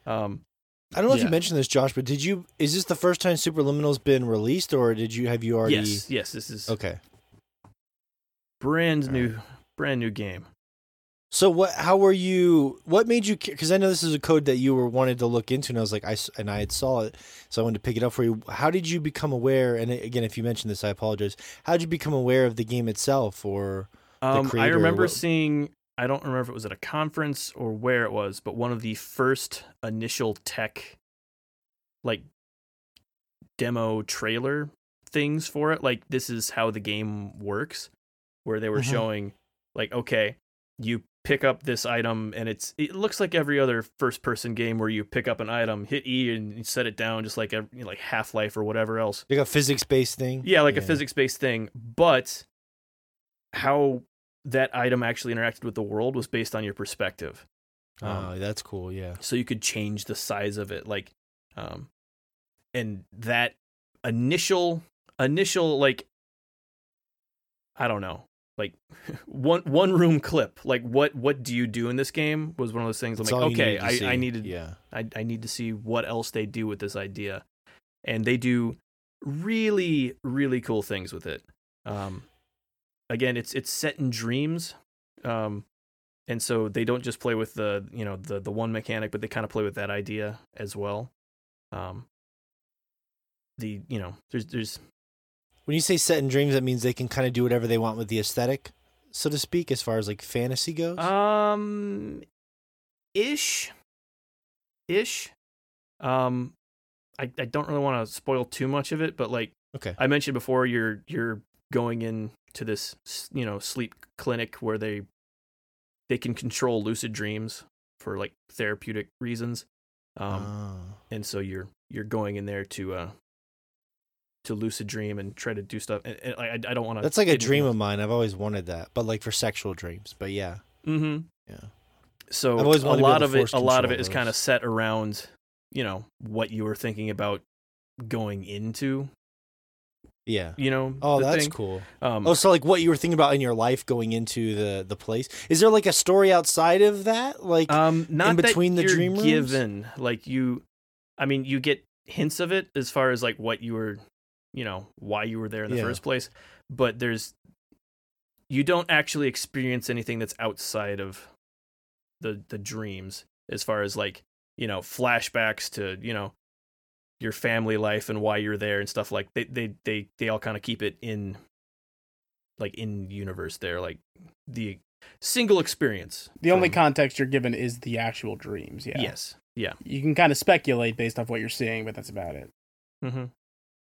Um, I don't know if you mentioned this, Josh, but did you? Is this the first time Superliminal's been released, or did you have you already? yes, yes, this is Okay. brand All new, brand new game. So what? How were you? What made you? Because I know this is a code that you were wanted to look into, and I was like, I and I had saw it, so I wanted to pick it up for you. How did you become aware? And again, if you mentioned this, I apologize. How did you become aware of the game itself, or Um, I remember seeing. I don't remember if it was at a conference or where it was, but one of the first initial tech, like demo trailer things for it. Like this is how the game works, where they were Mhm. showing, like, okay, you pick up this item and it's it looks like every other first person game where you pick up an item, hit E and you set it down, just like ev- like Half Life or whatever else. like a physics based thing? Yeah, like a physics based thing, but how that item actually interacted with the world was based on your perspective. Um, Oh, that's cool. Yeah. so you could change the size of it, like, um, and that initial initial like, I don't know, like (laughs) one one room clip, like what what do you do in this game was one of those things. I'm That's like, okay, I. I needed Yeah. I, I need to see what else they do with this idea. And they do really, really cool things with it. Um, again, it's it's set in dreams. Um, and so they don't just play with the you know the the one mechanic, but they kind of play with that idea as well. Um, the you know there's there's When you say set in dreams, that means they can kind of do whatever they want with the aesthetic, so to speak, as far as like fantasy goes. Um, ish, ish. Um, I I don't really want to spoil too much of it, but like okay. I mentioned before, you're you're going in to this you know sleep clinic where they they can control lucid dreams for like therapeutic reasons. Um, Oh. and so you're you're going in there to uh to lucid dream and try to do stuff. And, and I I don't want to. That's like a dream of mine. I've always wanted that, but like for sexual dreams. But yeah, Mm-hmm. Yeah. So a wanted to be lot of it, a lot of it is kind of set around, you know, what you were thinking about going into. yeah. You know. Oh, that's thing. cool. Um, Oh, so like what you were thinking about in your life going into the the place? Is there like a story outside of that? Like um, not that between the you're dream rooms? given like you. I mean, you get hints of it as far as like what you were, you know, why you were there in the Yeah. first place, but there's you don't actually experience anything that's outside of the the dreams as far as like you know flashbacks to you know your family life and why you're there and stuff like they they they they all kind of keep it in like in universe there like the single experience The only context you're given is the actual dreams. Yeah. yes yeah You can kind of speculate based off what you're seeing, but that's about it. mm-hmm.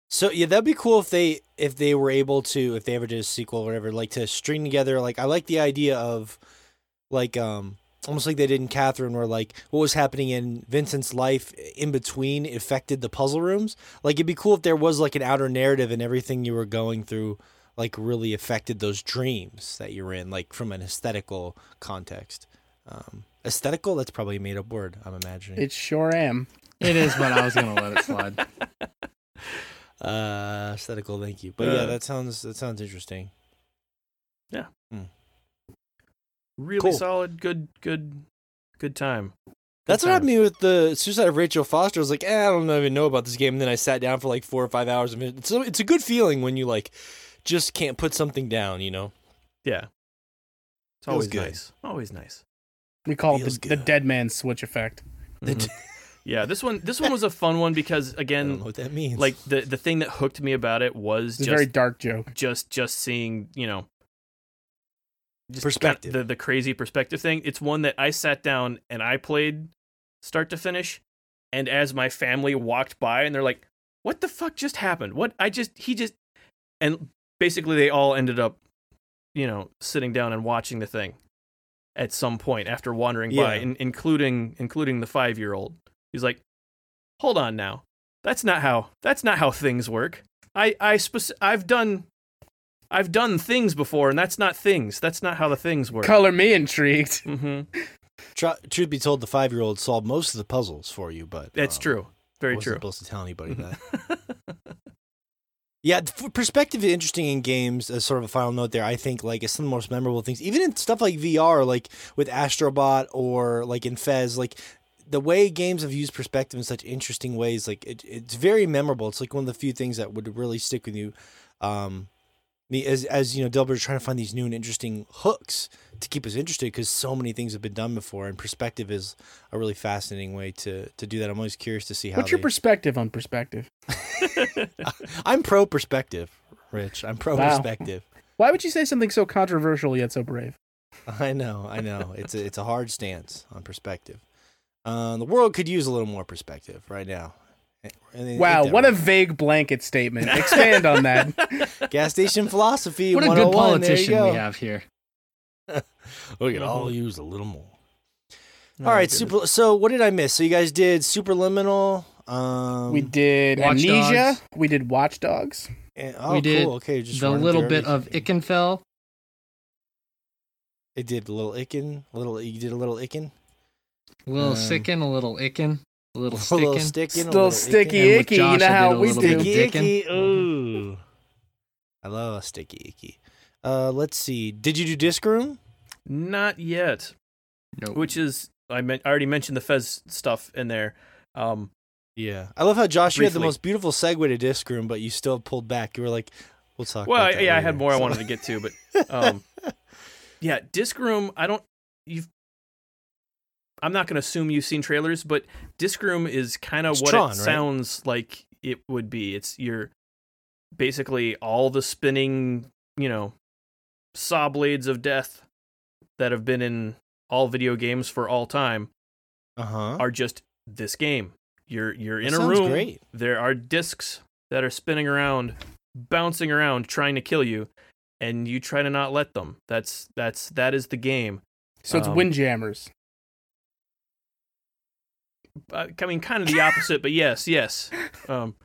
So yeah, that'd be cool if they if they were able to if they ever did a sequel or whatever, like to string together. Like I like the idea of like um almost like they did in Catherine, where like what was happening in Vincent's life in between affected the puzzle rooms. Like it'd be cool if there was like an outer narrative and everything you were going through like really affected those dreams that you're in, like from an aesthetical context. Um, aesthetical? That's probably a made up word. I'm imagining. It sure am. It is, but I was gonna let it slide. (laughs) uh, aesthetical. Thank you. But yeah, that sounds that sounds interesting. Yeah. Really Cool. solid, good, good, good time. That's what times. happened to me with the Suicide of Rachel Foster. I was like, eh, I don't even know about this game. And then I sat down for like four or five hours of it. It's a, it's a good feeling when you like just can't put something down, you know? Yeah, it's always good. nice. Always nice. We call it the, the dead man switch effect. Mhm. (laughs) yeah, this one, this one was a fun one because I don't again, know what that means. like the the thing that hooked me about it was It's a just very dark joke. just just seeing you know just Perspective. the the crazy perspective thing it's one that i sat down and i played start to finish and as my family walked by and they're like what the fuck just happened what i just he just and basically they all ended up you know sitting down and watching the thing at some point after wandering by Yeah. in, including including the 5 year old he's like hold on now. That's not how that's not how things work. I i spec- i've done i've done things before and that's not things. That's not how the things work. Color me intrigued. (laughs) Tru- truth be told, the five year old solved most of the puzzles for you, but that's um, true. Very wasn't true. supposed to tell anybody (laughs) that. Yeah, f- perspective is interesting in games. As sort of a final note, there, I think like it's some of the most memorable things, even in stuff like VR, like with Astrobot or like in Fez, like the way games have used perspective in such interesting ways, like it, it's very memorable. It's like one of the few things that would really stick with you. Um, me as as you know, Delbert's trying to find these new and interesting hooks to keep us interested because so many things have been done before, and perspective is a really fascinating way to to do that. I'm always curious to see how. What's your they- perspective on perspective? (laughs) (laughs) I'm pro perspective, Rich. I'm pro Wow. perspective. Why would you say something so controversial yet so brave? I know, I know. It's a it's a hard stance on perspective. Uh, the world could use a little more perspective right now. And Wow, it- what a vague blanket statement. Expand on that. (laughs) gas station philosophy. What a good 101. There you politician we have here. (laughs) We could all use a little more. Oh, all right, super. So what did I miss? So you guys did Superliminal. Um, we did Watch Amnesia. Dogs. We did Watch Dogs. and- oh, we did cool. Okay, just the little bit of everything. Ikenfell, It did a little Icken. A little. You did a little Icken. A little Um, sickin, a little Icken, a little (laughs) A little stickin. sticking. a Still little sticky icking. And with icky. You know how we do. Sticky dickin'. icky. Ooh. I love a sticky icky. Uh, let's see. Did you do disc room? not yet Nope. which is i meant i already mentioned the fez stuff in there um Yeah. I love how Josh, you had the most beautiful segue to disc room, but you still pulled back. You were like, "We'll talk." well about I, that yeah i had later." more i wanted to (laughs) get to but um yeah disc room i don't you've i'm not going to assume you've seen trailers but disc room is kind of what Tron, it right? sounds like it would be it's your basically all the spinning you know saw blades of death that have been in all video games for all time Uh-huh. are just this game you're you're in That a room great. there are discs that are spinning around bouncing around trying to kill you and you try to not let them that's that's that is the game So it's Um, Windjammers. Uh, i mean kind of the opposite but yes yes um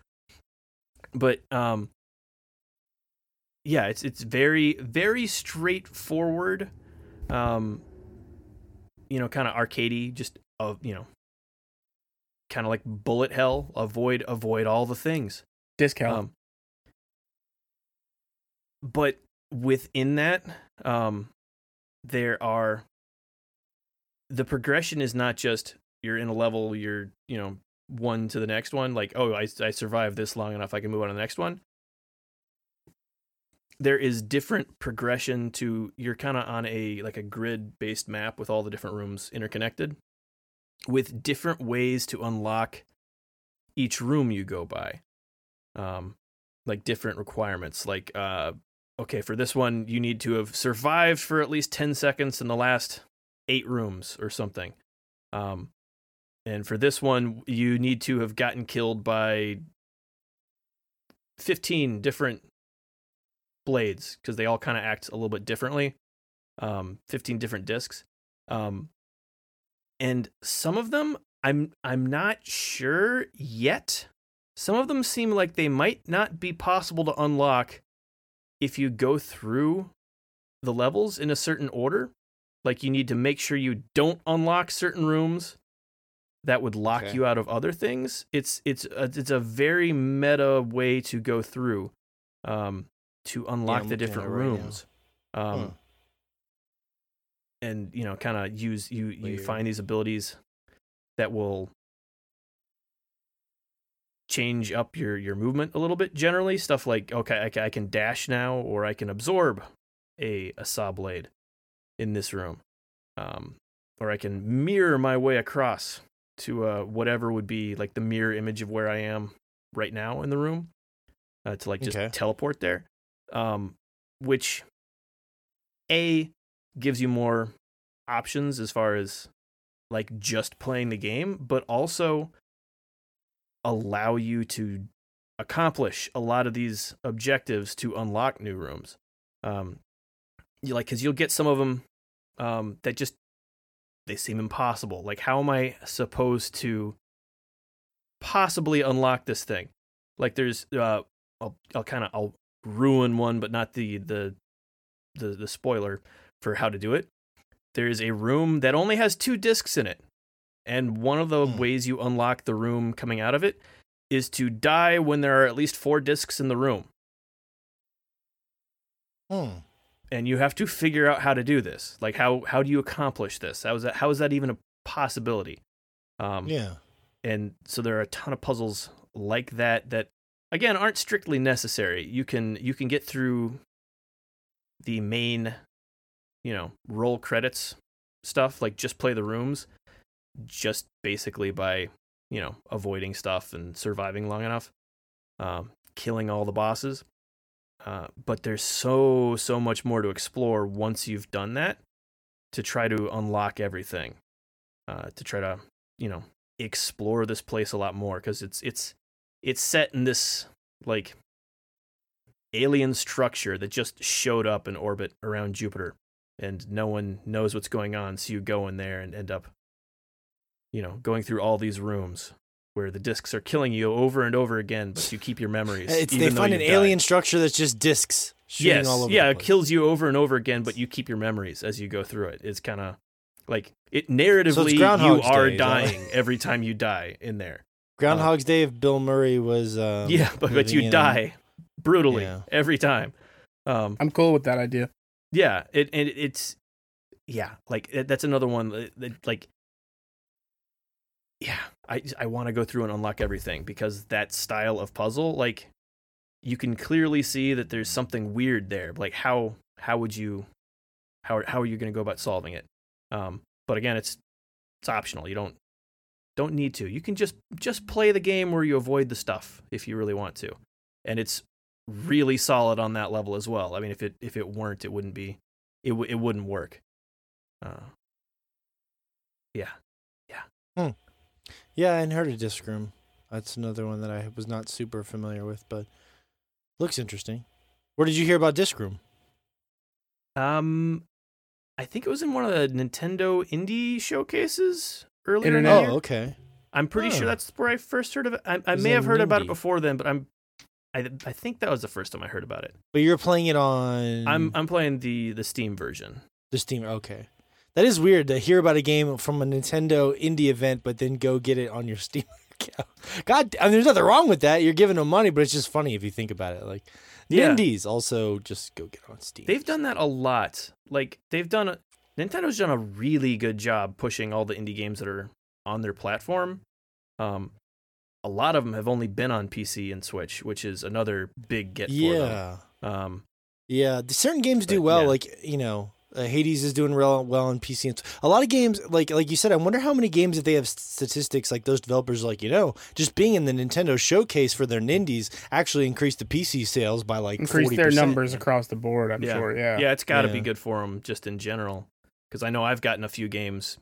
but um yeah it's it's very very straightforward um you know kind of arcadey just of you know kind of like bullet hell avoid avoid all the things Discount. Um, but within that, um, there are the progression is not just you're in a level, you're you know one to the next one. Like oh, I I survived this long enough, I can move on to the next one. There is different progression to you're kind of on a like a grid based map with all the different rooms interconnected, with different ways to unlock each room you go by um like different requirements like uh okay for this one you need to have survived for at least 10 seconds in the last 8 rooms or something um and for this one you need to have gotten killed by 15 different blades because they all kind of act a little bit differently um 15 different discs um and some of them I'm I'm not sure yet. Some of them seem like they might not be possible to unlock if you go through the levels in a certain order. Like you need to make sure you don't unlock certain rooms that would lock Okay. you out of other things. It's it's a, it's a very meta way to go through um, to unlock I'm the different right now. rooms. Um, and you know, kind of use you you Weird. find these abilities that will change up your your movement a little bit. Generally, stuff like okay, I, I can dash now, or I can absorb a a saw blade in this room, um, or I can mirror my way across to uh, whatever would be like the mirror image of where I am right now in the room uh, to like just Okay. teleport there, um, which a gives you more options as far as like just playing the game, but also allow you to accomplish a lot of these objectives to unlock new rooms. Um, you like because you'll get some of them um, that just they seem impossible. Like, how am I supposed to possibly unlock this thing? Like, there's uh, I'll I'll kind of I'll ruin one, but not the the the the spoiler for how to do it. There is a room that only has two discs in it. And one of the Hmm. ways you unlock the room coming out of it is to die when there are at least four discs in the room. Hmm. And you have to figure out how to do this. Like how how do you accomplish this? How is that how is that even a possibility? Um Yeah. and so there are a ton of puzzles like that that again aren't strictly necessary you can you can get through the main you know roll credits stuff like just play the rooms just basically by you know avoiding stuff and surviving long enough um, killing all the bosses uh, but there's so so much more to explore once you've done that to try to unlock everything uh, to try to you know explore this place a lot more because it's it's it's set in this like alien structure that just showed up in orbit around Jupiter and no one knows what's going on so you go in there and end up you know going through all these rooms where the discs are killing you over and over again but you keep your memories (laughs) It's, even they find an you've died. alien structure that's just discs shooting yes all over. yeah the it kills you over and over again but you keep your memories as you go through it it's kind of like it narratively you are Day, is that- dying (laughs) every time you die in there Groundhog's Day if Bill Murray was. (laughs) Um, yeah, but, but you in- die brutally Yeah. every time. Um, I'm cool with that idea. yeah, it and it's yeah, like it, that's another one that, that, like yeah, I I want to go through and unlock everything because that style of puzzle, like you can clearly see that there's something weird there. Like how how would you how how are you going to go about solving it? Um, but again, it's it's optional. You don't don't need to. You can just just play the game where you avoid the stuff if you really want to, and it's really solid on that level as well. I mean, if it if it weren't, it wouldn't be it w- it wouldn't work. Uh, yeah, Yeah, I heard of Disc Room. That's another one that I was not super familiar with, but looks interesting. Where did you hear about Disc Room? um, I think it was in one of the Nintendo indie showcases earlier. in the Internet. year. Oh, okay. I'm pretty Huh. sure that's where I first heard of it. I, I was may have in heard about it before then, but I'm I I think that was the first time I heard about it. But you're playing it on I'm I'm playing the the Steam version. the Steam. Okay. That is weird to hear about a game from a Nintendo indie event, but then go get it on your (laughs) Steam account. God, I mean, there's nothing wrong with that. You're giving them money, but it's just funny if you think about it. Like, the Yeah. indies also just go get on Steam. They've done that a lot. Like they've done a Nintendo's done a really good job pushing all the indie games that are on their platform. Um, a lot of them have only been on PC and Switch, which is another big get for yeah. them. Um, Yeah, certain games do well. yeah. Like you know, uh, Hades is doing real well on PC. And a lot of games, like like you said, I wonder how many games if they have statistics like those developers, like you know, just being in the Nintendo showcase for their Nindies actually increased the PC sales by like Increase 40%. their numbers across the board. I'm yeah, sure. Yeah. yeah, it's got to be good for them just in general. Because I know I've gotten a few games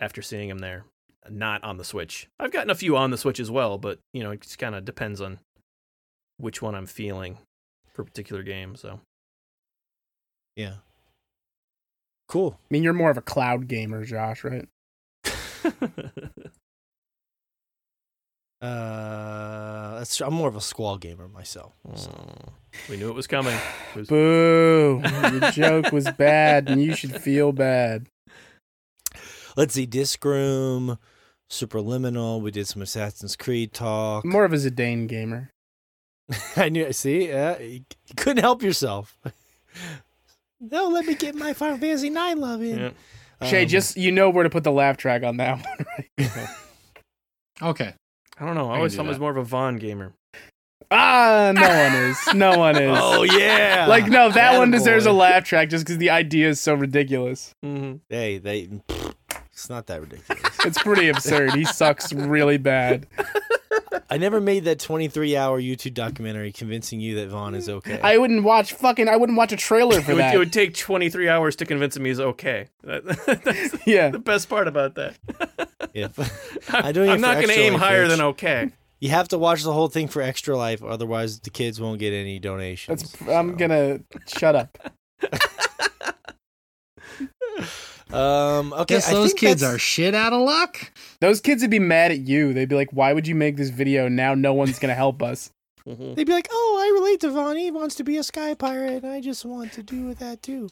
after seeing them there, not on the Switch. I've gotten a few on the Switch as well, but you know, it just kind of depends on which one I'm feeling for a particular game. So Yeah. Cool. I mean, you're more of a cloud gamer, Josh, right? Uh, that's I'm more of a squall gamer myself. So. Mm. we knew it was coming. It was- Boo! Your joke was bad, and you should feel bad. Let's see, Disc Room, Superliminal. We did some Assassin's Creed talk. More of a Zidane gamer. (laughs) I knew. See, yeah, you couldn't help yourself. No, let me get my Final Fantasy Nine love in. Yeah. Shay, Um, just you know where to put the laugh track on that (laughs) one, right? (laughs) Okay. I don't know. I I always thought I was more of a Vaan gamer. Ah, no one is. No one is. (laughs) Oh yeah. Like no, that one deserves a laugh track just because the idea is so ridiculous. Mm-hmm. Hey, they. It's not that ridiculous. It's pretty absurd. He sucks really bad. I never made that 23 hour YouTube documentary convincing you that Vaan is okay. I wouldn't watch fucking. I wouldn't watch a trailer for It would, that. it would take 23 hours to convince him he's okay. (laughs) That- that's (laughs) yeah. the best part about that. (laughs) Yeah. I don't I'm not going to aim higher Rich. than okay. You have to watch the whole thing for Extra Life, otherwise the kids won't get any donations. That's. I'm gonna shut up. Um. Okay. Guess I those think kids that's- are shit out of luck. Those kids would be mad at you. They'd be like, "Why would you make this video? Now no one's gonna help us." (laughs) Mhm. They'd be like, "Oh, I relate to Vaan. He wants to be a sky pirate, and I just want to do that too."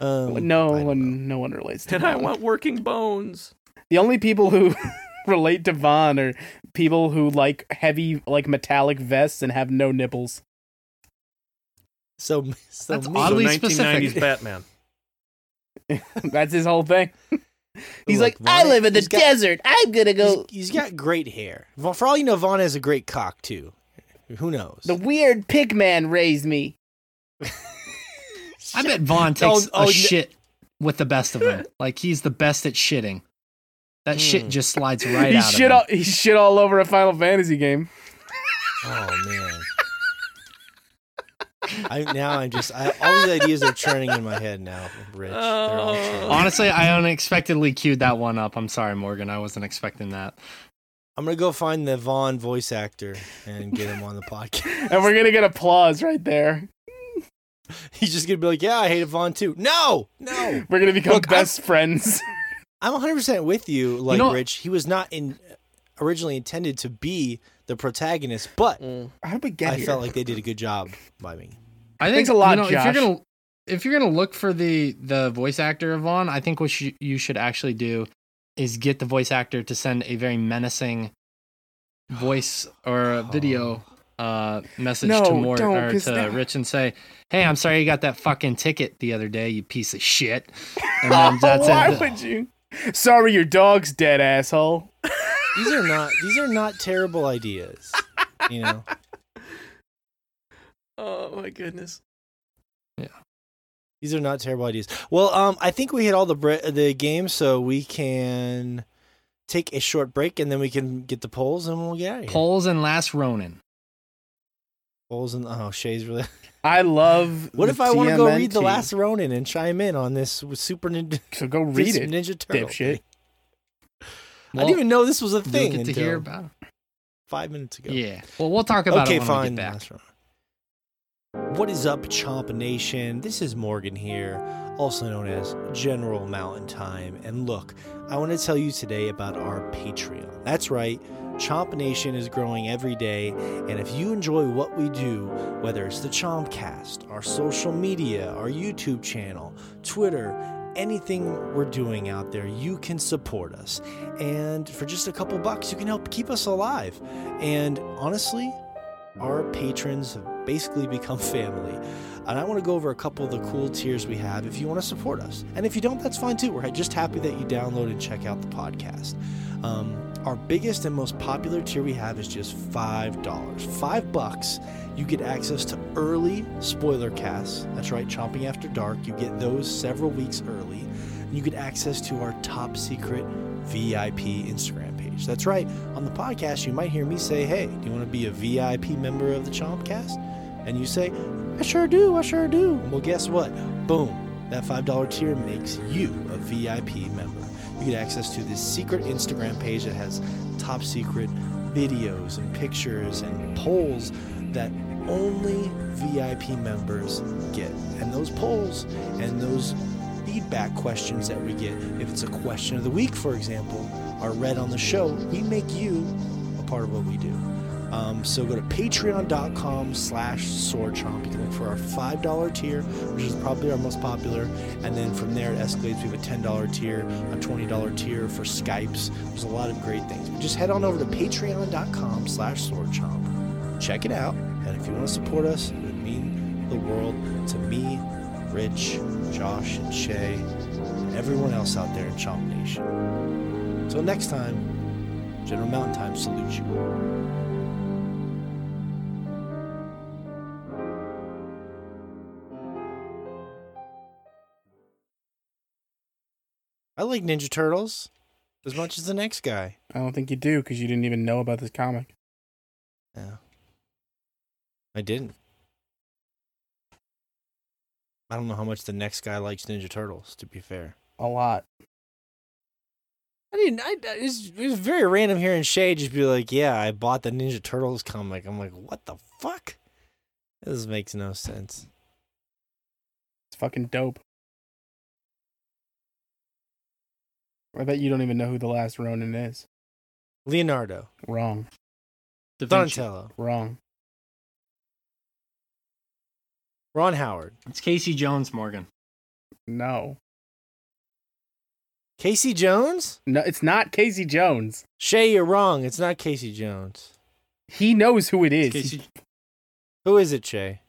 Um, no I don't know. one. No one relates to. And I want working bones. The only people who (laughs) relate to Vaan are people who like heavy, like metallic vests and have no nipples. So, (laughs) so That's me. oddly so 1990s specific. Batman. (laughs) That's his whole thing. (laughs) He's Look, like, I live in the got- desert. I'm gonna go. He's, he's got great hair. Well, For all you know, Vaan has a great cock too. Who knows? The weird pig man raised me. I bet Vaan takes Oh, oh, a n- shit with the best of them. (laughs) Like he's the best at shitting. That shit Hmm. just slides right he out shit of him. all. He shit all over a Final Fantasy game. Oh man. I now I'm just I, all these ideas are churning in my head now, Rich. Oh. Honestly, I unexpectedly queued that one up. I'm sorry, Morgan. I wasn't expecting that. I'm gonna go find the Vaan voice actor and get him on the podcast. (laughs) And we're gonna get applause right there. (laughs) He's just gonna be like, "Yeah, I hated Vaan too." No, no. We're gonna become Look, I'm- best friends. (laughs) I'm 100 percent with you. Like know- Rich, he was not in originally intended to be the protagonist, but Mm. How did we get I here? felt like they did a good job by me. I think Thanks a lot, you know, If you're gonna if you're gonna look for the the voice actor of Vaan, I think what you, you should actually do is get the voice actor to send a very menacing voice or video uh message No, to Mort don't, or 'cause to that- Rich and say, "Hey, I'm sorry you got that fucking ticket the other day, you piece of shit." (laughs) And Oh, then that's why it. would you? Sorry, your dog's dead, asshole. (laughs) These are not these are not terrible ideas. You know, (laughs) Oh my goodness. Yeah. These are not terrible ideas. Well, um, I think we hit all the bre- the games, so we can take a short break and then we can get the polls and we'll get out of here. Poles and Last Ronin. polls and oh, Shay's really. (laughs) I love. What if I want to go read the TMNT? last Ronin and chime in on this with Super Ninja? So go read it. Ninja Turtle. dipshit. Thing? I didn't even know this was a thing get to hear about it. five minutes ago. Yeah. Well, we'll talk about okay, it when fine. we get back. Last round. What is up, Chomp Nation? This is Morgan here, also known as General Mountain Time. And look, I want to tell you today about our Patreon. That's right, Chomp Nation is growing every day. And if you enjoy what we do, whether it's the Chompcast, our social media, our YouTube channel, Twitter, anything we're doing out there, you can support us. And for just a couple bucks, you can help keep us alive. And honestly, our patrons have basically (laughs) become family. And I want to go over a couple of the cool tiers we have if you want to support us. And if you don't, that's fine too. We're just happy that you download and check out the podcast. Um, our biggest and most popular tier we have is just $5. Five bucks, you get access to early spoiler casts. That's right, Chomping After Dark. You get those several weeks early. And you get access to our top secret VIP Instagram page. That's right. On the podcast, you might hear me say, Hey, do you want to be a VIP member of the Chompcast? And you say, I sure do, I sure do. Well, guess what? Boom. That $5 tier makes you a VIP member. You get access to this secret Instagram page that has top secret videos and pictures and polls that only VIP members get. And those polls and those feedback questions that we get, if it's a question of the week, for example, are read on the show, we make you a part of what we do. Um, so go to patreon.com slash swordchomp. You can look for our $5 tier, which is probably our most popular. And then from there, it escalates. We have a $10 tier, a $20 tier for Skypes. There's a lot of great things. But just head on over to patreon.com slash swordchomp. Check it out. And if you want to support us, it would mean the world to me, Rich, Josh, and Shay, and everyone else out there in Chomp Nation. Until next time, General Mountain Time salutes you. Like Ninja Turtles as much as the next guy. I don't think you do because you didn't even know about this comic. Yeah. I didn't. I don't know how much the next guy likes Ninja Turtles, to be fair. A lot. I didn't. I, it, was, it was very random hearing Shay just be like, "Yeah, I bought the Ninja Turtles comic." I'm like, "What the fuck?" This makes no sense. It's fucking dope. I bet you don't even know who the last Ronin is. Leonardo, Wrong. Da Vinci. Donatello, Wrong. Ron Howard, It's Casey Jones, Morgan. No. Casey Jones. No, it's not Casey Jones. Shay, you're wrong. It's not Casey Jones. He knows who it is. It's Casey, Who is it, Shay?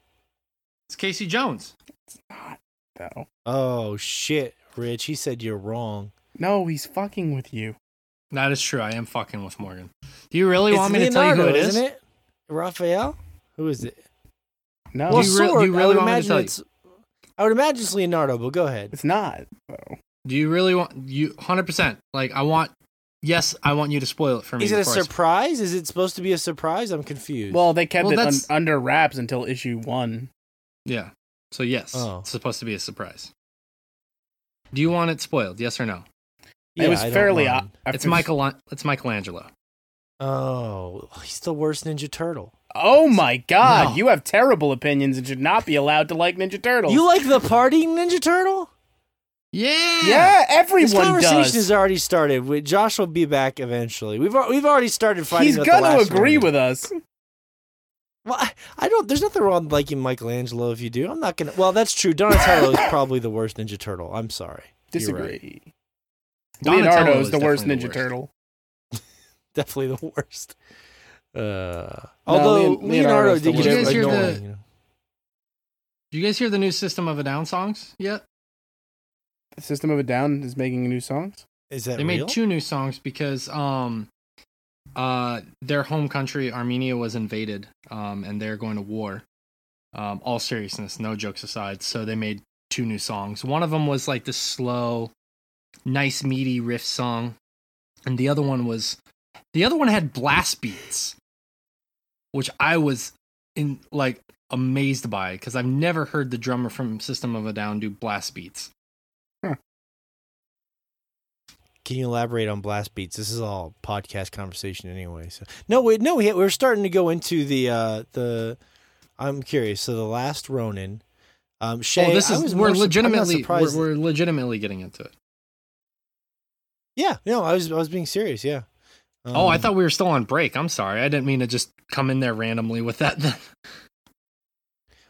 it's Casey Jones. He's not, though. Oh shit, Rich. He said you're wrong. No, he's fucking with you. That is true. I am fucking with Morgan. Do you really It's want me to tell you who Leonardo, it is? Isn't it? Raphael? Who is it? No, well, Do you re- do you I really would want me to imagine tell you? it's. I would imagine it's Leonardo, but go ahead. it's not. Though. Do you really want you? Hundred percent. Like I want. Yes, I want you to spoil it for me. Is it a before surprise? Is it supposed to be a surprise? I'm confused. Well, they kept Well, it un- under wraps until issue one. Yeah. So yes, Oh. it's supposed to be a surprise. Do you want it spoiled? Yes or no? Yeah, it was I fairly. mind. o- It's Michael. It's Michelangelo. Oh, he's the worst Ninja Turtle. Oh my god, No. you have terrible opinions and should not be allowed to like Ninja Turtles. You like the party Ninja Turtle? Yeah. Yeah, Everyone. This conversation does. has already started. We- Josh will be back eventually. We've we've already started fighting. He's gonna agree one. with us. Well, I, I don't. There's nothing wrong with liking Michelangelo if you do. I'm not gonna. Well, that's true. Donatello is (coughs) probably the worst Ninja Turtle. I'm sorry. You're right. Disagree. Donatello Leonardo is is the worst Ninja the worst. Turtle. (laughs) Definitely the worst. Uh, although Leon- Leonardo Leonardo's the did get Did you guys hear the- annoying. you know. Do you guys hear the new System of a Down songs yet? The System of a Down is making new songs. Is that They real? made two new songs because um, uh, their home country Armenia was invaded, um, and they're going to war. Um, all seriousness, no jokes aside. So they made two new songs. One of them was like this slow, nice meaty riff song, and the other one was the other one had blast beats, which I was in like amazed by because I've never heard the drummer from System of a Down do blast beats. Can you elaborate on blast beats? This is all podcast conversation anyway. So no, wait, no, we, we're starting to go into the uh the. I'm curious. So the last Ronin, um, Shay. oh, this I is was we're more sup- legitimately we're, we're legitimately getting into it. Yeah, no, I was I was being serious. Yeah. oh, I Um, thought we were still on break. I'm sorry. I didn't mean to just come in there randomly with that. (laughs)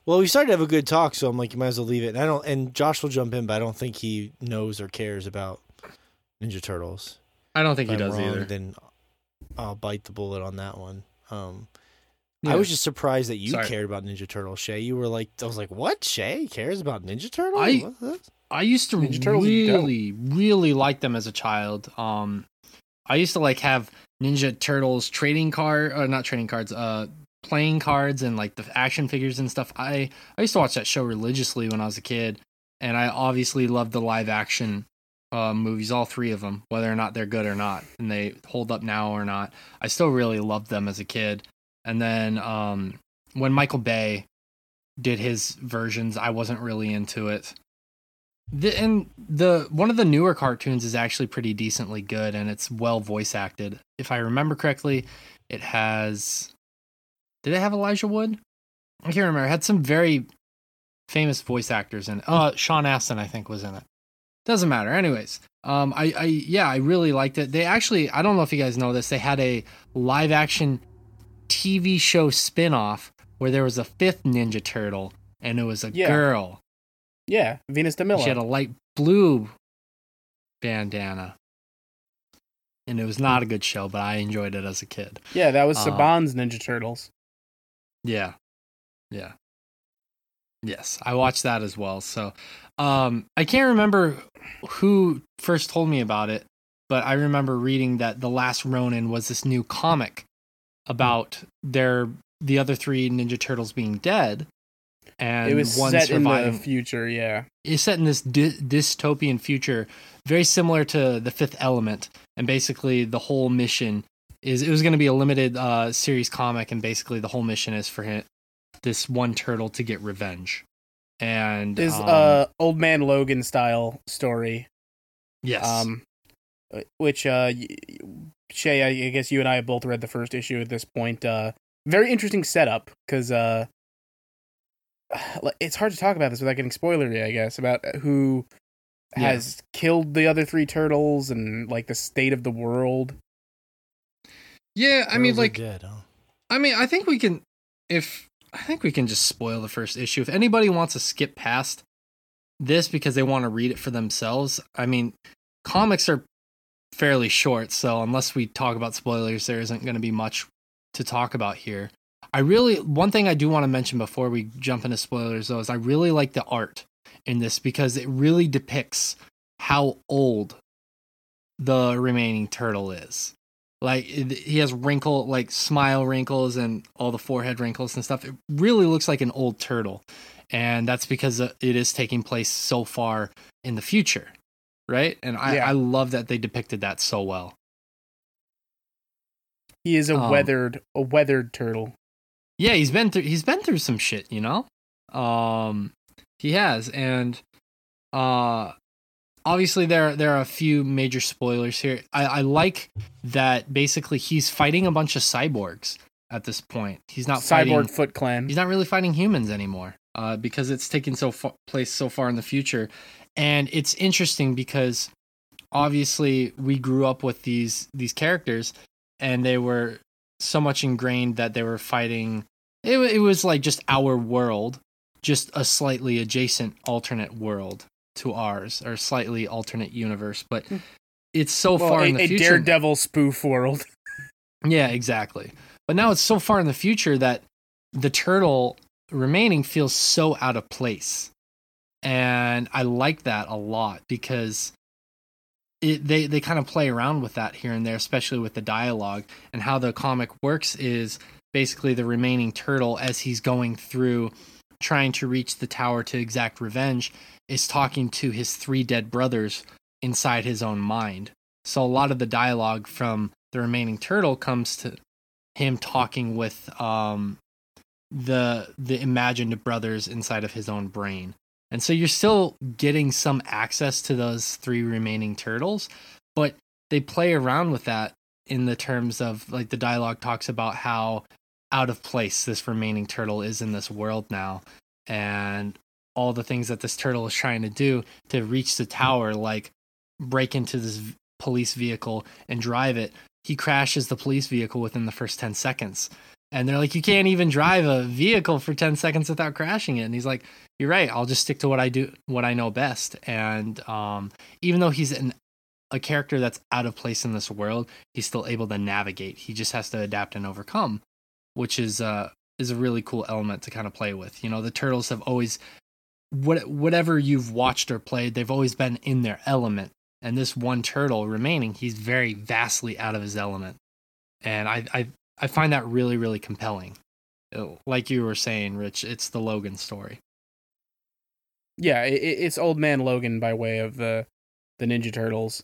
Well, we started to have a good talk, so I'm like, you might as well leave it. And I don't. And Josh will jump in, but I don't think he knows or cares about Ninja Turtles. I don't think If he I'm does wrong, either. Then I'll bite the bullet on that one. Um, Yeah. I was just surprised that you Sorry. cared about Ninja Turtles, Shay. You were like, I was like, what? Shay cares about Ninja Turtles? I-? I used to Ninja Turtles are dope. really, really like them as a child. Um, I used to like have Ninja Turtles trading card, or not trading cards, uh, playing cards and like the action figures and stuff. I I used to watch that show religiously when I was a kid, and I obviously loved the live action uh, movies, all three of them, whether or not they're good or not, and they hold up now or not. I still really loved them as a kid. And then um, when Michael Bay did his versions, I wasn't really into it. The, and the one of the newer cartoons is actually pretty decently good, and it's well voice acted. If I remember correctly, it has. Did it have Elijah Wood? I can't remember. It had some very famous voice actors in it. Uh, Sean Astin, I think, was in it. Doesn't matter. Anyways, Um, I, I yeah, I really liked it. They actually, I don't know if you guys know this, they had a live action TV show spin-off where there was a fifth Ninja Turtle and it was a Yeah. girl. Yeah, Venus de Milo. She had a light blue bandana. And it was not a good show, but I enjoyed it as a kid. yeah, that was Uh, Saban's Ninja Turtles. Yeah. Yeah. Yes, I watched that as well. So, um I can't remember who first told me about it, but I remember reading that The Last Ronin was this new comic about their the other three Ninja Turtles being dead and it was one set in the future. Yeah, it's set in this dy- dystopian future, very similar to the Fifth Element, and basically the whole mission is it was going to be a limited uh, series comic, and basically the whole mission is for him, this one turtle to get revenge, and this um, uh old man Logan style story. yes, Um, uh, which uh, Shay, I guess you and I have both read the first issue at this point. Uh, very interesting setup because uh, it's hard to talk about this without getting spoilery. I guess about who Yeah. has killed the other three turtles and like the state of the world. yeah. I mean, like, dead, huh? I mean, I think we can, if I think we can just spoil the first issue. If anybody wants to skip past this because they want to read it for themselves, I mean, comics are fairly short, so unless we talk about spoilers, there isn't going to be much to talk about here. I really, one thing I do want to mention before we jump into spoilers though is I really like the art in this because it really depicts how old the remaining turtle is like it- he has wrinkle like smile wrinkles and all the forehead wrinkles and stuff it really looks like an old turtle and that's because uh, it is taking place so far in the future right and i, Yeah. I love that they depicted that so well He is a Um, weathered a weathered turtle. Yeah he's been through he's been through some shit you know? Um he has and uh obviously there there are a few major spoilers here. I i like that basically he's fighting a bunch of cyborgs at this point. He's not fighting Cyborg Foot Clan. he's not really fighting humans anymore uh, because it's taken so fa- place so far in the future. And it's interesting because obviously we grew up with these these characters and they were so much ingrained that they were fighting it, it was like just our world just a slightly adjacent alternate world to ours or slightly alternate universe but hmm. it's so Well, far a, in the future. a future Daredevil spoof world. (laughs) yeah, exactly. But now it's so far in the future that the turtle remaining feels so out of place. And I like that a lot because it they, they kind of play around with that here and there, especially with the dialogue and how the comic works is basically the remaining turtle as he's going through trying to reach the tower to exact revenge is talking to his three dead brothers inside his own mind. So a lot of the dialogue from the remaining turtle comes to him talking with um the the imagined brothers inside of his own brain. And so you're still getting some access to those three remaining turtles, but they play around with that in the terms of like the dialogue talks about how out of place this remaining turtle is in this world now and all the things that this turtle is trying to do to reach the hmm. tower like break into this police vehicle and drive it. He crashes the police vehicle within the first 10 seconds and they're like you can't even drive a vehicle for 10 seconds without crashing it. And he's like you're right. I'll just stick to what i do what i know best. And um, even though he's an, a character that's out of place in this world he's still able to navigate. He just has to adapt and overcome which is uh is a really cool element to kind of play with. You know the turtles have always what whatever you've watched or played they've always been in their element. And this one turtle remaining he's very vastly out of his element. And i i, I find that really really compelling Uh, like you were saying rich it's the logan story Yeah, i i- it's Old Man Logan by way of the the Ninja Turtles,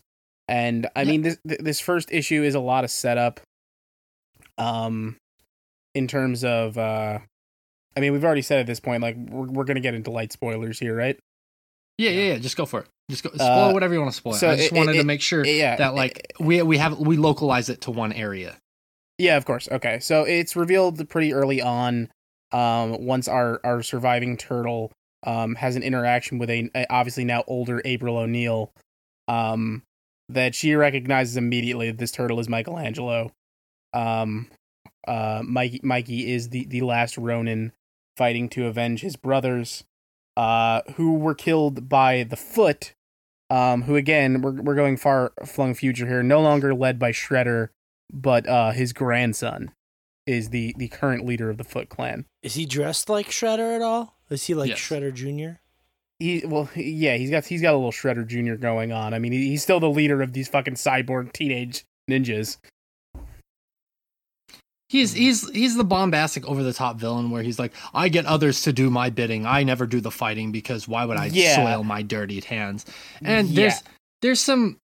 and I Yeah. mean this this first issue is a lot of setup. Um, in terms of, uh, I mean, we've already said at this point, like we're we're gonna get into light spoilers here, right? yeah yeah yeah just go for it just go spoil Uh, whatever you want to spoil so i just it- wanted to make sure yeah, that like we we have we localize it to one area Yeah, of course. Okay, so it's revealed pretty early on. Um, once our our surviving turtle um has an interaction with a, a obviously now older April O'Neil. Um, that she recognizes immediately that this turtle is Michelangelo. Um, uh, Mikey Mikey is the the last Ronin fighting to avenge his brothers, uh, who were killed by the Foot. Um, who again we're we're going far flung future here, no longer led by Shredder, but uh, his grandson is the the current leader of the Foot Clan. Is he dressed like Shredder at all? Is he like Yes. Shredder Junior? He well, yeah, he's got he's got a little Shredder Junior going on. I mean, he, he's still the leader of these fucking cyborg teenage ninjas. He's he's he's the bombastic over the top villain where he's like, I get others to do my bidding. I never do the fighting because why would I Yeah. soil my dirtied hands? And Yeah. there's there's some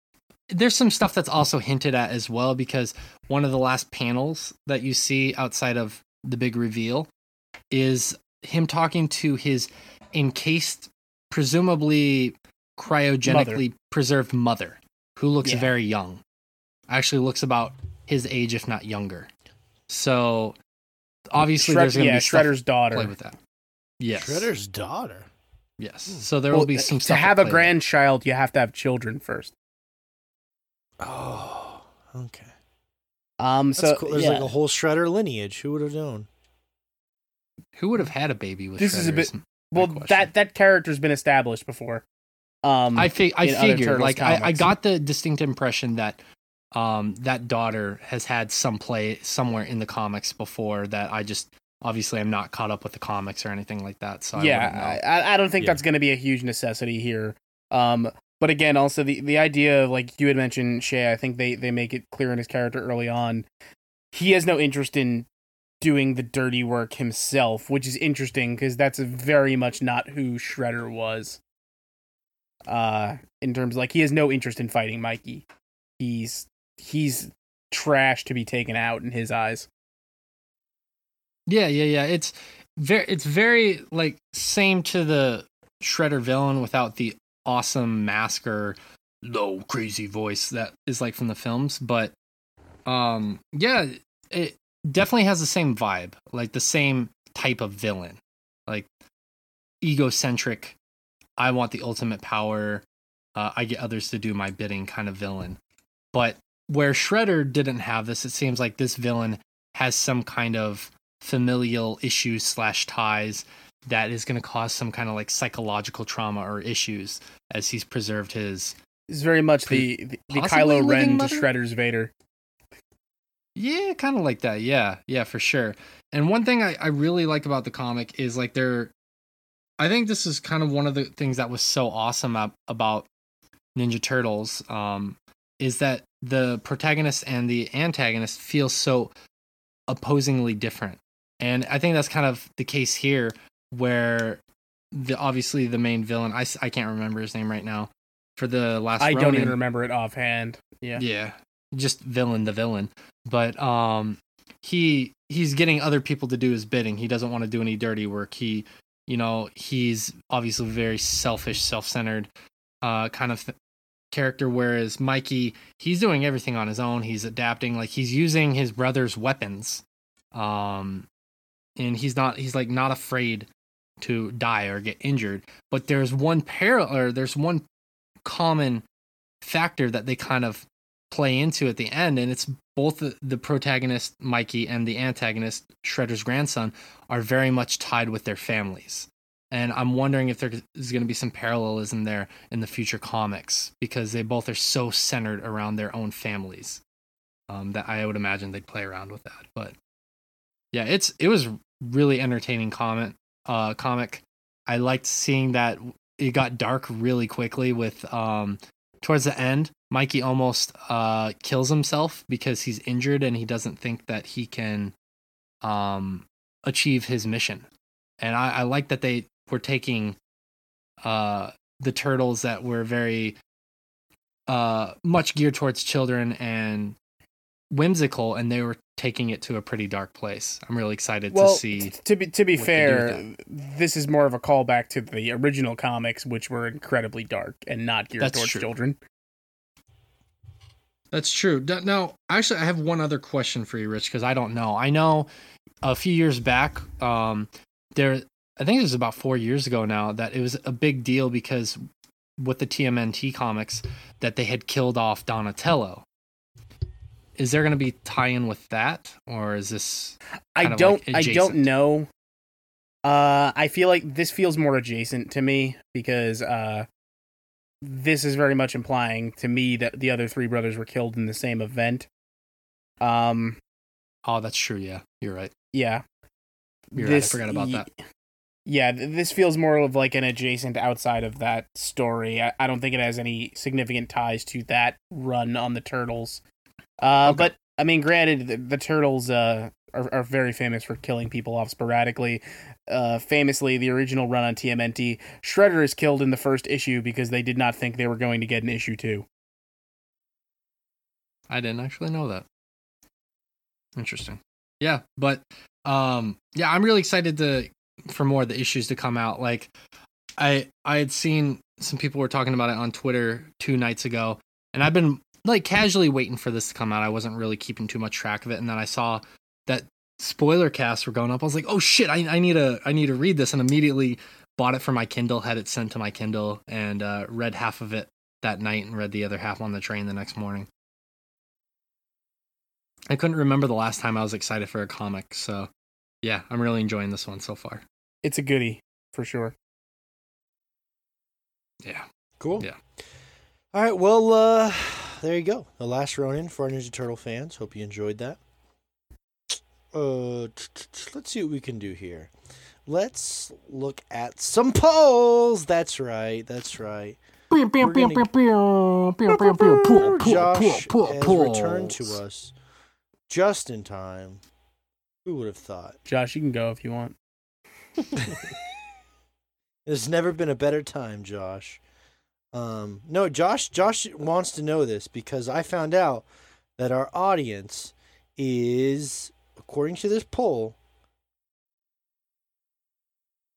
there's some stuff that's also hinted at as well because one of the last panels that you see outside of the big reveal is him talking to his encased, presumably cryogenically preserved mother, who looks Yeah. very young. Actually looks about his age, if not younger. So obviously Shred- there's gonna yeah, be stuff Shredder's to daughter. play with that. Yes. Shredder's daughter. Yes. Hmm. So there Well, will be some stuff. to stuff have a play with. grandchild, you have to have children first. Oh, okay. Um, That's so cool. There's yeah. like a whole Shredder lineage. Who would have known? Who would have had a baby with This is a bit- my well, question. that that character's been established before. Um, I fi- I in other figured like I, I got the distinct impression that um that daughter has had some play somewhere in the comics before that I just obviously I'm not caught up with the comics or anything like that so I yeah, I, I don't think Yeah. that's going to be a huge necessity here. Um, but again, also the the idea of like you had mentioned Shay, I think they they make it clear in his character early on, he has no interest in doing the dirty work himself, which is interesting because that's very much not who Shredder was. Uh, in terms like he has no interest in fighting Mikey. He's he's trash to be taken out in his eyes. Yeah, yeah, yeah. It's very it's very like same to the Shredder villain without the awesome masker low crazy voice that is like from the films, but um yeah, it definitely has the same vibe, like the same type of villain. Like egocentric, I want the ultimate power, uh, I get others to do my bidding kind of villain. But where Shredder didn't have this, it seems like this villain has some kind of familial issues slash ties that is going to cause some kind of like psychological trauma or issues as he's preserved his He's very much the the, the Kylo Ren to? Shredder's Vader. yeah kind of like that yeah yeah for sure and one thing I, I really like about the comic is like they're i think this is kind of one of the things that was so awesome ab- about ninja turtles um is that the protagonist and the antagonist feel so opposingly different and i think that's kind of the case here where the obviously the main villain I, I can't remember his name right now. For the last I don't even remember it offhand. Yeah. yeah. Just villain the villain. But um he he's getting other people to do his bidding. He doesn't want to do any dirty work. He you know he's obviously very selfish self-centered uh kind of th- character. Whereas mikey he's doing everything on his own. He's adapting. Like he's using his brother's weapons. Um and he's not he's like not afraid to die or get injured but there's one parallel or there's one common factor that they kind of play into at the end and it's both the, protagonist mikey and the antagonist shredder's grandson are very much tied with their families. And i'm wondering if there is going to be some parallelism there in the future comics because they both are so centered around their own families um, that i would imagine they'd play around with that but yeah it's it was really entertaining comment uh comic. I liked seeing that it got dark really quickly with um towards the end mikey almost uh kills himself because he's injured and he doesn't think that he can um achieve his mission. And i i like that they were taking uh the turtles that were very uh much geared towards children and whimsical and they were taking it to a pretty dark place i'm really excited Well, to see to be to be what they do with fair, this is more of a callback to the original comics, which were incredibly dark and not geared That's towards true. children. That's true. Now, actually, I have one other question for you, Rich, because I don't know. I know a few years back, um, there, I think it was about four years ago now, that it was a big deal because with the TMNT comics that they had killed off Donatello. Is there going to be tie-in with that, or is this? I don't. like, I don't know. Uh, I feel like this feels more adjacent to me because uh, this is very much implying to me that the other three brothers were killed in the same event. Um, Oh, that's true. Yeah, you're right. yeah. You're right, I forgot about y- that. Yeah, th- this feels more of like an adjacent outside of that story. I, I don't think it has any significant ties to that run on the Turtles. Uh, Okay. But I mean, granted, the, the Turtles uh, are, are very famous for killing people off sporadically. Uh, famously, the original run on TMNT, Shredder is killed in the first issue because they did not think they were going to get an issue two. I didn't actually know that. Interesting. Yeah, but um yeah, I'm really excited to for more of the issues to come out. Like I I had seen some people were talking about it on Twitter two nights ago, and I've been like casually waiting for this to come out. I wasn't really keeping too much track of it, and then I saw that spoiler casts were going up. I was like, oh shit, I, I need to I need to read this, and immediately bought it for my Kindle, had it sent to my Kindle, and uh, read half of it that night and read the other half on the train the next morning. I couldn't remember the last time I was excited for a comic, so yeah, I'm really enjoying this one so far. It's a goodie for sure. Yeah. Cool. Yeah. All right. Well, uh, there you go. The last Ronin for our Ninja Turtle fans. Hope you enjoyed that. Uh, t- t- t- let's see what we can do here. Let's look at some polls. That's right. That's right. We're gonna- Josh has returned to us just in time. Who would have thought? Josh, you can go if you want. (laughs) There's never been a better time, Josh. Um, no, Josh. Josh wants to know this because I found out that our audience is, according to this poll,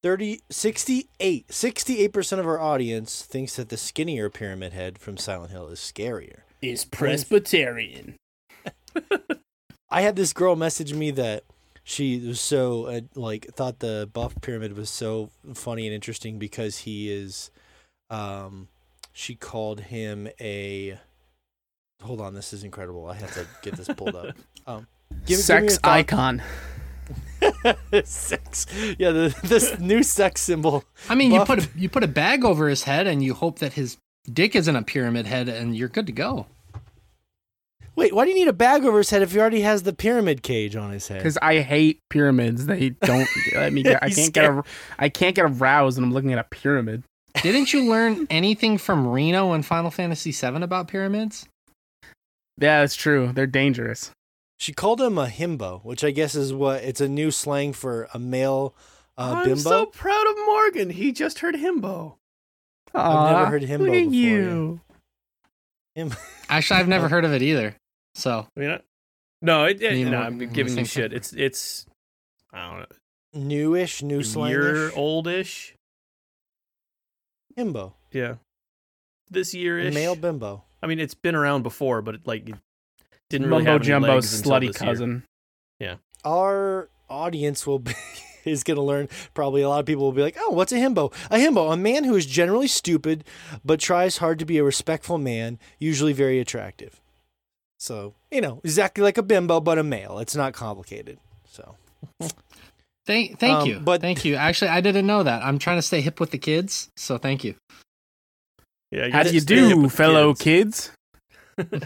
30, 68, 68% of our audience thinks that the skinnier pyramid head from Silent Hill is scarier. Is Presbyterian. (laughs) I had this girl message me that she was so uh, like thought the buff pyramid was so funny and interesting because he is um she called him a hold on this is incredible i have to get this pulled up (laughs) um give, give Sex your thought- icon. (laughs) sex yeah the, this new sex symbol I mean, you put a, you put a bag over his head and you hope that his dick isn't a pyramid head and you're good to go. wait why do you need a bag over his head if he already has the pyramid cage on his head Because I hate pyramids. They don't (laughs) let me. Get, I can't get. A, I can't get aroused when I'm looking at a pyramid. Didn't you learn anything from Reno in Final Fantasy VII about pyramids? Yeah, that's true. They're dangerous. she called him a himbo which i guess is what it's a new slang for a male uh, I'm bimbo so proud of Morgan. He just heard himbo. I've never heard himbo Look at before, you. Him- (laughs) Actually, I've never heard of it either. So I mean, I- no, it, it, no, Morgan I'm giving you shit. It's it's I don't know, newish, new a slang. year oldish. Himbo, Yeah, this year a ish. male bimbo. I mean, it's been around before, but it, like it didn't really Mumbo have any Jumbo's legs until slutty this year. cousin. Yeah. Our audience will be (laughs) is going to learn. Probably a lot of people will be like, "Oh, what's a himbo? A himbo, a man who is generally stupid but tries hard to be a respectful man, usually very attractive." So you know, exactly like a bimbo, but a male. It's not complicated. So (laughs) thank thank Um, you, but- thank you. Actually, I didn't know that. I'm trying to stay hip with the kids, so thank you. Yeah, How do you do, fellow kids. kids? (laughs)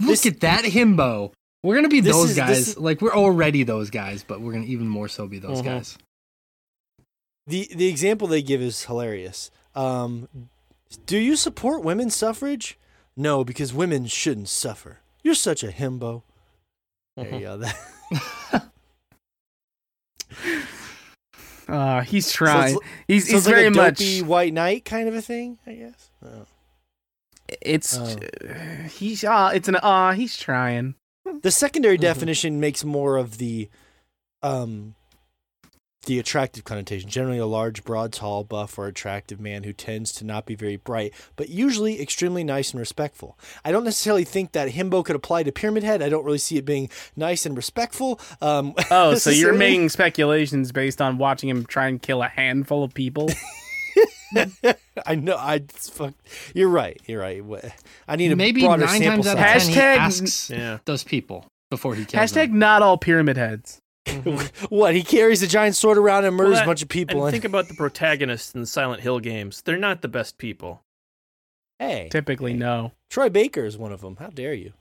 This- Look at that himbo. We're gonna be those is- guys. is- Like we're already those guys, but we're gonna even more so be those Mhm. guys. the the example they give is hilarious. Um, do you support women's suffrage? No, because women shouldn't suffer. You're such a himbo. There you go. (laughs) (laughs) (laughs) Uh, he's So trying. it's- he's so he's it's like very a much. white knight kind of a thing, I guess. Oh. It's Oh. uh, (sighs) he's uh, it's an uh he's trying. The secondary Mm-hmm. definition makes more of the um the attractive connotation. Generally a large, broad, tall, buff, or attractive man who tends to not be very bright, but usually extremely nice and respectful. I don't necessarily think that himbo could apply to Pyramid Head. I don't really see it being nice and respectful. Um (laughs) Oh, so you're making speculations based on watching him try and kill a handful of people? (laughs) I know. I it's fuck. You're right. You're right. I need a Maybe broader nine sample times out of ten, he Hashtag- asks Yeah. those people before he kills Hashtag them. not all pyramid heads. Mm-hmm. (laughs) what? He carries a giant sword around and murders Well, a bunch of people. And And, think about the protagonists in the Silent Hill games. They're not the best people. hey, Typically, no. Troy Baker is one of them. How dare you?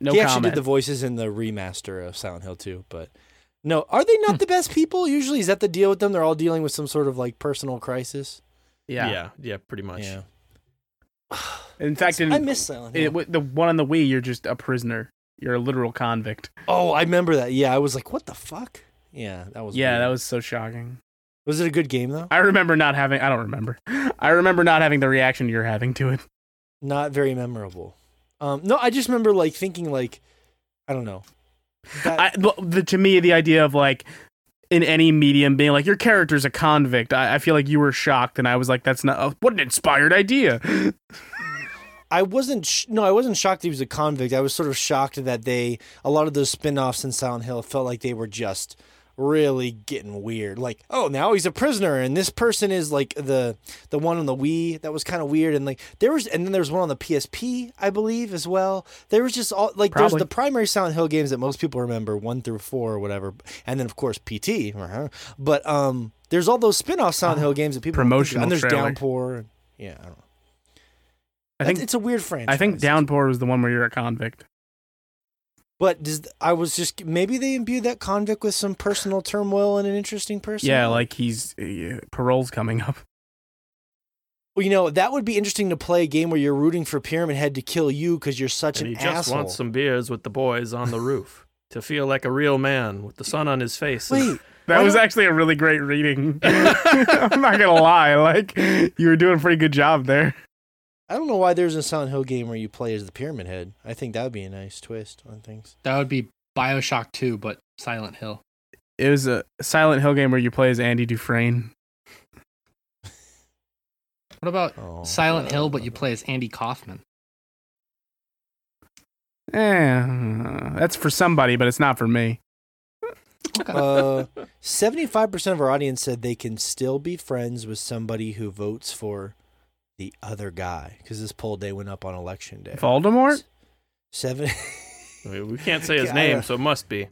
No he actually did the voices in the remaster of Silent Hill 2, but no, are they not hmm. the best people? Usually, is that the deal with them? They're all dealing with some sort of like personal crisis. yeah. Yeah, yeah, pretty much. Yeah. (sighs) In fact, in, I miss Silent Hill. it, the one on the Wii, you're just a prisoner. You're a literal convict. oh, I remember that. Yeah, I was like, what the fuck? Yeah, that was. yeah, weird. that was so shocking. Was it a good game though? I remember not having. I don't remember. I remember not having the reaction you're having to it. Not very memorable. Um, no, I just remember like thinking like, I don't know. That- I, the, to me, the idea of like in any medium being like your character's a convict. I, I feel like you were shocked, and I was like, "That's not what an inspired idea." (laughs) I wasn't sh- no, I wasn't shocked that he was a convict. I was sort of shocked that they a lot of those spin-offs in Silent Hill felt like they were just really getting weird. Like, oh, now he's a prisoner and this person is like the the one on the Wii that was kind of weird and like there was and then there was one on the PSP, I believe, as well. There was just all like Probably. there's the primary Silent Hill games that most people remember, 1 through 4 or whatever. And then of course PT. uh-huh. But um there's all those spin-off Silent Hill games that people don't Promotional and there's trailer. Downpour. and- Yeah, I don't know. I think it's a weird franchise. I think Downpour was the one where you're a convict. But does I was just maybe they imbued that convict with some personal turmoil and an interesting person. Yeah, like he's uh, parole's coming up. well, you know that would be interesting to play a game where you're rooting for Pyramid Head to kill you because you're such And he just asshole. wants some beers with the boys on the (laughs) roof to feel like a real man with the sun on his face. Wait, (laughs) (laughs) That was actually a really great reading. I'm not gonna lie, like you were doing a pretty good job there. I don't know why there's a Silent Hill game where you play as the Pyramid Head. I think that would be a nice twist on things. That would be Bioshock 2, but Silent Hill. It was a Silent Hill game where you play as Andy Dufresne. What about Oh, Silent Hill, but you play as Andy Kaufman? Eh, that's for somebody, but it's not for me. Uh, (laughs) seventy-five percent of our audience said they can still be friends with somebody who votes for the other guy because this poll day went up on election day. Voldemort? Seven. (laughs) I mean, we can't say his Yeah, name, so it must be.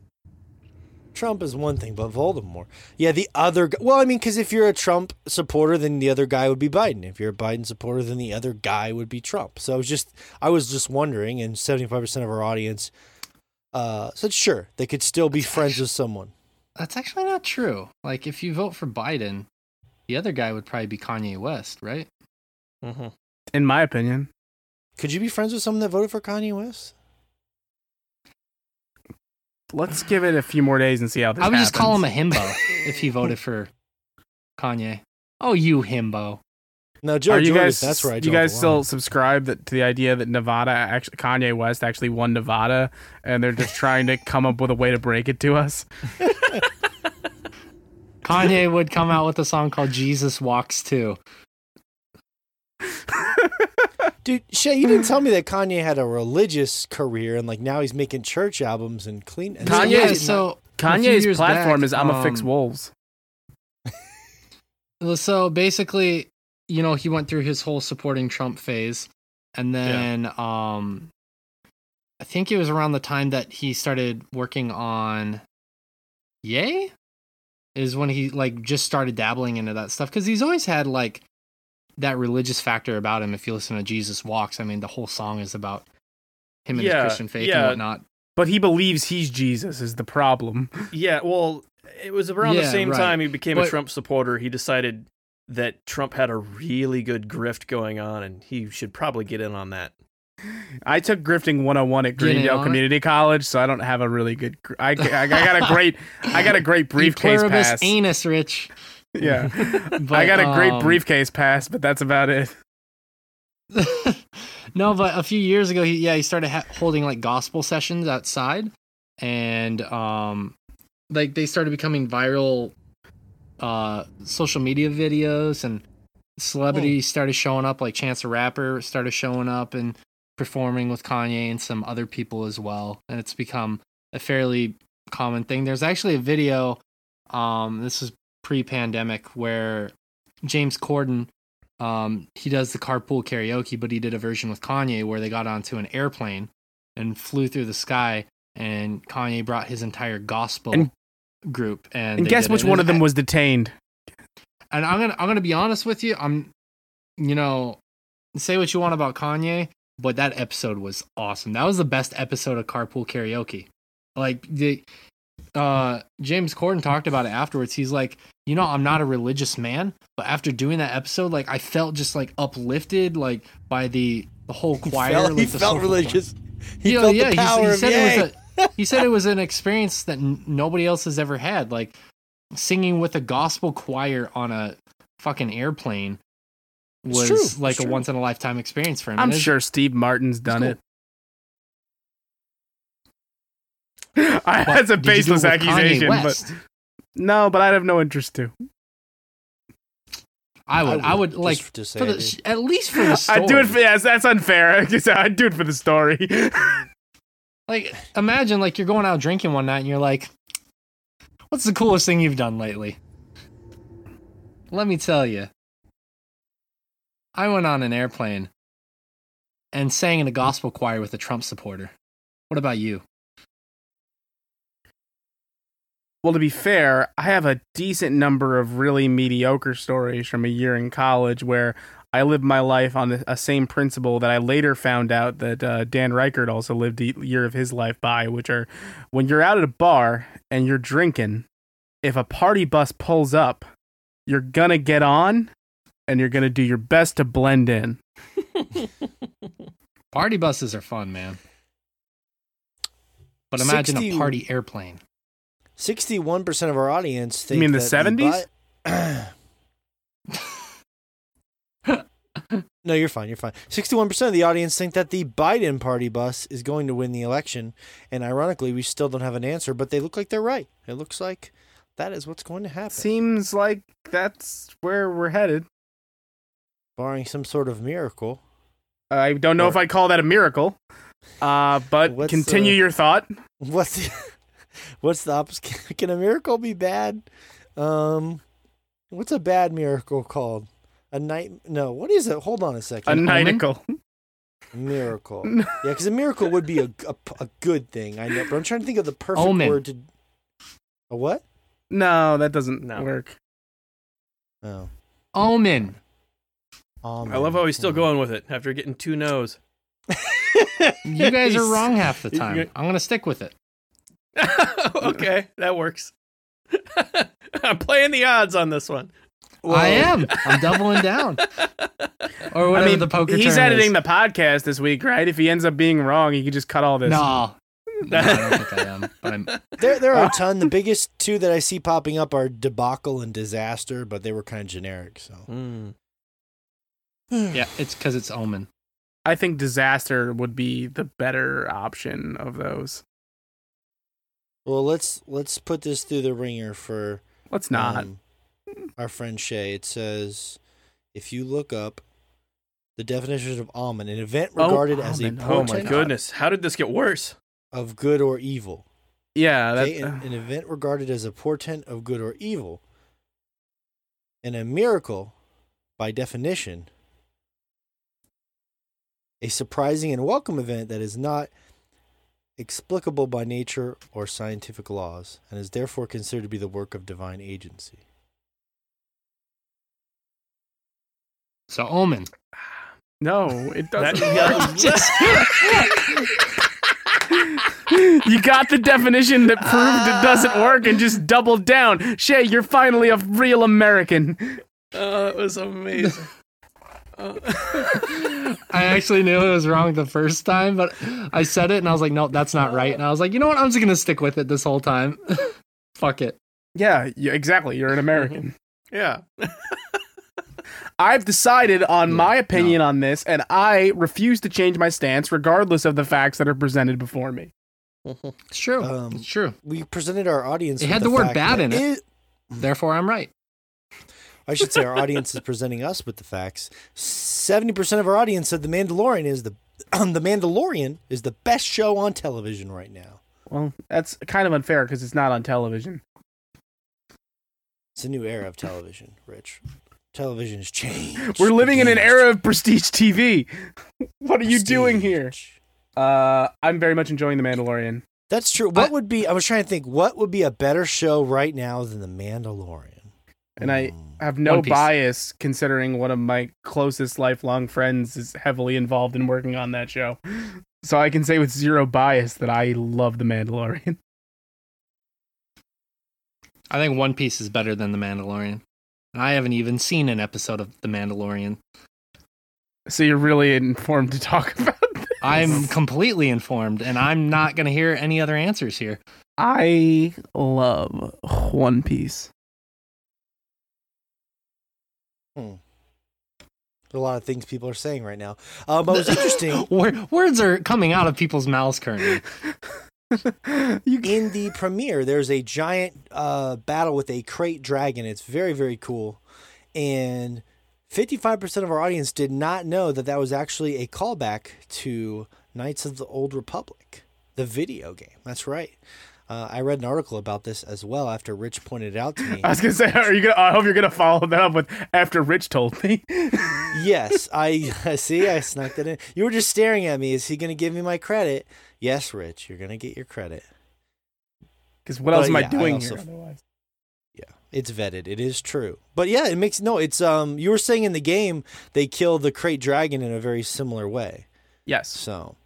Trump is one thing, but Voldemort. Yeah, the other. gu- Well, I mean, because if you're a Trump supporter, then the other guy would be Biden. If you're a Biden supporter, then the other guy would be Trump. So I was just, I was just wondering, and seventy five percent of our audience uh, said sure they could still be friends with someone. That's actually not true. Like, if you vote for Biden, the other guy would probably be Kanye West, right? Hmm In my opinion. Could you be friends with someone that voted for Kanye West? Let's give it a few more days and see how this I would just call him a himbo (laughs) if he voted for Kanye. Oh, you himbo. No, Joe Are you Jordan, guys? That's right. You guys still subscribe that, to the idea that Nevada actually Kanye West actually won Nevada, and they're just trying to come up with a way to break it to us. (laughs) Kanye would come out with a song called Jesus Walks Too. Dude, Shay, you didn't tell me that Kanye had a religious career and like now he's making church albums and clean. And Kanye- yeah, so Kanye's platform back, is "I'ma fix um, wolves." So basically, you know, he went through his whole supporting Trump phase, and then um, I think it was around the time that he started working on Yay, is when he like just started dabbling into that stuff because he's always had like that religious factor about him. If you listen to Jesus Walks, I mean, the whole song is about him and Yeah, his Christian faith yeah. and whatnot. But he believes he's Jesus is the problem. (laughs) Yeah, well, it was around the same right. time he became a Trump supporter. He decided that Trump had a really good grift going on, and he should probably get in on that. I took grifting 101 at Get Greendale on it? Community College, so I don't have a really good. I, I, I got a great. I got a great (laughs) briefcase pass. anus, Rich. Yeah, But, (laughs) I got a great um, briefcase pass, but that's about it. (laughs) no, but a few years ago, he yeah he started ha- holding like gospel sessions outside, and um, like they started becoming viral, uh, social media videos, and celebrities started showing up. Like Chance the Rapper started showing up and performing with Kanye and some other people as well, and it's become a fairly common thing. There's actually a video. Um, this is pre-pandemic where James Corden um he does the carpool karaoke, but he did a version with Kanye where they got onto an airplane and flew through the sky and Kanye brought his entire gospel And- group and And guess which one of them was detained? and I'm gonna I'm gonna be honest with you. I'm, you know, say what you want about Kanye, but that episode was awesome. That was the best episode of Carpool Karaoke. Like the, uh, James Corden talked about it afterwards. He's like, you know, I'm not a religious man, but after doing that episode, like I felt just like uplifted, like by the the whole He choir. felt, like, he the felt social religious. He yeah, felt yeah, the he power he, of said yay. it was a he said it was an experience that n- nobody else has ever had. Like singing with a gospel choir on a fucking airplane was true, like it's a once in a lifetime experience for him. I'm sure Steve Martin's done cool. it. I, that's a Did you do it baseless accusation, but no, but I'd have no interest to. I would, I would, just like to say for the, at least for (laughs) the story. I'd do it for yes, that's unfair. (laughs) I'd do it for the story. like imagine like you're going out drinking one night and you're like, "What's the coolest thing you've done lately?" Let me tell you. I went on an airplane and sang in a gospel choir with a Trump supporter. What about you? Well, to be fair, I have a decent number of really mediocre stories from a year in college where I lived my life on the a same principle that I later found out that uh, Dan Reichert also lived a year of his life by, which are when you're out at a bar and you're drinking, if a party bus pulls up, you're gonna get on and you're gonna do your best to blend in. (laughs) Party buses are fun, man. But imagine 60 a party airplane. Sixty-one percent of our audience think mean the that 70s? (coughs) No, you're fine. You're fine. Sixty-one percent of the audience think that the Biden party bus is going to win the election, and ironically, we still don't have an answer. But they look like they're right. It looks like that is what's going to happen, Seems like that's where we're headed. barring some sort of miracle. I don't know Or- if I call that a miracle, uh, but continue uh, your thought. (laughs) What's the, what's the opposite? (laughs) Can a miracle be bad? Um, what's a bad miracle called? A night? No. What is it? Hold on a second. A second. nighticle. Miracle. (laughs) yeah, because a miracle would be a, a, a good thing. I know, but I'm trying to think of the perfect Omen. word to. A what? No, that doesn't No. work. Oh. Omen. Amen. I love how he's still going with it after getting two no's. (laughs) You guys are wrong half the time. I'm gonna stick with it. (laughs) okay, that works. (laughs) I'm playing the odds on this one. I am. (laughs) I'm doubling down. Or whatever I mean, the poker he's term editing is. the podcast this week, right? If he ends up being wrong, he can just cut all this. No. no, I don't think I am. But I'm There, there are a ton. The biggest two that I see popping up are debacle and disaster, but they were kind of generic. So Mm. (sighs) yeah, it's because it's Omen. I think disaster would be the better option of those. Well, let's let's put this through the ringer for Let's not. um, our friend Shay. It says if you look up the definition of omen, an event Oh, regarded as a. Oh my portent goodness, how did this get worse? of good or evil. yeah, that, Okay, an, an event regarded as a portent of good or evil. And a miracle, by definition, a surprising and welcome event that is not explicable by nature or scientific laws, and is therefore considered to be the work of divine agency. So Omen. no, it doesn't. (laughs) That- work. (laughs) you got the definition that proved it doesn't ah. work and just doubled down. Shay, you're finally a real American. Oh, it was amazing. (laughs) I actually knew it was wrong the first time, but I said it and I was like, nope, that's not right. And I was like, you know what? I'm just gonna stick with it this whole time. (laughs) Fuck it. Yeah, yeah, exactly. You're an American. yeah. (laughs) I've decided on Yeah, my opinion on this, and I refuse to change my stance regardless of the facts that are presented before me. It's true. Um, it's true. We presented our audience. It with had the word bad that in it. Therefore, I'm right. I should say our audience is presenting us with the facts. Seventy percent of our audience said the Mandalorian is the (clears throat) the Mandalorian is the best show on television right now. Well, that's kind of unfair because it's not on television. It's a new era of television, Rich. Television has changed. We're living in an era of prestige TV. (laughs) what are you doing here? Uh, I'm very much enjoying The Mandalorian. That's true. What would be? I was trying to think. What would be a better show right now than The Mandalorian? And I- Hmm. I have no bias considering one of my closest lifelong friends is heavily involved in working on that show. So I can say with zero bias that I love The Mandalorian. (laughs) I think One Piece is better than The Mandalorian. And I haven't even seen an episode of The Mandalorian. So you're really informed to talk (laughs) about this. I'm completely informed, and I'm not going to hear any other answers here. I love One Piece. There's a lot of things people are saying right now. Um, but what's interesting (laughs) Words are coming out of people's mouths currently. (laughs) you in the premiere, there's a giant uh, battle with a krayt dragon. It's very very cool, and 55% of our audience did not know that that was actually a callback to Knights of the Old Republic, the video game. That's right. Uh, I read an article about this as well after Rich pointed it out to me. (laughs) I was gonna say, are you gonna? I hope you're gonna follow that up with after Rich told me. (laughs) yes, I (laughs) see. I snuck that in. You were just staring at me. Is he going to give me my credit? Yes, Rich. You're going to get your credit. Because what But, else am I yeah, I doing also- here otherwise? Yeah, it's vetted. It is true. But yeah, it makes no. It's um. You were saying in the game they kill the krayt dragon in a very similar way. Yes. So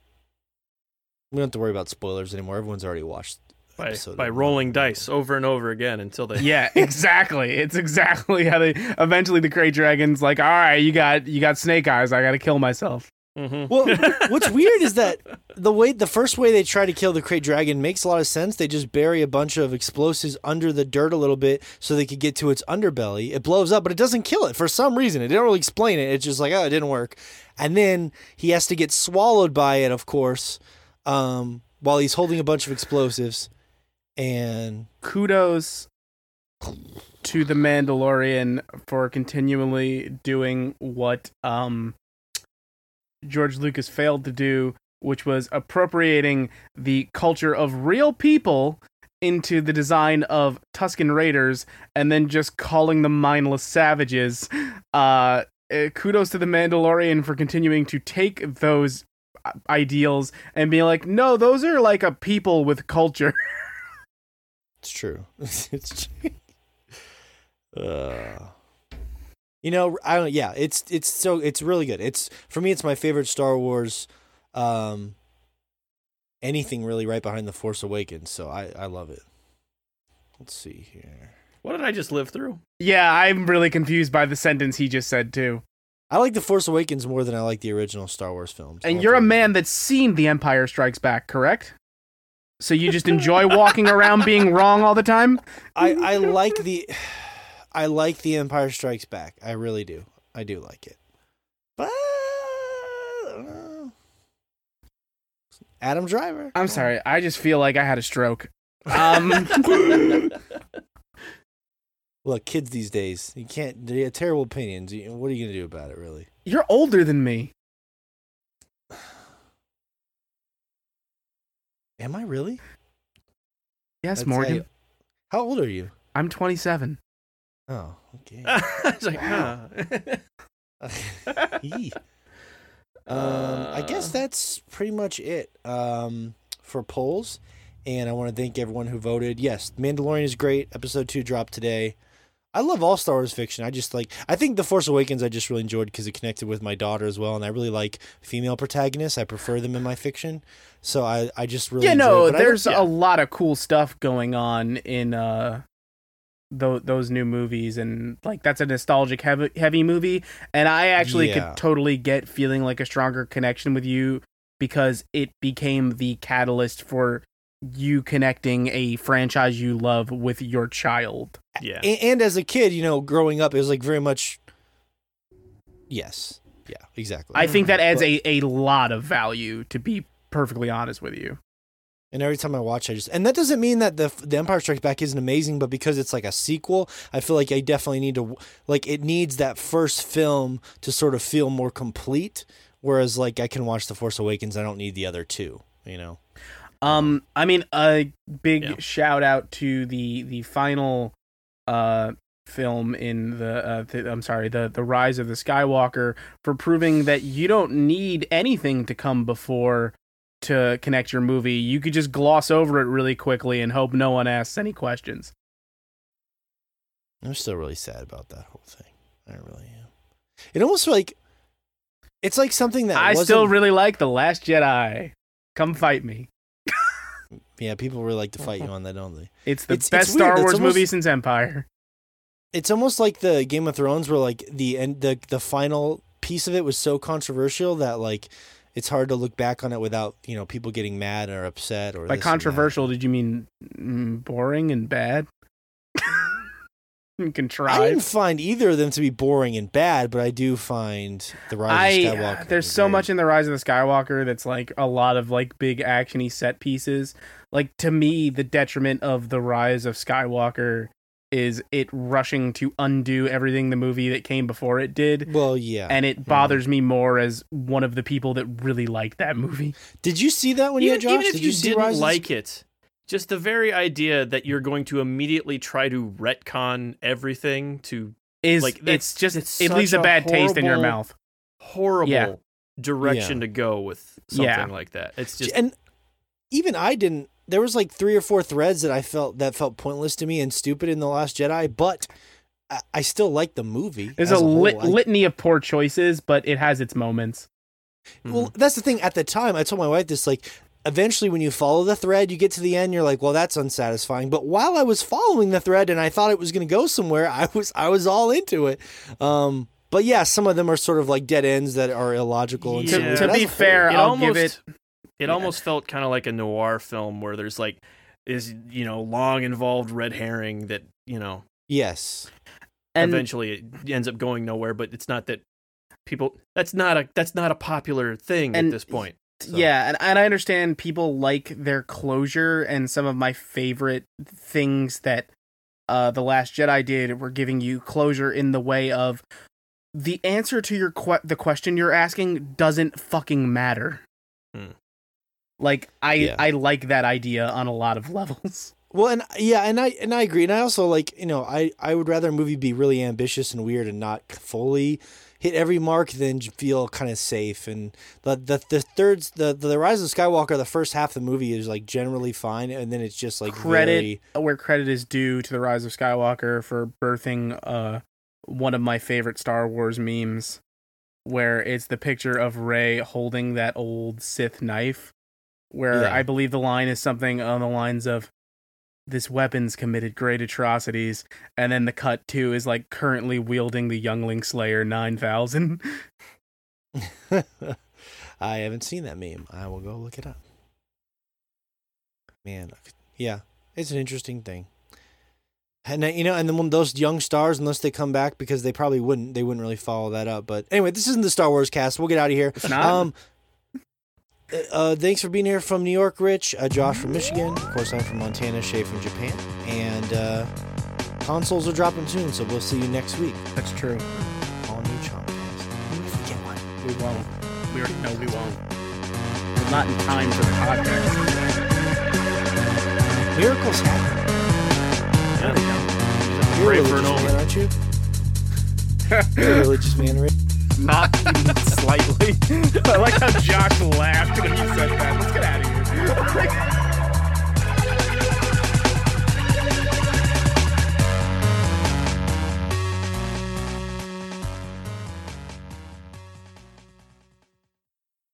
we don't have to worry about spoilers anymore. Everyone's already watched. By, by rolling dice over and over again until they Yeah, (laughs) exactly. It's exactly how they eventually the Great Dragon's like, all right, you got you got snake eyes. I got to kill myself. Mhm. Well, (laughs) what's weird is that the way the first way they try to kill the krayt dragon makes a lot of sense. They just bury a bunch of explosives under the dirt a little bit so they could get to its underbelly. It blows up, but it doesn't kill it for some reason. It didn't really explain it. It's just like, oh, it didn't work. And then he has to get swallowed by it, of course, um, while he's holding a bunch of explosives. And Kudos to the Mandalorian for continually doing what um George Lucas failed to do, which was appropriating the culture of real people into the design of Tusken Raiders and then just calling them mindless savages. Uh, uh, kudos to the Mandalorian for continuing to take those uh, ideals and be like, no, those are like a people with culture. (laughs) It's true. (laughs) it's true. Uh, you know, I don't. Yeah, it's it's so it's really good. It's for me, it's my favorite Star Wars. Um, anything really right behind the Force Awakens. So I I love it. Let's see here. what did I just live through? yeah, I'm really confused by the sentence he just said too. I like the Force Awakens more than I like the original Star Wars films. And you're a man that's seen The Empire Strikes Back, correct? So you just enjoy walking around being wrong all the time? I I like the I like the Empire Strikes Back. I really do. I do like it. But uh, Adam Driver. I'm sorry, I just feel like I had a stroke. Um, (laughs) Look, kids these days, you can't. They have terrible opinions. What are you gonna do about it, really? you're older than me. Am I really? Yes, Morgan. how- How old are you? I'm 27. Oh, okay. (laughs) I was like, huh. (laughs) (laughs) Um, I guess that's pretty much it um, for polls. And I want to thank everyone who voted. Yes, Mandalorian is great. Episode two dropped today. I love all Star Wars fiction. I just like. I think The Force Awakens. I just really enjoyed because it connected with my daughter as well, and I really like female protagonists. I prefer them in my fiction, so I I just really yeah, no, it. There's yeah. a lot of cool stuff going on in uh those those new movies and like that's a nostalgic heavy heavy movie and I actually Yeah. could totally get feeling like a stronger connection with you because it became the catalyst for you connecting a franchise you love with your child. Yeah. and, and as a kid, you know, growing up, it was like very much. Yes. Yeah. Exactly. I think that adds But- a, a lot of value to be perfectly honest with you. And every time I watch, I just and that doesn't mean that the the Empire Strikes Back isn't amazing, but because it's like a sequel, I feel like I definitely need to like it needs that first film to sort of feel more complete. Whereas like I can watch The Force Awakens, I don't need the other two. You know. Um, I mean, a big Yeah. shout out to the the final uh film in the, uh, the I'm sorry, the the Rise of the Skywalker for proving that you don't need anything to come before to connect your movie. You could just gloss over it really quickly and hope no one asks any questions. I'm still really sad about that whole thing. I really am. It almost like it's like something that I still really like The Last Jedi. Come fight me. Yeah. People really like to fight you (laughs) on that, don't they? It's the It's- it's best weird. Star Wars almost- movie since Empire. It's almost like the Game of Thrones, where like the end, the the final piece of it was so controversial that like it's hard to look back on it without you know people getting mad or upset or By this and that. controversial, did you mean mm, boring and bad? (laughs) and I didn't find either of them to be boring and bad, but I do find the Rise I of Skywalker. Uh, there's so much in the Rise of the Skywalker that's like a lot of like big actiony set pieces. Like to me, the detriment of the Rise of Skywalker is it rushing to undo everything the movie that came before it did. Well, yeah. And it bothers mm-hmm. me more as one of the people that really liked that movie. Did you see that when you even, had Josh? even if Did you, you, didn't like it, just the very idea that you're going to immediately try to retcon everything to Is Like, it's just it's it leaves a a bad taste in your mouth. horrible Yeah. direction Yeah. to go with something Yeah. like that. It's just and even I didn't. There was like three or four threads that I felt that felt pointless to me and stupid in the Last Jedi, but I, I still like the movie. There's as a, lit- litany of poor choices, but it has its moments. Well, mm-hmm. that's the thing. At the time, I told my wife this. Like, eventually, when you follow the thread, you get to the end. You're like, well, that's unsatisfying. But while I was following the thread and I thought it was going to go somewhere, (laughs) I was I was all into it. Um, but yeah, some of them are sort of like dead ends that are illogical. And Yeah. silly, To, to be fair, it I'll almost give it. it yeah. almost felt kind of like a noir film where there's like is you know long involved red herring that you know yes, And eventually it ends up going nowhere but it's not that people that's not a that's not a popular thing And- at this point So- Yeah, and, and I understand people like their closure, and some of my favorite things that uh, The Last Jedi did were giving you closure in the way of the answer to your que- the question you're asking doesn't fucking matter. Hmm. Like I Yeah. I like that idea on a lot of (laughs) levels. Well, and yeah, and I and I agree, and I also like you know I I would rather a movie be really ambitious and weird and not fully hit every mark then feel kind of safe. And the the the thirds the the Rise of Skywalker, the first half of the movie is like generally fine, and then it's just like Credit very where credit is due to the Rise of Skywalker for birthing uh one of my favorite Star Wars memes, where it's the picture of Rey holding that old Sith knife, where Yeah. I believe the line is something on the lines of. This weapon's committed great atrocities, and then the cut two is like currently wielding the Youngling Slayer nine thousand. (laughs) (laughs) I haven't seen that meme. I will go look it up. Man, yeah, it's an interesting thing. And you know, and then when those young stars, unless they come back, because they probably wouldn't, they wouldn't really follow that up. But anyway, this isn't the Star Wars cast. We'll get out of here. Um, uh, uh, thanks for being here from New York, Rich. Uh, Josh from Michigan. Of course, I'm from Montana. Shay from Japan. And uh, consoles are dropping soon, so we'll see you next week. That's true. All new Chompcast. Get one. We won't. We already know we won't. We're not in time for the podcast. Miracles happen. yeah, there you go. You're a Pray for an religious man, aren't you? (laughs) You're a religious man, right? Not even slightly. (laughs) I like how Josh laughed when he said that. Let's get out of here. (laughs)